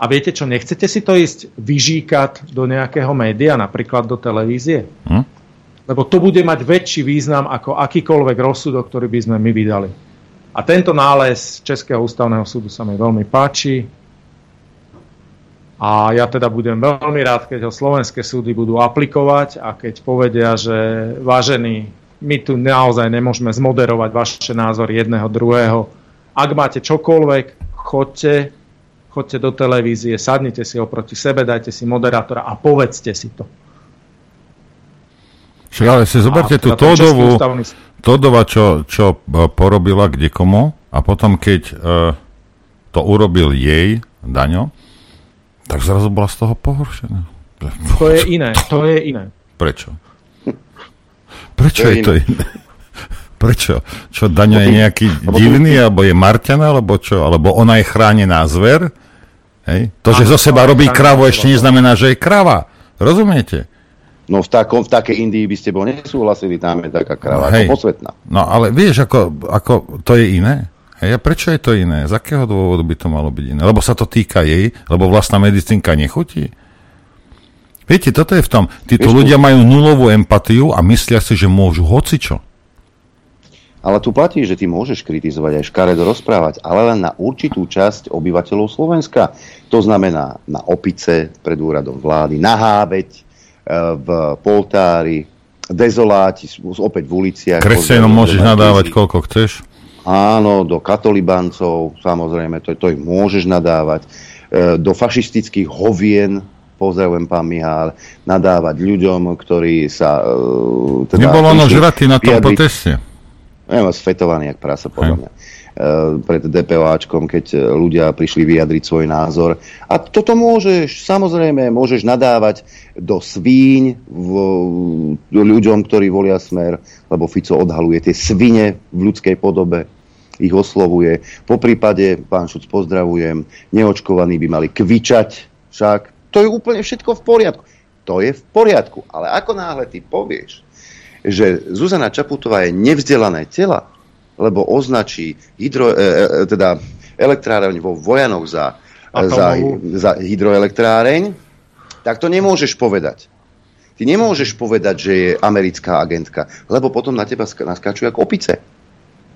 [SPEAKER 9] A viete čo, nechcete si to ísť vyžíkať do nejakého média, napríklad do televízie?
[SPEAKER 3] Hm?
[SPEAKER 9] Lebo to bude mať väčší význam ako akýkoľvek rozsudok, ktorý by sme my vydali. A tento nález Českého ústavného súdu sa mi veľmi páči. A ja teda budem veľmi rád, keď ho slovenské súdy budú aplikovať a keď povedia, že vážení, my tu naozaj nemôžeme zmoderovať vaše názory jedného druhého. Ak máte čokoľvek, chodte, chodte do televízie, sadnite si oproti sebe, dajte si moderátora a povedzte si to.
[SPEAKER 3] Však ale si zoberte
[SPEAKER 9] A
[SPEAKER 3] tú
[SPEAKER 9] teda Český
[SPEAKER 3] Tódovú,
[SPEAKER 9] ústavný
[SPEAKER 3] Tódova, čo, čo e, porobila kde komu a potom keď e, to urobil jej, Daňo, tak zrazu bola z toho pohoršená.
[SPEAKER 9] To je iné, to je iné.
[SPEAKER 3] Prečo? Prečo
[SPEAKER 2] To
[SPEAKER 3] je
[SPEAKER 2] je
[SPEAKER 3] to iné? Prečo? Čo, Daňo je nejaký divný, alebo je Marťan, alebo čo? Alebo ona je chránená zver? Hej? To, že zo seba robí kravu, ešte neznamená, že je krava. Rozumiete?
[SPEAKER 2] No v, takom, v takej Indii by ste bol nesúhlasili, tam je taká kráva,
[SPEAKER 3] Hej.
[SPEAKER 2] ako posvetná.
[SPEAKER 3] No ale vieš, ako, ako to je iné. Hej, a prečo je to iné? Z akého dôvodu by to malo byť iné? Lebo sa to týka jej? Lebo vlastná medicínka nechutí? Viete, toto je v tom. Títo
[SPEAKER 2] Vieš,
[SPEAKER 3] ľudia majú nulovú empatiu a myslia si, že môžu hocičo.
[SPEAKER 2] Ale tu platí, že ty môžeš kritizovať aj škaredo rozprávať, ale len na určitú časť obyvateľov Slovenska. To znamená na opice pred úradom vlády, na hábeť, e, v poltári, dezoláti, opäť v uliciach.
[SPEAKER 3] Kresťanom môžeš nadávať koľko chceš.
[SPEAKER 2] Áno, do katolibancov, samozrejme, to, to im môžeš nadávať. E, do fašistických hovien, pozdravujem pán Mihál, nadávať ľuďom, ktorí sa... E, teda
[SPEAKER 3] Nebolo ono žratý na tom proteste.
[SPEAKER 2] Ja mám sfetovaný, jak prasa, podľa mňa. E, pred DPOAčkom, keď e, ľudia prišli vyjadriť svoj názor. A toto môžeš, samozrejme, môžeš nadávať do svíň v, ľuďom, ktorí volia smer, lebo Fico odhaluje tie svine v ľudskej podobe ich oslovuje. Po prípade, pán Šuc, pozdravujem, neočkovaní by mali kvičať však. To je úplne všetko v poriadku. To je v poriadku. Ale ako náhle ty povieš, že Zuzana Čaputová je nevzdelané tela, lebo označí hydro, e, e, teda elektráreň vo Vojanoch za, za,
[SPEAKER 9] Atomovú.
[SPEAKER 2] za hydroelektráreň, tak to nemôžeš povedať. Ty nemôžeš povedať, že je americká agentka, lebo potom na teba sk- naskáču ako opice.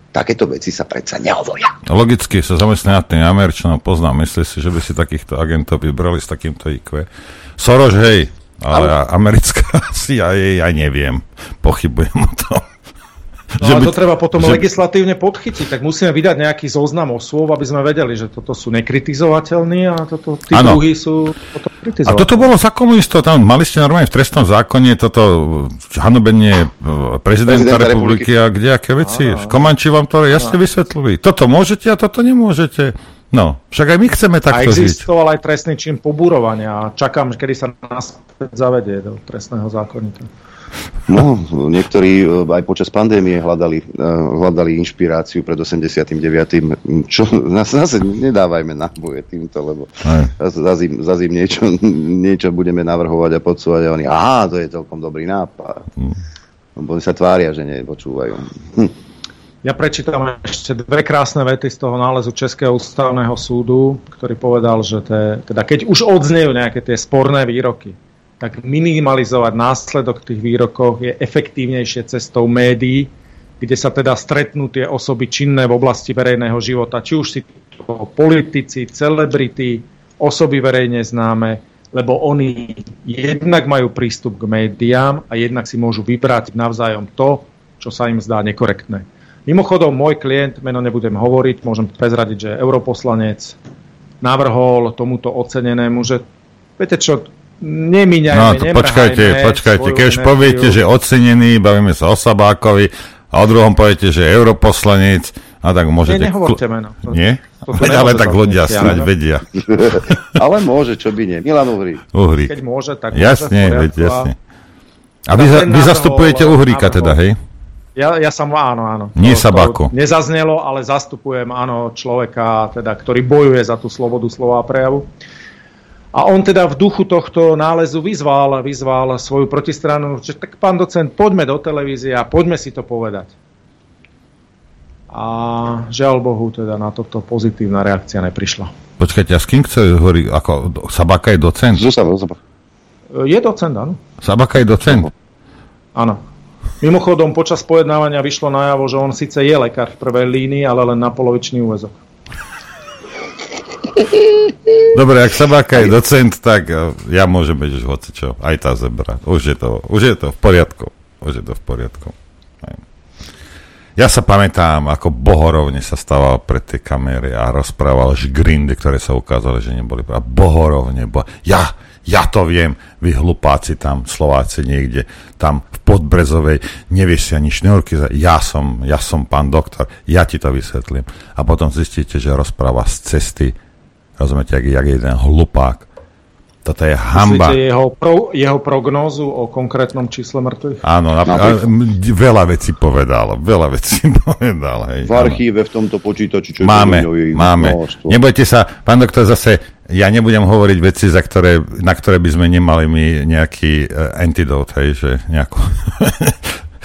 [SPEAKER 2] Takéto veci sa predsa nehovoria.
[SPEAKER 3] Logicky sa zamestná nad tým Američanom, poznám, myslí si, že by si takýchto agentov vybrali s takýmto IQ. Soros, hej, ale, ale... americká *laughs* CIA, ja neviem. Pochybujem o tom.
[SPEAKER 9] No ale to treba potom že... legislatívne podchytiť, tak musíme vydať nejaký zoznam osôb, aby sme vedeli, že toto sú nekritizovaní a toto, tí ano. druhí sú potom
[SPEAKER 3] kritizovateľní. A toto bolo za komunistov, tam mali ste normálne v trestnom zákone toto hanobenie e, prezidenta, prezidenta republiky, republiky a kde aké veci. Komanči vám to jasne vysvetlili. Toto môžete a toto nemôžete. No, však aj my chceme takto
[SPEAKER 9] žiť. A existoval aj trestný čin pobúrovania a čakám, kedy sa nás zavedie do trestného zákonníka.
[SPEAKER 2] No, niektorí e, aj počas pandémie hľadali, e, hľadali inšpiráciu pred 89. Čo, nás zase nedávajme náboje týmto, lebo zase im niečo, niečo budeme navrhovať a podsúvať a oni, aha, to je celkom dobrý nápad. Hmm. Lebo oni sa tvária, že nepočúvajú. Hm.
[SPEAKER 9] Ja prečítam ešte dve krásne vety z toho nálezu Českého ústavného súdu, ktorý povedal, že te, teda keď už odznejú nejaké tie sporné výroky, tak minimalizovať následok tých výrokov je efektívnejšie cestou médií, kde sa teda stretnú tie osoby činné v oblasti verejného života, či už si to politici, celebrity, osoby verejne známe, lebo oni jednak majú prístup k médiám a jednak si môžu vybrať navzájom to, čo sa im zdá nekorektné. Mimochodom, môj klient, meno nebudem hovoriť, môžem prezradiť, že europoslanec navrhol tomuto ocenenému, že viete čo, nemíňajme, No to
[SPEAKER 3] počkajte, počkajte, keď už poviete, že ocenený, bavíme sa o Sabákovi, a o druhom poviete, že europoslanec, a tak môžete...
[SPEAKER 9] Nie, nehovorte meno.
[SPEAKER 3] To, Nie? To, to ale tak ľudia srať vedia. *laughs*
[SPEAKER 2] ale môže, čo by nie. Milan Uhrík.
[SPEAKER 3] Uhrík.
[SPEAKER 9] Keď môže, tak
[SPEAKER 3] jasne, môže. Veď, jasne. A vy, za, vy zastupujete Uhríka teda, hej?
[SPEAKER 9] Ja, ja som, áno, áno.
[SPEAKER 3] Nie to, Sabako.
[SPEAKER 9] To nezaznelo, ale zastupujem, áno, človeka, teda, ktorý bojuje za tú slobodu slova a prejavu. A on teda v duchu tohto nálezu vyzval, vyzval svoju protistranu, že tak pán docent, poďme do televízie a poďme si to povedať. A žiaľ Bohu, teda na toto pozitívna reakcia neprišla.
[SPEAKER 3] Počkajte, a s kým chce hovoriť? Ako, Sabaka je docent?
[SPEAKER 2] Zuzana, Zuzana.
[SPEAKER 9] Je docent, áno.
[SPEAKER 3] Sabaka je docent?
[SPEAKER 9] Áno. Mimochodom, počas pojednávania vyšlo najavo, že on síce je lekár v prvej línii, ale len na polovičný úvezok.
[SPEAKER 3] Dobre, ak Sabáka je docent, tak eh, ja môžem byť už čo, aj tá zebra. Už je to, už je to v poriadku. Už je to v poriadku. Ja sa pamätám, ako bohorovne sa stával pred tej kamery a rozprával grindy, ktoré sa ukázali, že neboli pravda. Bohorovne. Bo... Ja, ja to viem, vy hlupáci tam, Slováci niekde, tam v Podbrezovej, nevieš si ani šňorky, ja som, ja som pán doktor, ja ti to vysvetlím. A potom zistíte, že rozpráva z cesty Rozumiete, jak, jak je ten hlupák. Toto je hamba.
[SPEAKER 9] Myslíte jeho, pro, jeho prognózu o konkrétnom čísle mŕtvych?
[SPEAKER 3] Áno, napríklad, veľa vecí povedal. Veľa vecí *laughs* povedal. Hej,
[SPEAKER 2] v archíve áno. v tomto počítači, čo
[SPEAKER 3] máme, je máme. Množstvo. Nebojte sa, pán doktor, zase ja nebudem hovoriť veci, za ktoré, na ktoré by sme nemali my nejaký uh, antidote, hej, že nejakú... *laughs*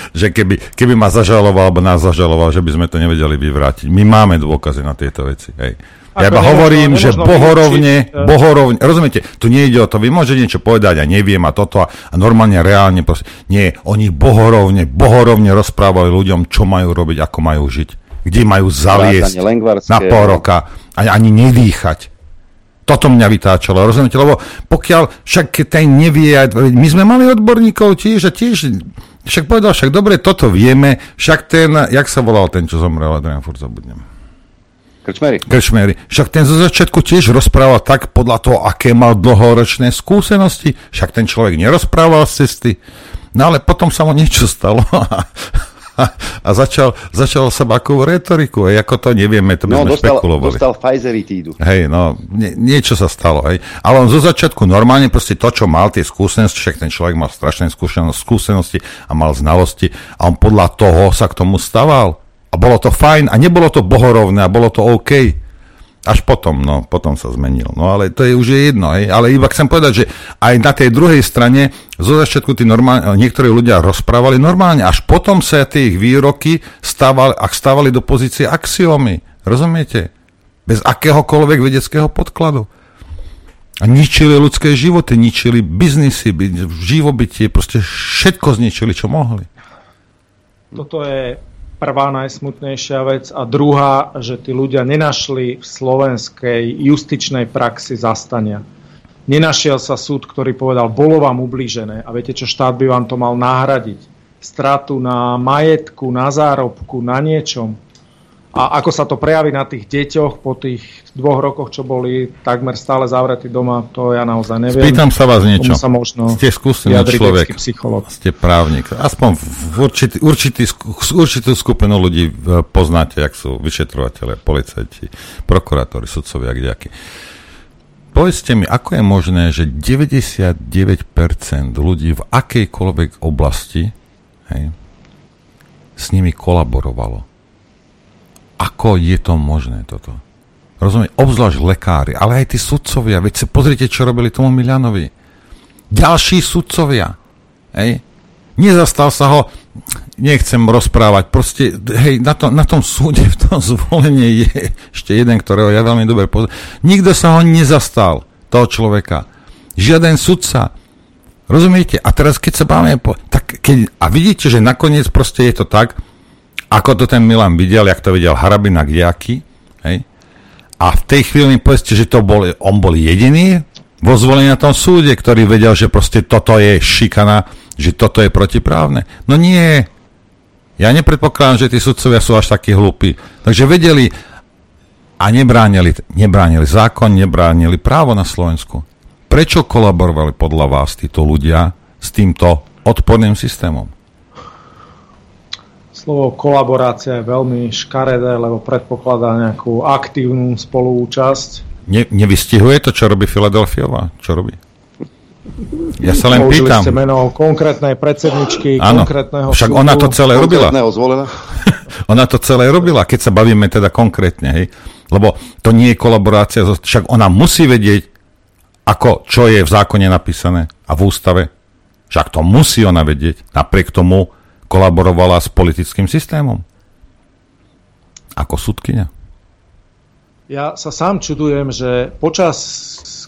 [SPEAKER 3] že keby, keby ma zažaloval, alebo nás zažaloval, že by sme to nevedeli vyvrátiť. My máme dôkazy na tieto veci. Hej. Ja iba hovorím, že bohorovne, vyučiť, bohorovne, rozumiete, tu nie ide o to, vy môžete niečo povedať a neviem a toto a, a normálne, reálne, proste, nie, oni bohorovne, bohorovne rozprávali ľuďom, čo majú robiť, ako majú žiť, kde majú zaliesť na pol roka a ani nedýchať. Toto mňa vytáčalo, rozumiete? Lebo pokiaľ však ten nevie, my sme mali odborníkov tiež a tiež, však povedal, však dobre, toto vieme, však ten, jak sa volal ten, čo zomrel, Adrian, furt zabudnem.
[SPEAKER 2] Krčmery.
[SPEAKER 3] Krčmery. Však ten zo začiatku tiež rozprával tak podľa toho, aké mal dlhoročné skúsenosti. Však ten človek nerozprával z cesty. No ale potom sa mu niečo stalo a *laughs* *laughs* začal, začal sa akú retoriku. Hej, ako to nevieme, to by no, sme dostal, špekulovali.
[SPEAKER 2] dostal Pfizeritídu.
[SPEAKER 3] Hej, no, nie, niečo sa stalo. Hej. Ale on zo začiatku normálne proste to, čo mal, tie skúsenosti, však ten človek mal strašné skúsenosti a mal znalosti a on podľa toho sa k tomu staval. A bolo to fajn a nebolo to bohorovné a bolo to OK. Až potom, no, potom sa zmenil. No ale to je už je jedno, hej. ale iba chcem povedať, že aj na tej druhej strane zo začiatku tí normálne, niektorí ľudia rozprávali normálne, až potom sa tie ich výroky stávali, ak stávali do pozície axiómy. Rozumiete? Bez akéhokoľvek vedeckého podkladu. A ničili ľudské životy, ničili biznisy, živobytie, proste všetko zničili, čo mohli.
[SPEAKER 9] Toto je prvá najsmutnejšia vec a druhá, že tí ľudia nenašli v slovenskej justičnej praxi zastania. Nenašiel sa súd, ktorý povedal, bolo vám ublížené a viete čo, štát by vám to mal nahradiť. stratu na majetku, na zárobku, na niečom. A ako sa to prejaví na tých deťoch po tých dvoch rokoch, čo boli takmer stále zavretí doma, to ja naozaj neviem.
[SPEAKER 3] Spýtam sa vás niečo.
[SPEAKER 9] Sa možno
[SPEAKER 3] Ste skúsený človek, psycholog. ste právnik. Aspoň v určitý, určitý, určitú skupinu ľudí e, poznáte, jak sú vyšetrovateľe, policajti, prokurátori, sudcovia, kdejakí. Povedzte mi, ako je možné, že 99% ľudí v akejkoľvek oblasti hej, s nimi kolaborovalo ako je to možné toto? Rozumiem, obzvlášť lekári, ale aj tí sudcovia. Veď sa pozrite, čo robili tomu Milianovi. Ďalší sudcovia. Hej. Nezastal sa ho, nechcem rozprávať, proste, hej, na, to, na tom súde, v tom zvolení je ešte jeden, ktorého ja veľmi dobre poznám. Nikto sa ho nezastal, toho človeka. Žiaden sudca. Rozumiete? A teraz, keď sa bavíme, tak keď, a vidíte, že nakoniec proste je to tak, ako to ten Milan videl, jak to videl Harabina Giaky, hej? A v tej chvíli mi povedzte, že to bol, on bol jediný vo zvolení na tom súde, ktorý vedel, že proste toto je šikana, že toto je protiprávne. No nie. Ja nepredpokladám, že tí sudcovia sú až takí hlúpi. Takže vedeli a nebránili, nebránili zákon, nebránili právo na Slovensku. Prečo kolaborovali podľa vás títo ľudia s týmto odporným systémom?
[SPEAKER 9] Slovo kolaborácia je veľmi škaredé, lebo predpokladá nejakú aktívnu spoluúčasť.
[SPEAKER 3] Ne, nevystihuje to, čo robí Filadelfiova? Čo robí? Ja sa len Použili pýtam.
[SPEAKER 9] ste meno konkrétnej predsedničky, ano, konkrétneho
[SPEAKER 3] však ona to celé robila. *laughs* ona to celé robila, keď sa bavíme teda konkrétne, hej. Lebo to nie je kolaborácia, však ona musí vedieť, ako, čo je v zákone napísané a v ústave. Však to musí ona vedieť. Napriek tomu kolaborovala s politickým systémom? Ako sudkynia?
[SPEAKER 9] Ja sa sám čudujem, že počas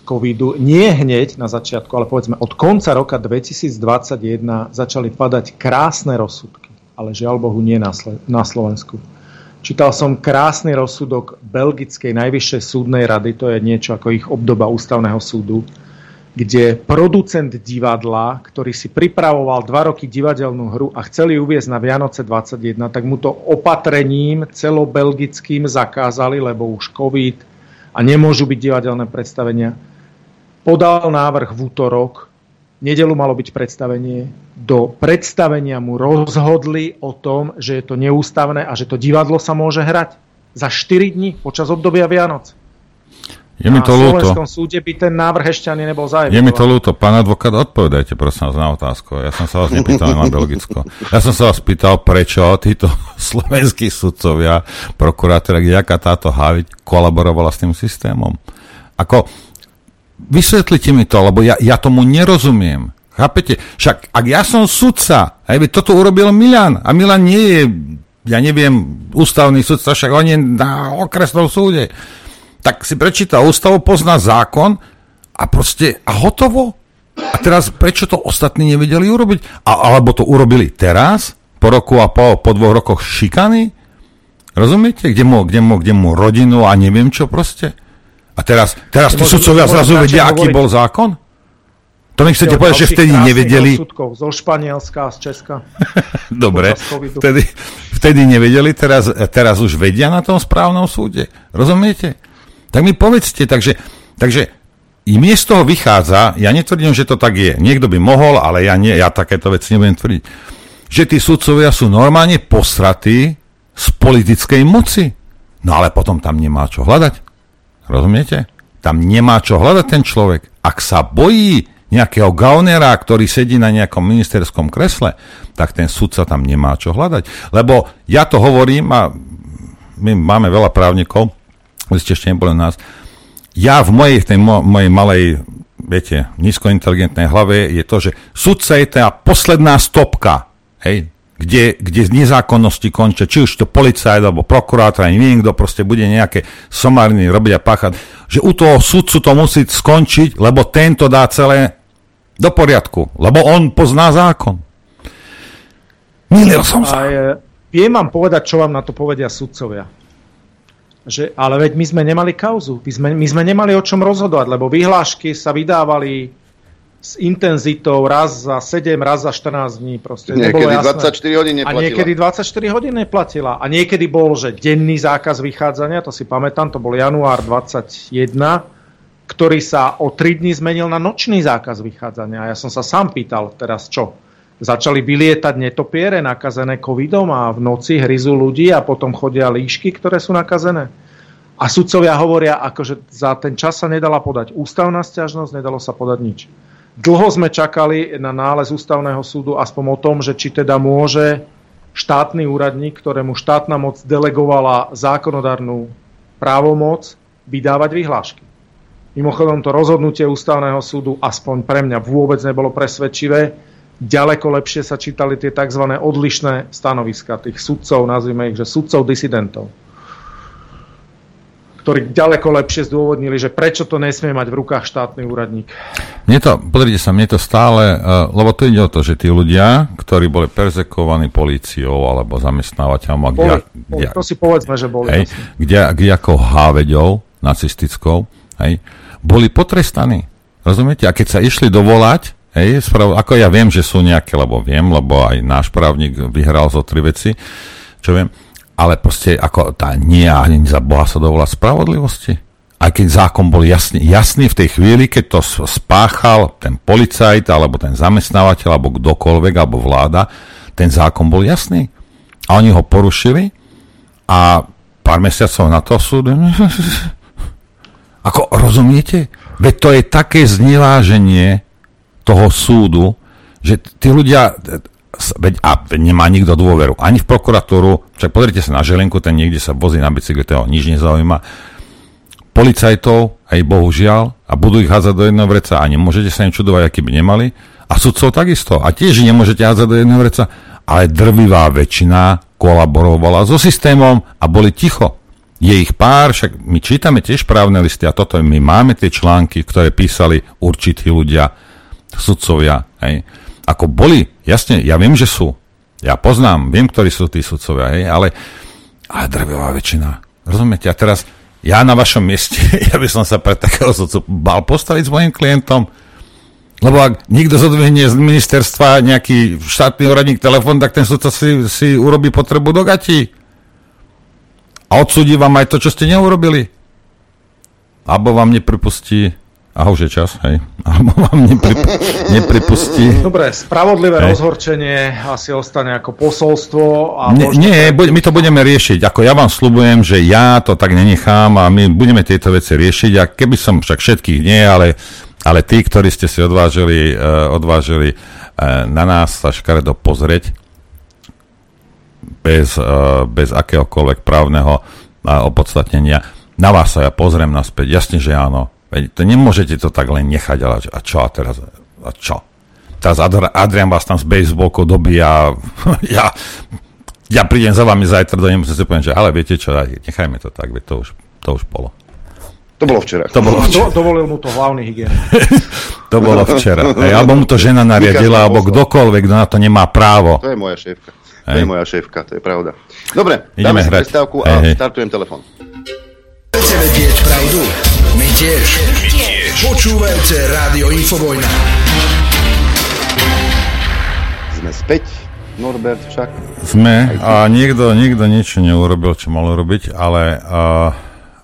[SPEAKER 9] covidu, nie hneď na začiatku, ale povedzme od konca roka 2021 začali padať krásne rozsudky, ale žiaľ Bohu nie na, Slovensku. Čítal som krásny rozsudok Belgickej najvyššej súdnej rady, to je niečo ako ich obdoba ústavného súdu, kde producent divadla, ktorý si pripravoval dva roky divadelnú hru a chceli uviezť na Vianoce 21, tak mu to opatrením celobelgickým zakázali, lebo už COVID a nemôžu byť divadelné predstavenia. Podal návrh v útorok, nedelu malo byť predstavenie, do predstavenia mu rozhodli o tom, že je to neústavné a že to divadlo sa môže hrať za 4 dní počas obdobia Vianoc.
[SPEAKER 3] Je mi to ľúto.
[SPEAKER 9] Na súde by ten návrh ešte ani nebol zájem.
[SPEAKER 3] Je mi to ľúto. Pán advokát, odpovedajte prosím vás na otázku. Ja som sa vás nepýtal na Belgicko. Ja som sa vás pýtal, prečo títo *laughs* slovenskí sudcovia, prokurátora, aká táto Haviť kolaborovala s tým systémom. Ako, vysvetlite mi to, lebo ja, ja tomu nerozumiem. Chápete? Však ak ja som sudca, aj toto urobil Milan, a Milan nie je, ja neviem, ústavný sudca, však on je na okresnom súde tak si prečíta ústavu, pozná zákon a proste a hotovo. A teraz prečo to ostatní nevedeli urobiť? A, alebo to urobili teraz, po roku a po, po dvoch rokoch šikany? Rozumiete? Kde mu, kde, mu, kde mu rodinu a neviem čo proste? A teraz, teraz tí sudcovia zrazu vedia, aký bol zákon? To mi chcete povedať, že vtedy nevedeli...
[SPEAKER 9] Zo Španielska, z Česka. *laughs*
[SPEAKER 3] Dobre, vtedy, vtedy nevedeli, teraz, teraz už vedia na tom správnom súde. Rozumiete? Tak mi povedzte, takže, takže i mne z toho vychádza, ja netvrdím, že to tak je. Niekto by mohol, ale ja nie, ja takéto veci nebudem tvrdiť. Že tí sudcovia sú normálne posratí z politickej moci. No ale potom tam nemá čo hľadať. Rozumiete? Tam nemá čo hľadať ten človek. Ak sa bojí nejakého gaunera, ktorý sedí na nejakom ministerskom kresle, tak ten sudca tam nemá čo hľadať. Lebo ja to hovorím a my máme veľa právnikov, vy ste ešte neboli nás. Ja v mojej, tej mo, mojej malej, viete, nízkointeligentnej hlave je to, že sudca je tá posledná stopka, hej, kde, kde z nezákonnosti končia, či už to policajt, alebo prokurátor, ani neviem, kto proste bude nejaké somárny robiť a páchať, že u toho sudcu to musí skončiť, lebo tento dá celé do poriadku, lebo on pozná zákon. Milil som sa.
[SPEAKER 9] Viem vám povedať, čo vám na to povedia sudcovia že, ale veď my sme nemali kauzu, my sme, my sme nemali o čom rozhodovať, lebo vyhlášky sa vydávali s intenzitou raz za 7, raz za 14 dní. Proste
[SPEAKER 2] niekedy 24 hodín neplatila.
[SPEAKER 9] A niekedy 24 hodín neplatila. A niekedy bol, že denný zákaz vychádzania, to si pamätám, to bol január 21, ktorý sa o 3 dní zmenil na nočný zákaz vychádzania. A ja som sa sám pýtal teraz čo? Začali vylietať netopiere nakazené covidom a v noci hryzú ľudí a potom chodia líšky, ktoré sú nakazené. A sudcovia hovoria, akože za ten čas sa nedala podať ústavná stiažnosť, nedalo sa podať nič. Dlho sme čakali na nález ústavného súdu aspoň o tom, že či teda môže štátny úradník, ktorému štátna moc delegovala zákonodárnu právomoc, vydávať vyhlášky. Mimochodom, to rozhodnutie ústavného súdu aspoň pre mňa vôbec nebolo presvedčivé. Ďaleko lepšie sa čítali tie tzv. odlišné stanoviska tých sudcov, nazvime ich, že sudcov disidentov ktorí ďaleko lepšie zdôvodnili, že prečo to nesmie mať v rukách štátny úradník.
[SPEAKER 3] Mne to, pozrite sa, mne to stále, uh, lebo to ide o to, že tí ľudia, ktorí boli perzekovaní políciou alebo zamestnávateľom, a
[SPEAKER 9] boli, boli, to si povedzme, že boli.
[SPEAKER 3] Hej, kde, kde ako háveďou nacistickou, hej, boli potrestaní. Rozumiete? A keď sa išli dovolať, hej, sprav, ako ja viem, že sú nejaké, lebo viem, lebo aj náš právnik vyhral zo tri veci, čo viem, ale proste ako tá nie ani za Boha sa dovolá spravodlivosti. Aj keď zákon bol jasný, jasný v tej chvíli, keď to spáchal ten policajt, alebo ten zamestnávateľ, alebo kdokoľvek, alebo vláda, ten zákon bol jasný. A oni ho porušili a pár mesiacov na to súd... *laughs* Ako rozumiete? Veď to je také zneváženie toho súdu, že tí ľudia, a nemá nikto dôveru. Ani v prokuratúru, však pozrite sa na Želenku, ten niekde sa vozí na bicykle, toho nič nezaujíma. Policajtov, aj bohužiaľ, a budú ich hádzať do jedného vreca a nemôžete sa im čudovať, aký by nemali. A sudcov takisto. A tiež nemôžete hádzať do jedného vreca. Ale drvivá väčšina kolaborovala so systémom a boli ticho. Je ich pár, však my čítame tiež právne listy a toto my máme tie články, ktoré písali určití ľudia, sudcovia. Hej ako boli, jasne, ja viem, že sú. Ja poznám, viem, ktorí sú tí sudcovia, hej, ale, ale drvivá väčšina. Rozumiete? A teraz ja na vašom mieste, *laughs* ja by som sa pre takého sudcu bal postaviť s mojim klientom, lebo ak nikto zodvihne z ministerstva nejaký štátny úradník telefón, tak ten sudca si, si urobí potrebu do gatí. A odsúdi vám aj to, čo ste neurobili. Alebo vám nepripustí a už je čas, hej. *laughs* Alebo vám neprip, nepripustí.
[SPEAKER 9] Dobre, spravodlivé hej. rozhorčenie asi ostane ako posolstvo. A
[SPEAKER 3] nie, nie pre... my to budeme riešiť. Ako ja vám slubujem, že ja to tak nenechám a my budeme tieto veci riešiť. A keby som však všetkých nie, ale, ale tí, ktorí ste si odvážili, uh, odvážili uh, na nás sa škaredo pozrieť bez, uh, bez akéhokoľvek právneho uh, opodstatnenia, na vás sa ja pozriem naspäť. Jasne, že áno Veď to nemôžete to tak len nechať, ale a čo a teraz, a čo? Teraz Adrian vás tam z baseballkou dobíja, *laughs* ja, ja prídem za vami zajtra do nemocnice, poviem, že ale viete čo, nechajme to tak, veď to už, to už bolo.
[SPEAKER 2] To bolo včera.
[SPEAKER 3] To bolo
[SPEAKER 9] včera. Do, dovolil mu to hlavný hygien. *laughs*
[SPEAKER 3] to bolo včera. Ej, alebo mu to žena nariadila, alebo kdokoľvek, kto na to nemá právo.
[SPEAKER 2] To je moja šéfka. To je moja šéfka, to je pravda. Dobre,
[SPEAKER 3] Ideme dáme hrať.
[SPEAKER 2] prestávku a hej, startujem telefon.
[SPEAKER 8] Chcete vedieť pravdu? Tiež. Tiež. Počúvajte Rádio Infovojna.
[SPEAKER 2] Sme späť, Norbert však.
[SPEAKER 3] Sme a niekto, niekto niečo neurobil, čo mal robiť, ale uh,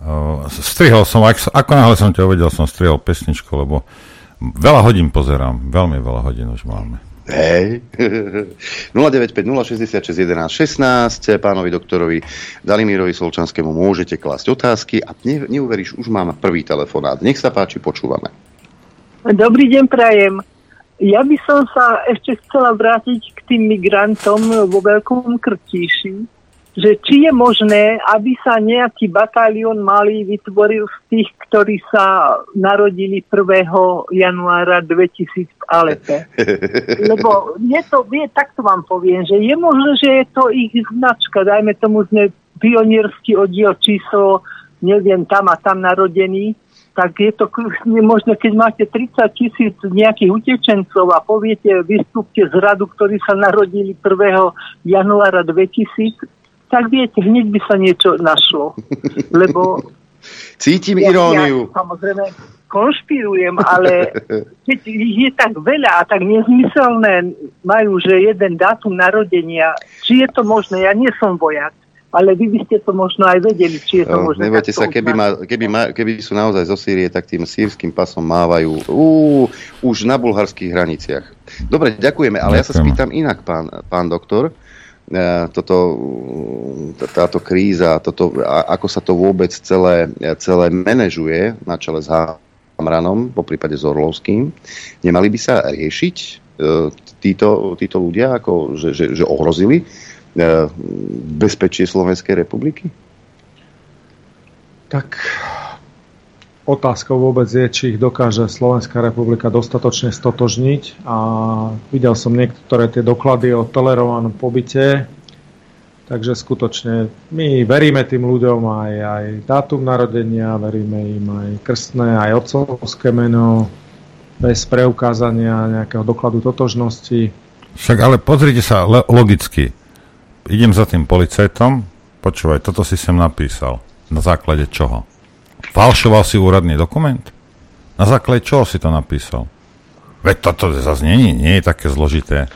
[SPEAKER 3] uh, strihol som, ako, ako náhle som ťa uvedel, som strihol pesničku, lebo veľa hodín pozerám, veľmi veľa hodín už máme.
[SPEAKER 2] Hej. 095 066 11 16. Pánovi doktorovi Dalimírovi Solčanskému môžete klásť otázky a ne, neuveríš, už mám prvý telefonát. Nech sa páči, počúvame.
[SPEAKER 10] Dobrý deň, prajem. Ja by som sa ešte chcela vrátiť k tým migrantom vo Veľkom Krtíši že či je možné, aby sa nejaký batalión malý vytvoril z tých, ktorí sa narodili 1. januára 2000 v Alepe. Lebo je to, je, takto vám poviem, že je možné, že je to ich značka, dajme tomu sme pionierský oddiel číslo, neviem, tam a tam narodený, tak je to možno, keď máte 30 tisíc nejakých utečencov a poviete, vystúpte z radu, ktorí sa narodili 1. januára 2000, tak viete, hneď by sa niečo našlo. Lebo... *laughs*
[SPEAKER 2] Cítim ja, iróniu.
[SPEAKER 10] Ja, samozrejme, konšpirujem, ale *laughs* keď ich je tak veľa a tak nezmyselné majú, že jeden dátum narodenia, či je to možné, ja nie som vojak, ale vy by ste to možno aj vedeli, či je to
[SPEAKER 2] no,
[SPEAKER 10] možné.
[SPEAKER 2] Nebojte sa, keby, ma, keby, ma, keby sú naozaj zo Sýrie, tak tým sírským pasom mávajú ú, už na bulharských hraniciach. Dobre, ďakujeme, ale Ďakujem. ja sa spýtam inak, pán, pán doktor. E, toto, táto kríza, toto, ako sa to vôbec celé, celé manažuje na čele s Hamranom, po prípade s Orlovským. Nemali by sa riešiť e, títo, títo ľudia, ako, že, že, že ohrozili e, bezpečie Slovenskej republiky?
[SPEAKER 9] Tak Otázkou vôbec je, či ich dokáže Slovenská republika dostatočne stotožniť a videl som niektoré tie doklady o tolerovanom pobyte, takže skutočne my veríme tým ľuďom aj, aj dátum narodenia, veríme im aj krstné, aj otcovské meno, bez preukázania nejakého dokladu totožnosti.
[SPEAKER 3] Však ale pozrite sa le- logicky. Idem za tým policajtom, počúvaj, toto si sem napísal. Na základe čoho? Falšoval si úradný dokument? Na základe čoho si to napísal? Veď toto zase nie, nie je také zložité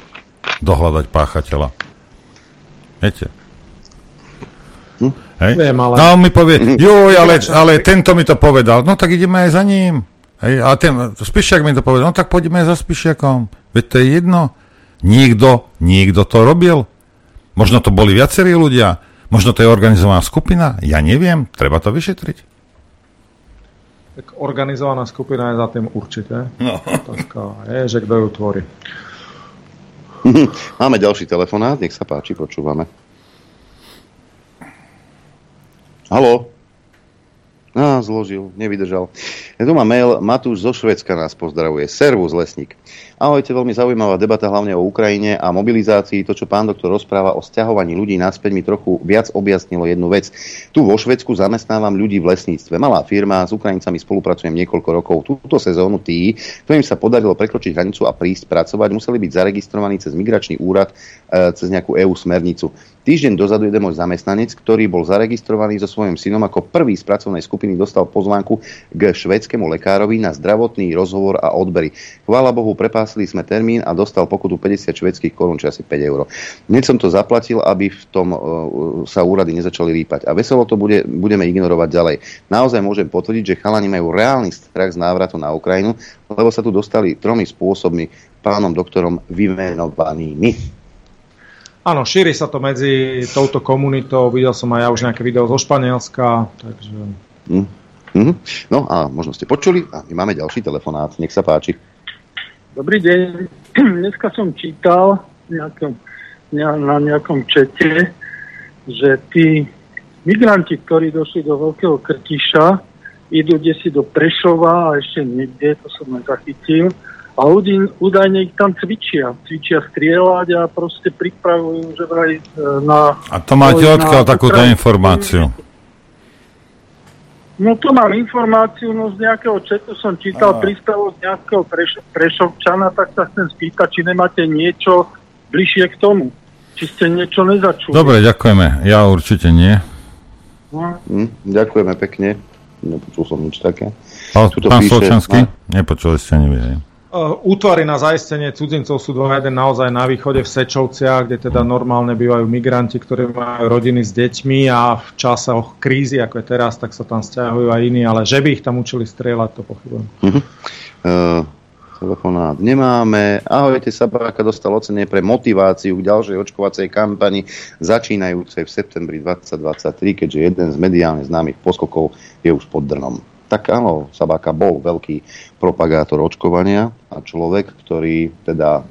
[SPEAKER 3] dohľadať páchateľa. Viete?
[SPEAKER 9] Hm? Hej? Viem, ale...
[SPEAKER 3] No on mi povie, joj, ale, *laughs* ale tento mi to povedal. No tak ideme aj za ním. Hej? A ten Spišiak mi to povedal. No tak poďme aj za Spišiakom. Veď to je jedno. Niekto, niekto to robil. Možno to boli viacerí ľudia. Možno to je organizovaná skupina. Ja neviem. Treba to vyšetriť.
[SPEAKER 9] Tak organizovaná skupina je za tým určite. No. Otázka je, že kto ju tvorí. *laughs*
[SPEAKER 2] Máme ďalší telefonát, nech sa páči, počúvame. Halo? Á, zložil, nevydržal. Ja tu mám mail, Matúš zo Švedska nás pozdravuje. Servus, lesník. Ahojte, veľmi zaujímavá debata hlavne o Ukrajine a mobilizácii. To, čo pán doktor rozpráva o stiahovaní ľudí naspäť, mi trochu viac objasnilo jednu vec. Tu vo Švedsku zamestnávam ľudí v lesníctve. Malá firma, s Ukrajincami spolupracujem niekoľko rokov. Túto sezónu tí, ktorým sa podarilo prekročiť hranicu a prísť pracovať, museli byť zaregistrovaní cez migračný úrad, e, cez nejakú EU smernicu. Týždeň dozadu jeden môj zamestnanec, ktorý bol zaregistrovaný so svojím synom ako prvý z pracovnej skupiny, dostal pozvánku k švedskému lekárovi na zdravotný rozhovor a odbery. Chvála Bohu, prepásli sme termín a dostal pokutu 50 švedských korún, či asi 5 eur. Hneď som to zaplatil, aby v tom uh, sa úrady nezačali rýpať. A veselo to bude, budeme ignorovať ďalej. Naozaj môžem potvrdiť, že chalani majú reálny strach z návratu na Ukrajinu, lebo sa tu dostali tromi spôsobmi pánom doktorom vymenovanými.
[SPEAKER 9] Áno, šíri sa to medzi touto komunitou. Videl som aj ja už nejaké video zo Španielska, takže... Mm.
[SPEAKER 2] Mm-hmm. No a možno ste počuli a my máme ďalší telefonát. Nech sa páči.
[SPEAKER 11] Dobrý deň. *clears throat* Dneska som čítal nejakom, na nejakom čete, že tí migranti, ktorí došli do Veľkého Krtiša, idú si do Prešova a ešte niekde, to som nezachytil, a údajne ich tam cvičia. Cvičia strieľať a proste pripravujú, že vraj e, na...
[SPEAKER 3] A to máte odkiaľ takúto informáciu?
[SPEAKER 11] No to mám informáciu, no z nejakého četu som čítal príspevok z nejakého preš- prešovčana, tak sa chcem spýtať, či nemáte niečo bližšie k tomu. Či ste niečo nezačuli.
[SPEAKER 3] Dobre, ďakujeme. Ja určite nie.
[SPEAKER 2] No. Hm, ďakujeme pekne. Nepočul som nič také.
[SPEAKER 3] Pán, pán píše, Solčanský? Nepočuli ste ani vy.
[SPEAKER 9] Eh, útvary na zaistenie cudzincov sú dva. Jeden naozaj na východe v Sečovciach, kde teda normálne bývajú migranti, ktorí majú rodiny s deťmi a v časoch krízy, ako je teraz, tak sa tam stiahujú aj iní, ale že by ich tam učili strieľať, to pochybujem. Uh-huh.
[SPEAKER 2] Uh, telefonát nemáme. Ahojte, Sabáka dostal ocenie pre motiváciu k ďalšej očkovacej kampani začínajúcej v septembri 2023, keďže jeden z mediálne známych poskokov je už pod drnom tak áno, Sabáka bol veľký propagátor očkovania a človek, ktorý teda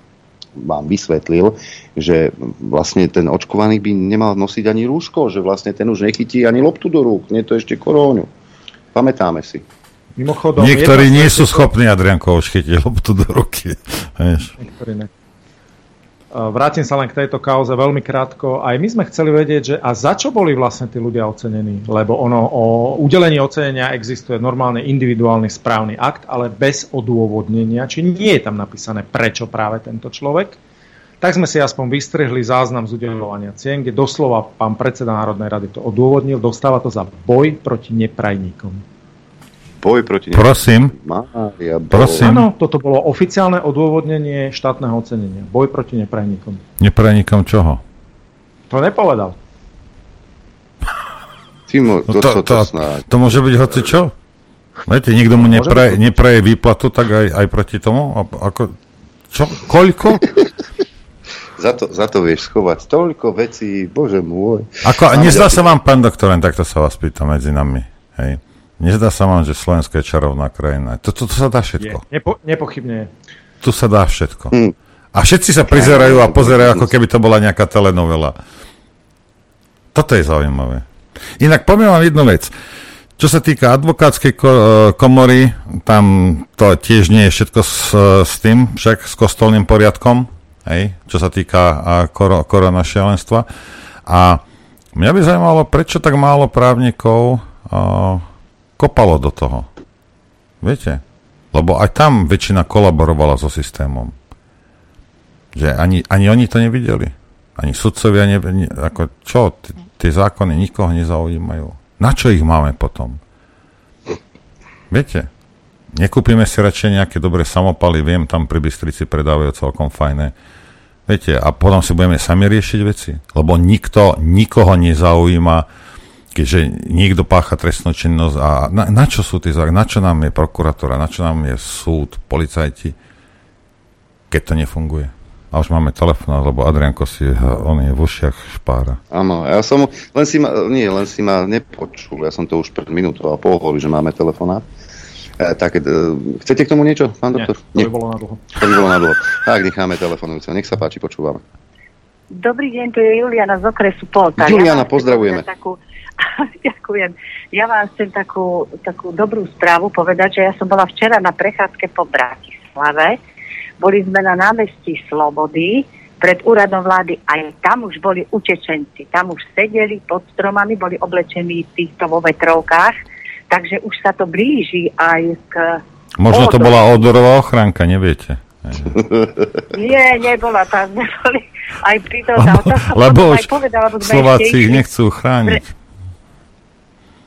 [SPEAKER 2] vám vysvetlil, že vlastne ten očkovaný by nemal nosiť ani rúško, že vlastne ten už nechytí ani loptu do rúk, nie to ešte koróňu. Pamätáme si.
[SPEAKER 3] Mimochodom, Niektorí nie sú schopní, Adrianko, už chytiť loptu do ruky. Niektorí ne.
[SPEAKER 9] Vrátim sa len k tejto kauze veľmi krátko. Aj my sme chceli vedieť, že a za čo boli vlastne tí ľudia ocenení? Lebo ono o udelení ocenenia existuje normálne individuálny správny akt, ale bez odôvodnenia, či nie je tam napísané, prečo práve tento človek. Tak sme si aspoň vystrihli záznam z udelovania cien, kde doslova pán predseda Národnej rady to odôvodnil, dostáva to za boj proti neprajníkom.
[SPEAKER 2] Boj proti
[SPEAKER 3] Prosím.
[SPEAKER 2] Mária, bol...
[SPEAKER 3] Prosím.
[SPEAKER 9] Áno, toto bolo oficiálne odôvodnenie štátneho ocenenia. Boj proti neprajníkom.
[SPEAKER 3] Neprajníkom čoho?
[SPEAKER 9] To nepovedal.
[SPEAKER 2] Timo,
[SPEAKER 3] No
[SPEAKER 2] to,
[SPEAKER 3] to,
[SPEAKER 2] to,
[SPEAKER 3] to,
[SPEAKER 2] to snáď.
[SPEAKER 3] to môže byť hoci čo. Viete, nikto mu nepraje, nepraje výplatu, tak aj, aj proti tomu? A, ako, čo? Koľko? *laughs*
[SPEAKER 2] Za to, za to vieš schovať toľko vecí, bože môj.
[SPEAKER 3] Ako, nezdá sa vám, pán doktor, len takto sa vás pýtam medzi nami. Hej. Nezdá sa vám, že Slovensko je čarovná krajina. To, to, to sa dá
[SPEAKER 9] Je.
[SPEAKER 3] všetko.
[SPEAKER 9] Nepo, nepochybne je.
[SPEAKER 3] Tu sa dá všetko.
[SPEAKER 2] Hm.
[SPEAKER 3] A všetci sa prizerajú a pozerajú, ako keby to bola nejaká telenovela. Toto je zaujímavé. Inak poviem vám jednu vec. Čo sa týka advokátskej e, komory, tam to tiež nie je všetko s, s tým, však s kostolným poriadkom, hej, čo sa týka a, koro, korona šialenstva. A mňa by zaujímalo, prečo tak málo právnikov a, kopalo do toho. Viete? Lebo aj tam väčšina kolaborovala so systémom. Že ani, ani oni to nevideli. Ani sudcovia, ne, ne, ako čo, tie zákony nikoho nezaujímajú. Na čo ich máme potom? Viete, nekúpime si radšej nejaké dobré samopaly, viem, tam pri Bystrici predávajú celkom fajné. Viete, a potom si budeme sami riešiť veci, lebo nikto, nikoho nezaujíma, keďže niekto pácha trestnú činnosť a na, na čo sú tie zákony, na čo nám je prokuratúra, na čo nám je súd, policajti, keď to nefunguje. A už máme telefón, lebo Adrianko si, on je v ušiach špára.
[SPEAKER 2] Áno, ja som, len si ma, nie, len si ma nepočul, ja som to už pred minútou a pol hovoril, že máme telefonát. E, tak, e, chcete k tomu niečo, pán
[SPEAKER 9] Nie,
[SPEAKER 2] doktor?
[SPEAKER 9] to by bolo na dlho.
[SPEAKER 2] To by bolo na dlho. Tak, necháme telefonujúceho. Nech sa páči, počúvame.
[SPEAKER 12] Dobrý deň, tu je Juliana z okresu Polta.
[SPEAKER 2] Juliana,
[SPEAKER 12] chcem
[SPEAKER 2] pozdravujeme.
[SPEAKER 12] Takú, *laughs* ďakujem. Ja vám chcem takú, takú dobrú správu povedať, že ja som bola včera na prechádzke po Bratislave. Boli sme na námestí Slobody pred úradom vlády. Aj tam už boli utečenci. Tam už sedeli pod stromami, boli oblečení v týchto vo vetrovkách. Takže už sa to blíži aj k...
[SPEAKER 3] Možno to bola odorová ochránka, neviete.
[SPEAKER 12] Nie, nebola tam, *laughs* neboli. Aj pri to,
[SPEAKER 3] Lebo, už
[SPEAKER 12] povedala,
[SPEAKER 3] Slováci ich nechcú chrániť.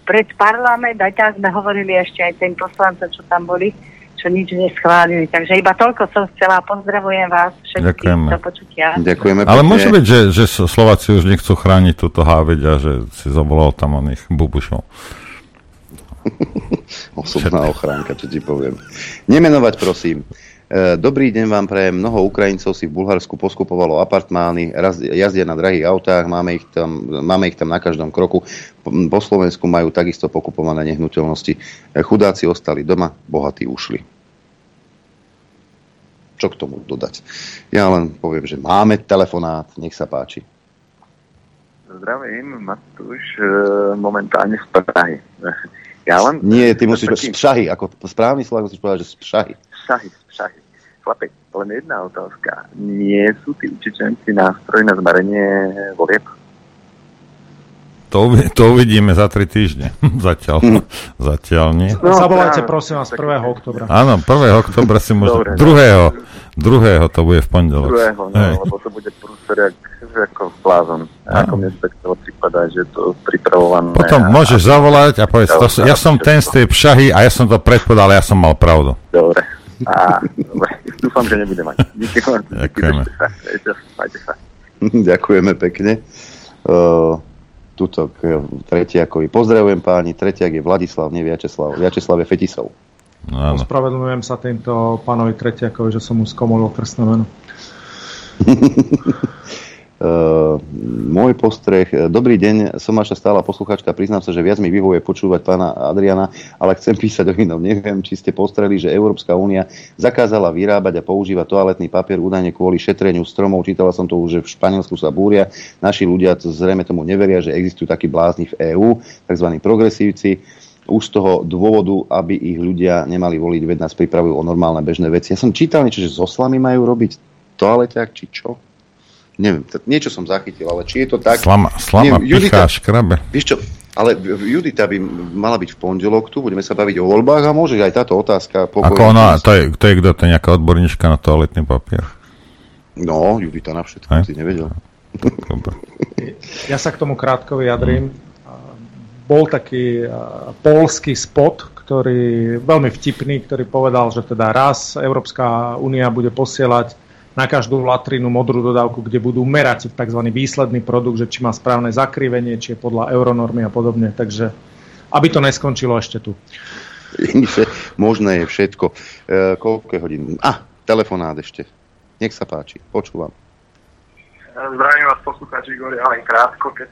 [SPEAKER 12] Pred parlament, aj tak sme hovorili ešte aj tým poslancom, čo tam boli, čo nič neschválili. Takže iba toľko som chcela. Pozdravujem vás všetkých
[SPEAKER 3] Ďakujeme.
[SPEAKER 12] do počutia.
[SPEAKER 2] Ďakujeme
[SPEAKER 3] Ale
[SPEAKER 2] pekne.
[SPEAKER 3] môže byť, že, že Slováci už nechcú chrániť túto háveď a že si zavolal tam oných bubušov. *laughs*
[SPEAKER 2] Osobná ochránka, čo ti poviem. Nemenovať, prosím. E, Dobrý deň vám prajem. Mnoho Ukrajincov si v Bulharsku poskupovalo apartmány, raz, jazdia na drahých autách, máme ich, tam, máme ich tam na každom kroku. Po Slovensku majú takisto pokupované nehnuteľnosti. E, Chudáci ostali doma, bohatí ušli. Čo k tomu dodať? Ja len poviem, že máme telefonát, nech sa páči.
[SPEAKER 13] Zdravím, Matúš, e, momentálne z Prahy. Ja len...
[SPEAKER 2] Nie, ty musíš z Pšahy, ako správny slovak musíš povedať, že z Pšahy.
[SPEAKER 13] Šahy, šahy. Chlapec, len jedna otázka. Nie sú tí utečenci nástroj na zmarenie volieb?
[SPEAKER 3] To, *laughs* to uvidíme za tri týždne. *laughs* Zatiaľ, zatiaľ nie.
[SPEAKER 9] No, Zavolajte prosím vás 1. oktobra.
[SPEAKER 3] Áno, 1. oktobra si môže...
[SPEAKER 13] Dobre, no.
[SPEAKER 3] Druhého, druhého to bude v pondelok.
[SPEAKER 13] Druhého, no,
[SPEAKER 3] Hej.
[SPEAKER 13] lebo to bude prúser jak, ako blázon. Ako mne to takto pripadá, že to pripravované.
[SPEAKER 3] Potom
[SPEAKER 13] a-
[SPEAKER 3] môžeš zavolať a povedz, to, ja som ten z tej pšahy a ja som to predpovedal, ja som mal pravdu.
[SPEAKER 13] Dobre. A, dobre. Dúfam, že nebude mať.
[SPEAKER 3] Ďakujeme.
[SPEAKER 13] Majte sa. *laughs*
[SPEAKER 2] Ďakujeme pekne. Uh, tuto k Tretiakovi. Pozdravujem páni, Tretiak je Vladislav, nie Viačeslav. Viačeslav je Fetisov.
[SPEAKER 3] No.
[SPEAKER 9] Ospravedlňujem sa týmto pánovi Tretiakovi, že som mu skomolil trestné meno. *laughs*
[SPEAKER 2] Uh, môj postreh. Dobrý deň, som vaša stála posluchačka. Priznám sa, že viac mi vyhovuje počúvať pána Adriana, ale chcem písať o inom. Neviem, či ste postreli, že Európska únia zakázala vyrábať a používať toaletný papier údajne kvôli šetreniu stromov. Čítala som to už, že v Španielsku sa búria. Naši ľudia zrejme tomu neveria, že existujú takí blázni v EÚ, tzv. progresívci už z toho dôvodu, aby ich ľudia nemali voliť, veď nás pripravujú o normálne bežné veci. Ja som čítal niečo, že so slami majú robiť toaleťák, či čo? Neviem, t- niečo som zachytil, ale či je to tak...
[SPEAKER 3] Slama, slama
[SPEAKER 2] Neviem,
[SPEAKER 3] pichá, škrabe.
[SPEAKER 2] Vieš čo, ale Judita by mala byť v pondelok tu, budeme sa baviť o voľbách a môže aj táto otázka pokojne.
[SPEAKER 3] Ako ona, to je, to je kto, to je nejaká odborníčka na toaletný papier.
[SPEAKER 2] No, Judita na všetko,
[SPEAKER 3] Hej.
[SPEAKER 2] si nevedel. *laughs*
[SPEAKER 9] Ja sa k tomu krátko vyjadrím. Bol taký polský spot, ktorý, veľmi vtipný, ktorý povedal, že teda raz Európska únia bude posielať na každú latrinu modrú dodávku, kde budú merať tzv. výsledný produkt, že či má správne zakrivenie, či je podľa euronormy a podobne. Takže aby to neskončilo ešte tu.
[SPEAKER 2] Možné je všetko. E, koľko je hodín? A, telefonát ešte. Nech sa páči, počúvam.
[SPEAKER 14] Zdravím vás poslucháči Igor, ja len krátko, keď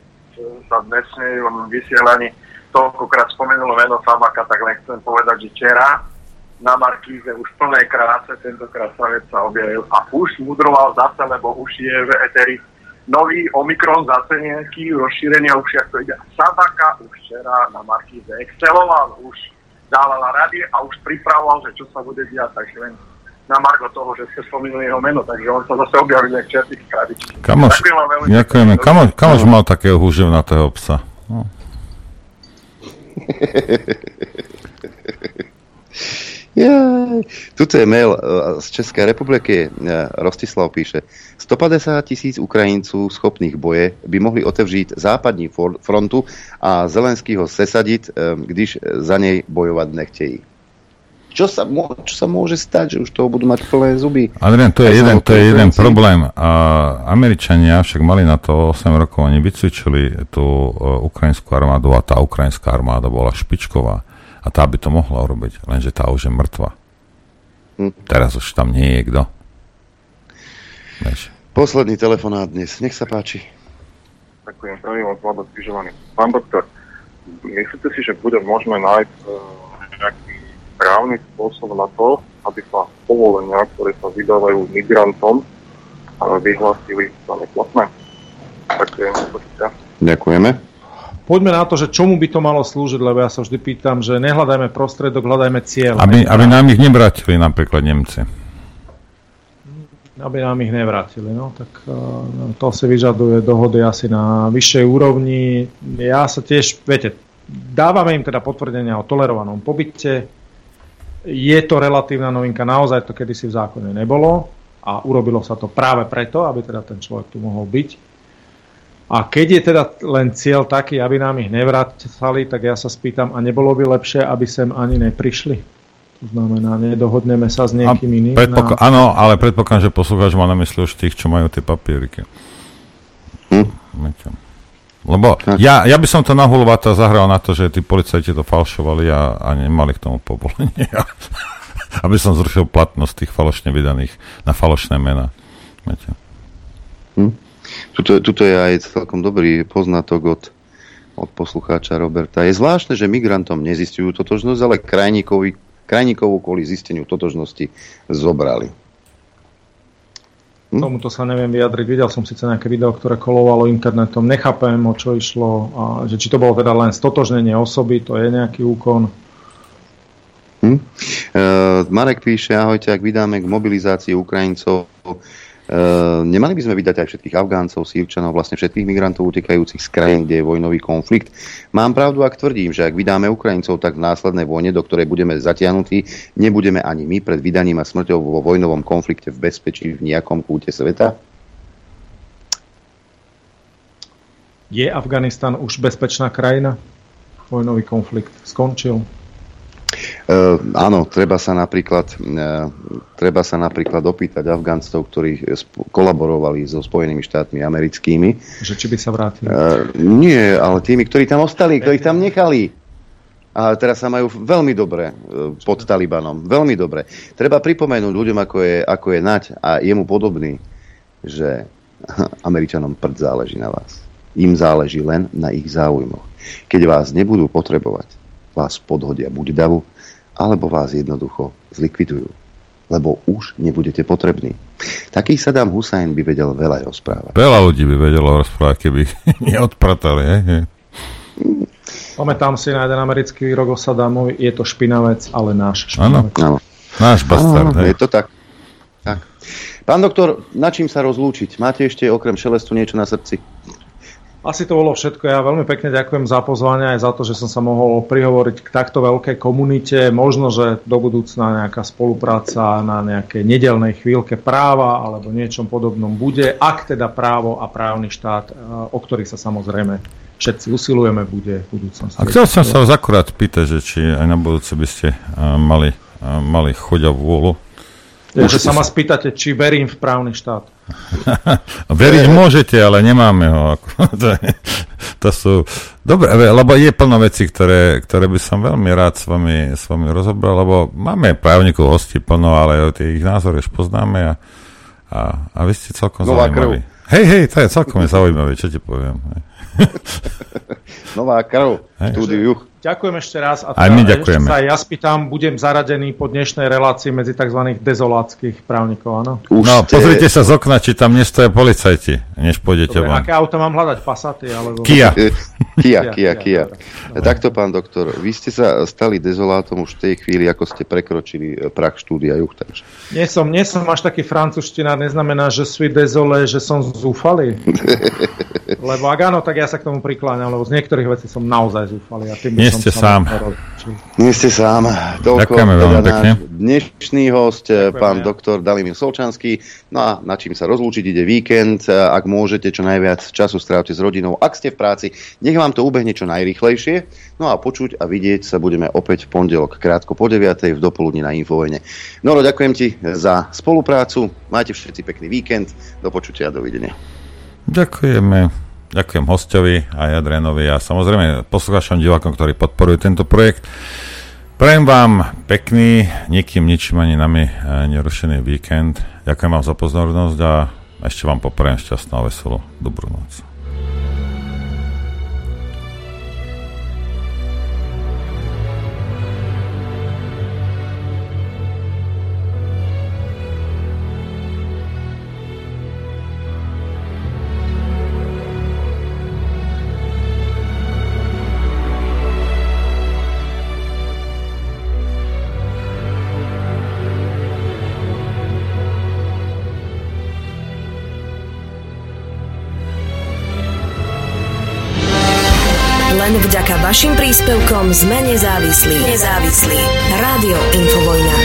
[SPEAKER 14] sa dnešnej vysielaní toľkokrát spomenulo meno Samaka, tak len chcem povedať, že včera na Markíze už v plnej kráse, tentokrát Savec sa objavil a už mudroval zase, lebo už je v eteri nový Omikron zase nejaký rozšírený a už jak to ide. Sabaka už včera na Markíze exceloval, už dával rady a už pripravoval, že čo sa bude diať, takže len na Margo toho, že ste spomenuli jeho meno, takže on sa zase objavil nejak čertých krabičky.
[SPEAKER 3] Kamoš, ďakujeme. Kamoš, kamoš mal takého húževnatého psa. No. *laughs*
[SPEAKER 2] Yeah. Tuto je mail e, z Českej republiky. E, Rostislav píše, 150 tisíc Ukrajinců schopných boje by mohli otevřít západní frontu a Zelenský ho sesadit, e, když za nej bojovať nechtějí. Čo sa, čo sa môže stať, že už toho budú mať plné zuby?
[SPEAKER 3] Adrian, to je jeden, to je jeden problém. A Američania však mali na to 8 rokov, oni vycvičili tú ukrajinskú armádu a tá ukrajinská armáda bola špičková. A tá by to mohla urobiť, lenže tá už je mŕtva. Hm. Teraz už tam nie je kto.
[SPEAKER 2] Vieš. Posledný telefonát dnes, nech sa páči.
[SPEAKER 15] Ďakujem, pravím od Vlada Križovaný. Pán doktor, myslíte si, že bude možné nájsť uh, nejaký právny spôsob na to, aby sa povolenia, ktoré sa vydávajú migrantom, uh, vyhlásili za neplatné? Ďakujem.
[SPEAKER 2] Ďakujeme
[SPEAKER 9] poďme na to, že čomu by to malo slúžiť, lebo ja sa vždy pýtam, že nehľadajme prostredok, hľadajme cieľ.
[SPEAKER 3] Aby, aby nám ich nevrátili napríklad Nemci.
[SPEAKER 9] Aby nám ich nevrátili, no tak uh, to si vyžaduje dohody asi na vyššej úrovni. Ja sa tiež, viete, dávame im teda potvrdenia o tolerovanom pobyte. Je to relatívna novinka, naozaj to kedysi v zákone nebolo a urobilo sa to práve preto, aby teda ten človek tu mohol byť a keď je teda len cieľ taký, aby nám ich nevracali, tak ja sa spýtam, a nebolo by lepšie, aby sem ani neprišli? To znamená, nedohodneme sa s niekým iným.
[SPEAKER 3] Predpok- na... Áno, ale predpokladám, že poslucháč má na mysli už tých, čo majú tie papieriky. Hm? Lebo ja, ja by som to na Hulvata zahral na to, že tí policajti to falšovali a, a nemali k tomu povolenie. *laughs* aby som zrušil platnosť tých falošne vydaných na falošné mená.
[SPEAKER 2] Hm? Tuto, tuto je aj celkom dobrý poznatok od, od poslucháča Roberta. Je zvláštne, že migrantom nezistujú totožnosť, ale krajníkovi, krajníkovu kvôli zisteniu totožnosti zobrali.
[SPEAKER 9] Hm? Tomuto sa neviem vyjadriť. Videl som síce nejaké video, ktoré kolovalo internetom. Nechápem, o čo išlo. A že či to bolo teda len stotožnenie osoby, to je nejaký úkon.
[SPEAKER 2] Hm? E, Marek píše, ahojte, ak vydáme k mobilizácii Ukrajincov nemali by sme vydať aj všetkých Afgáncov, Sýrčanov, vlastne všetkých migrantov utekajúcich z krajín, kde je vojnový konflikt. Mám pravdu, ak tvrdím, že ak vydáme Ukrajincov, tak v následnej vojne, do ktorej budeme zatiahnutí, nebudeme ani my pred vydaním a smrťou vo vojnovom konflikte v bezpečí v nejakom kúte sveta?
[SPEAKER 9] Je Afganistan už bezpečná krajina? Vojnový konflikt skončil?
[SPEAKER 2] Uh, áno, treba sa napríklad, uh, treba sa napríklad opýtať Afgáncov, ktorí kolaborovali so Spojenými štátmi americkými.
[SPEAKER 9] Že či by sa vrátili?
[SPEAKER 2] Uh, nie, ale tými, ktorí tam ostali, ktorí tam nechali. A teraz sa majú veľmi dobre pod Talibanom. Veľmi dobre. Treba pripomenúť ľuďom, ako je, ako je Naď a jemu podobný, že *laughs* Američanom prd záleží na vás. Im záleží len na ich záujmoch. Keď vás nebudú potrebovať, vás podhodia buď davu, alebo vás jednoducho zlikvidujú, lebo už nebudete potrební. Taký Saddam Hussein by vedel veľa rozprávať.
[SPEAKER 3] Veľa ľudí by vedelo rozprávať, keby *laughs* neodpratali. He.
[SPEAKER 9] Pamätám si na jeden americký výrok o Saddamovi, je to špinavec, ale náš špinavec.
[SPEAKER 2] Áno.
[SPEAKER 3] Náš bastard.
[SPEAKER 2] Áno, je to tak. tak. Pán doktor, na čím sa rozlúčiť? Máte ešte okrem šelestu niečo na srdci?
[SPEAKER 9] Asi to bolo všetko. Ja veľmi pekne ďakujem za pozvanie aj za to, že som sa mohol prihovoriť k takto veľkej komunite. Možno, že do budúcna nejaká spolupráca na nejakej nedelnej chvíľke práva alebo niečom podobnom bude, ak teda právo a právny štát, e, o ktorý sa samozrejme všetci usilujeme, bude v budúcnosti.
[SPEAKER 3] A chcel som sa vás akurát pýtať, že či aj na budúce by ste uh, mali, uh, mali chuť a vôľu.
[SPEAKER 9] Ja, že sa ma spýtate, či verím v právny štát. *laughs*
[SPEAKER 3] Veriť môžete, ale nemáme ho. *laughs* to, sú... Dobre, lebo je plno vecí, ktoré, ktoré by som veľmi rád s vami, s vami rozobral, lebo máme právnikov hosti plno, ale tie ich názory už poznáme a, a, a vy ste celkom Nová zaujímaví. Krv. Hej, hej, to je celkom zaujímavé, čo ti poviem. *laughs*
[SPEAKER 2] Nová krv v štúdiu.
[SPEAKER 9] Ďakujem ešte raz.
[SPEAKER 3] A teda, Aj my ďakujeme.
[SPEAKER 9] Sa ja spýtam, budem zaradený po dnešnej relácii medzi tzv. dezoláckých právnikov, áno?
[SPEAKER 3] Už no, ste... pozrite sa z okna, či tam nestoja policajti, než pôjdete
[SPEAKER 9] Dobre, von. aké auto mám hľadať? Passaty? Alebo...
[SPEAKER 3] Kia.
[SPEAKER 2] Kia, Kia, Kia. Takto, pán doktor, vy ste sa stali dezolátom už v tej chvíli, ako ste prekročili eh, prach štúdia Juch. Takže...
[SPEAKER 9] Nie, som, nie som až taký francúzštinár, neznamená, že sú dezolé, že som zúfalý. *laughs* lebo ak áno, tak ja sa k tomu prikláňam, lebo z niektorých vecí som naozaj zúfalý. A tým
[SPEAKER 3] nie ste sám.
[SPEAKER 2] Nie ste sám. Toľko
[SPEAKER 3] Ďakujeme veľmi teda pekne.
[SPEAKER 2] Dnešný host, Ďakujem, pán ja. doktor Dalimir Solčanský. No a na čím sa rozlúčiť ide víkend. Ak môžete čo najviac času strávte s rodinou. Ak ste v práci, nech vám to ubehne čo najrychlejšie. No a počuť a vidieť sa budeme opäť v pondelok, krátko po 9. v dopoludni na Infovojne. Noro, ďakujem ti za spoluprácu. Majte všetci pekný víkend. Do počutia a dovidenia.
[SPEAKER 3] Ďakujeme. Ďakujem hostovi a Jadrenovi a samozrejme poslucháčom, divákom, ktorí podporujú tento projekt. Prajem vám pekný, nikým ničím ani nami eh, nerušený víkend. Ďakujem vám za pozornosť a ešte vám poprajem šťastnú a veselú dobrú noc.
[SPEAKER 1] Príspevkom sme nezávislí. Nezávislí. Rádio Infovojna.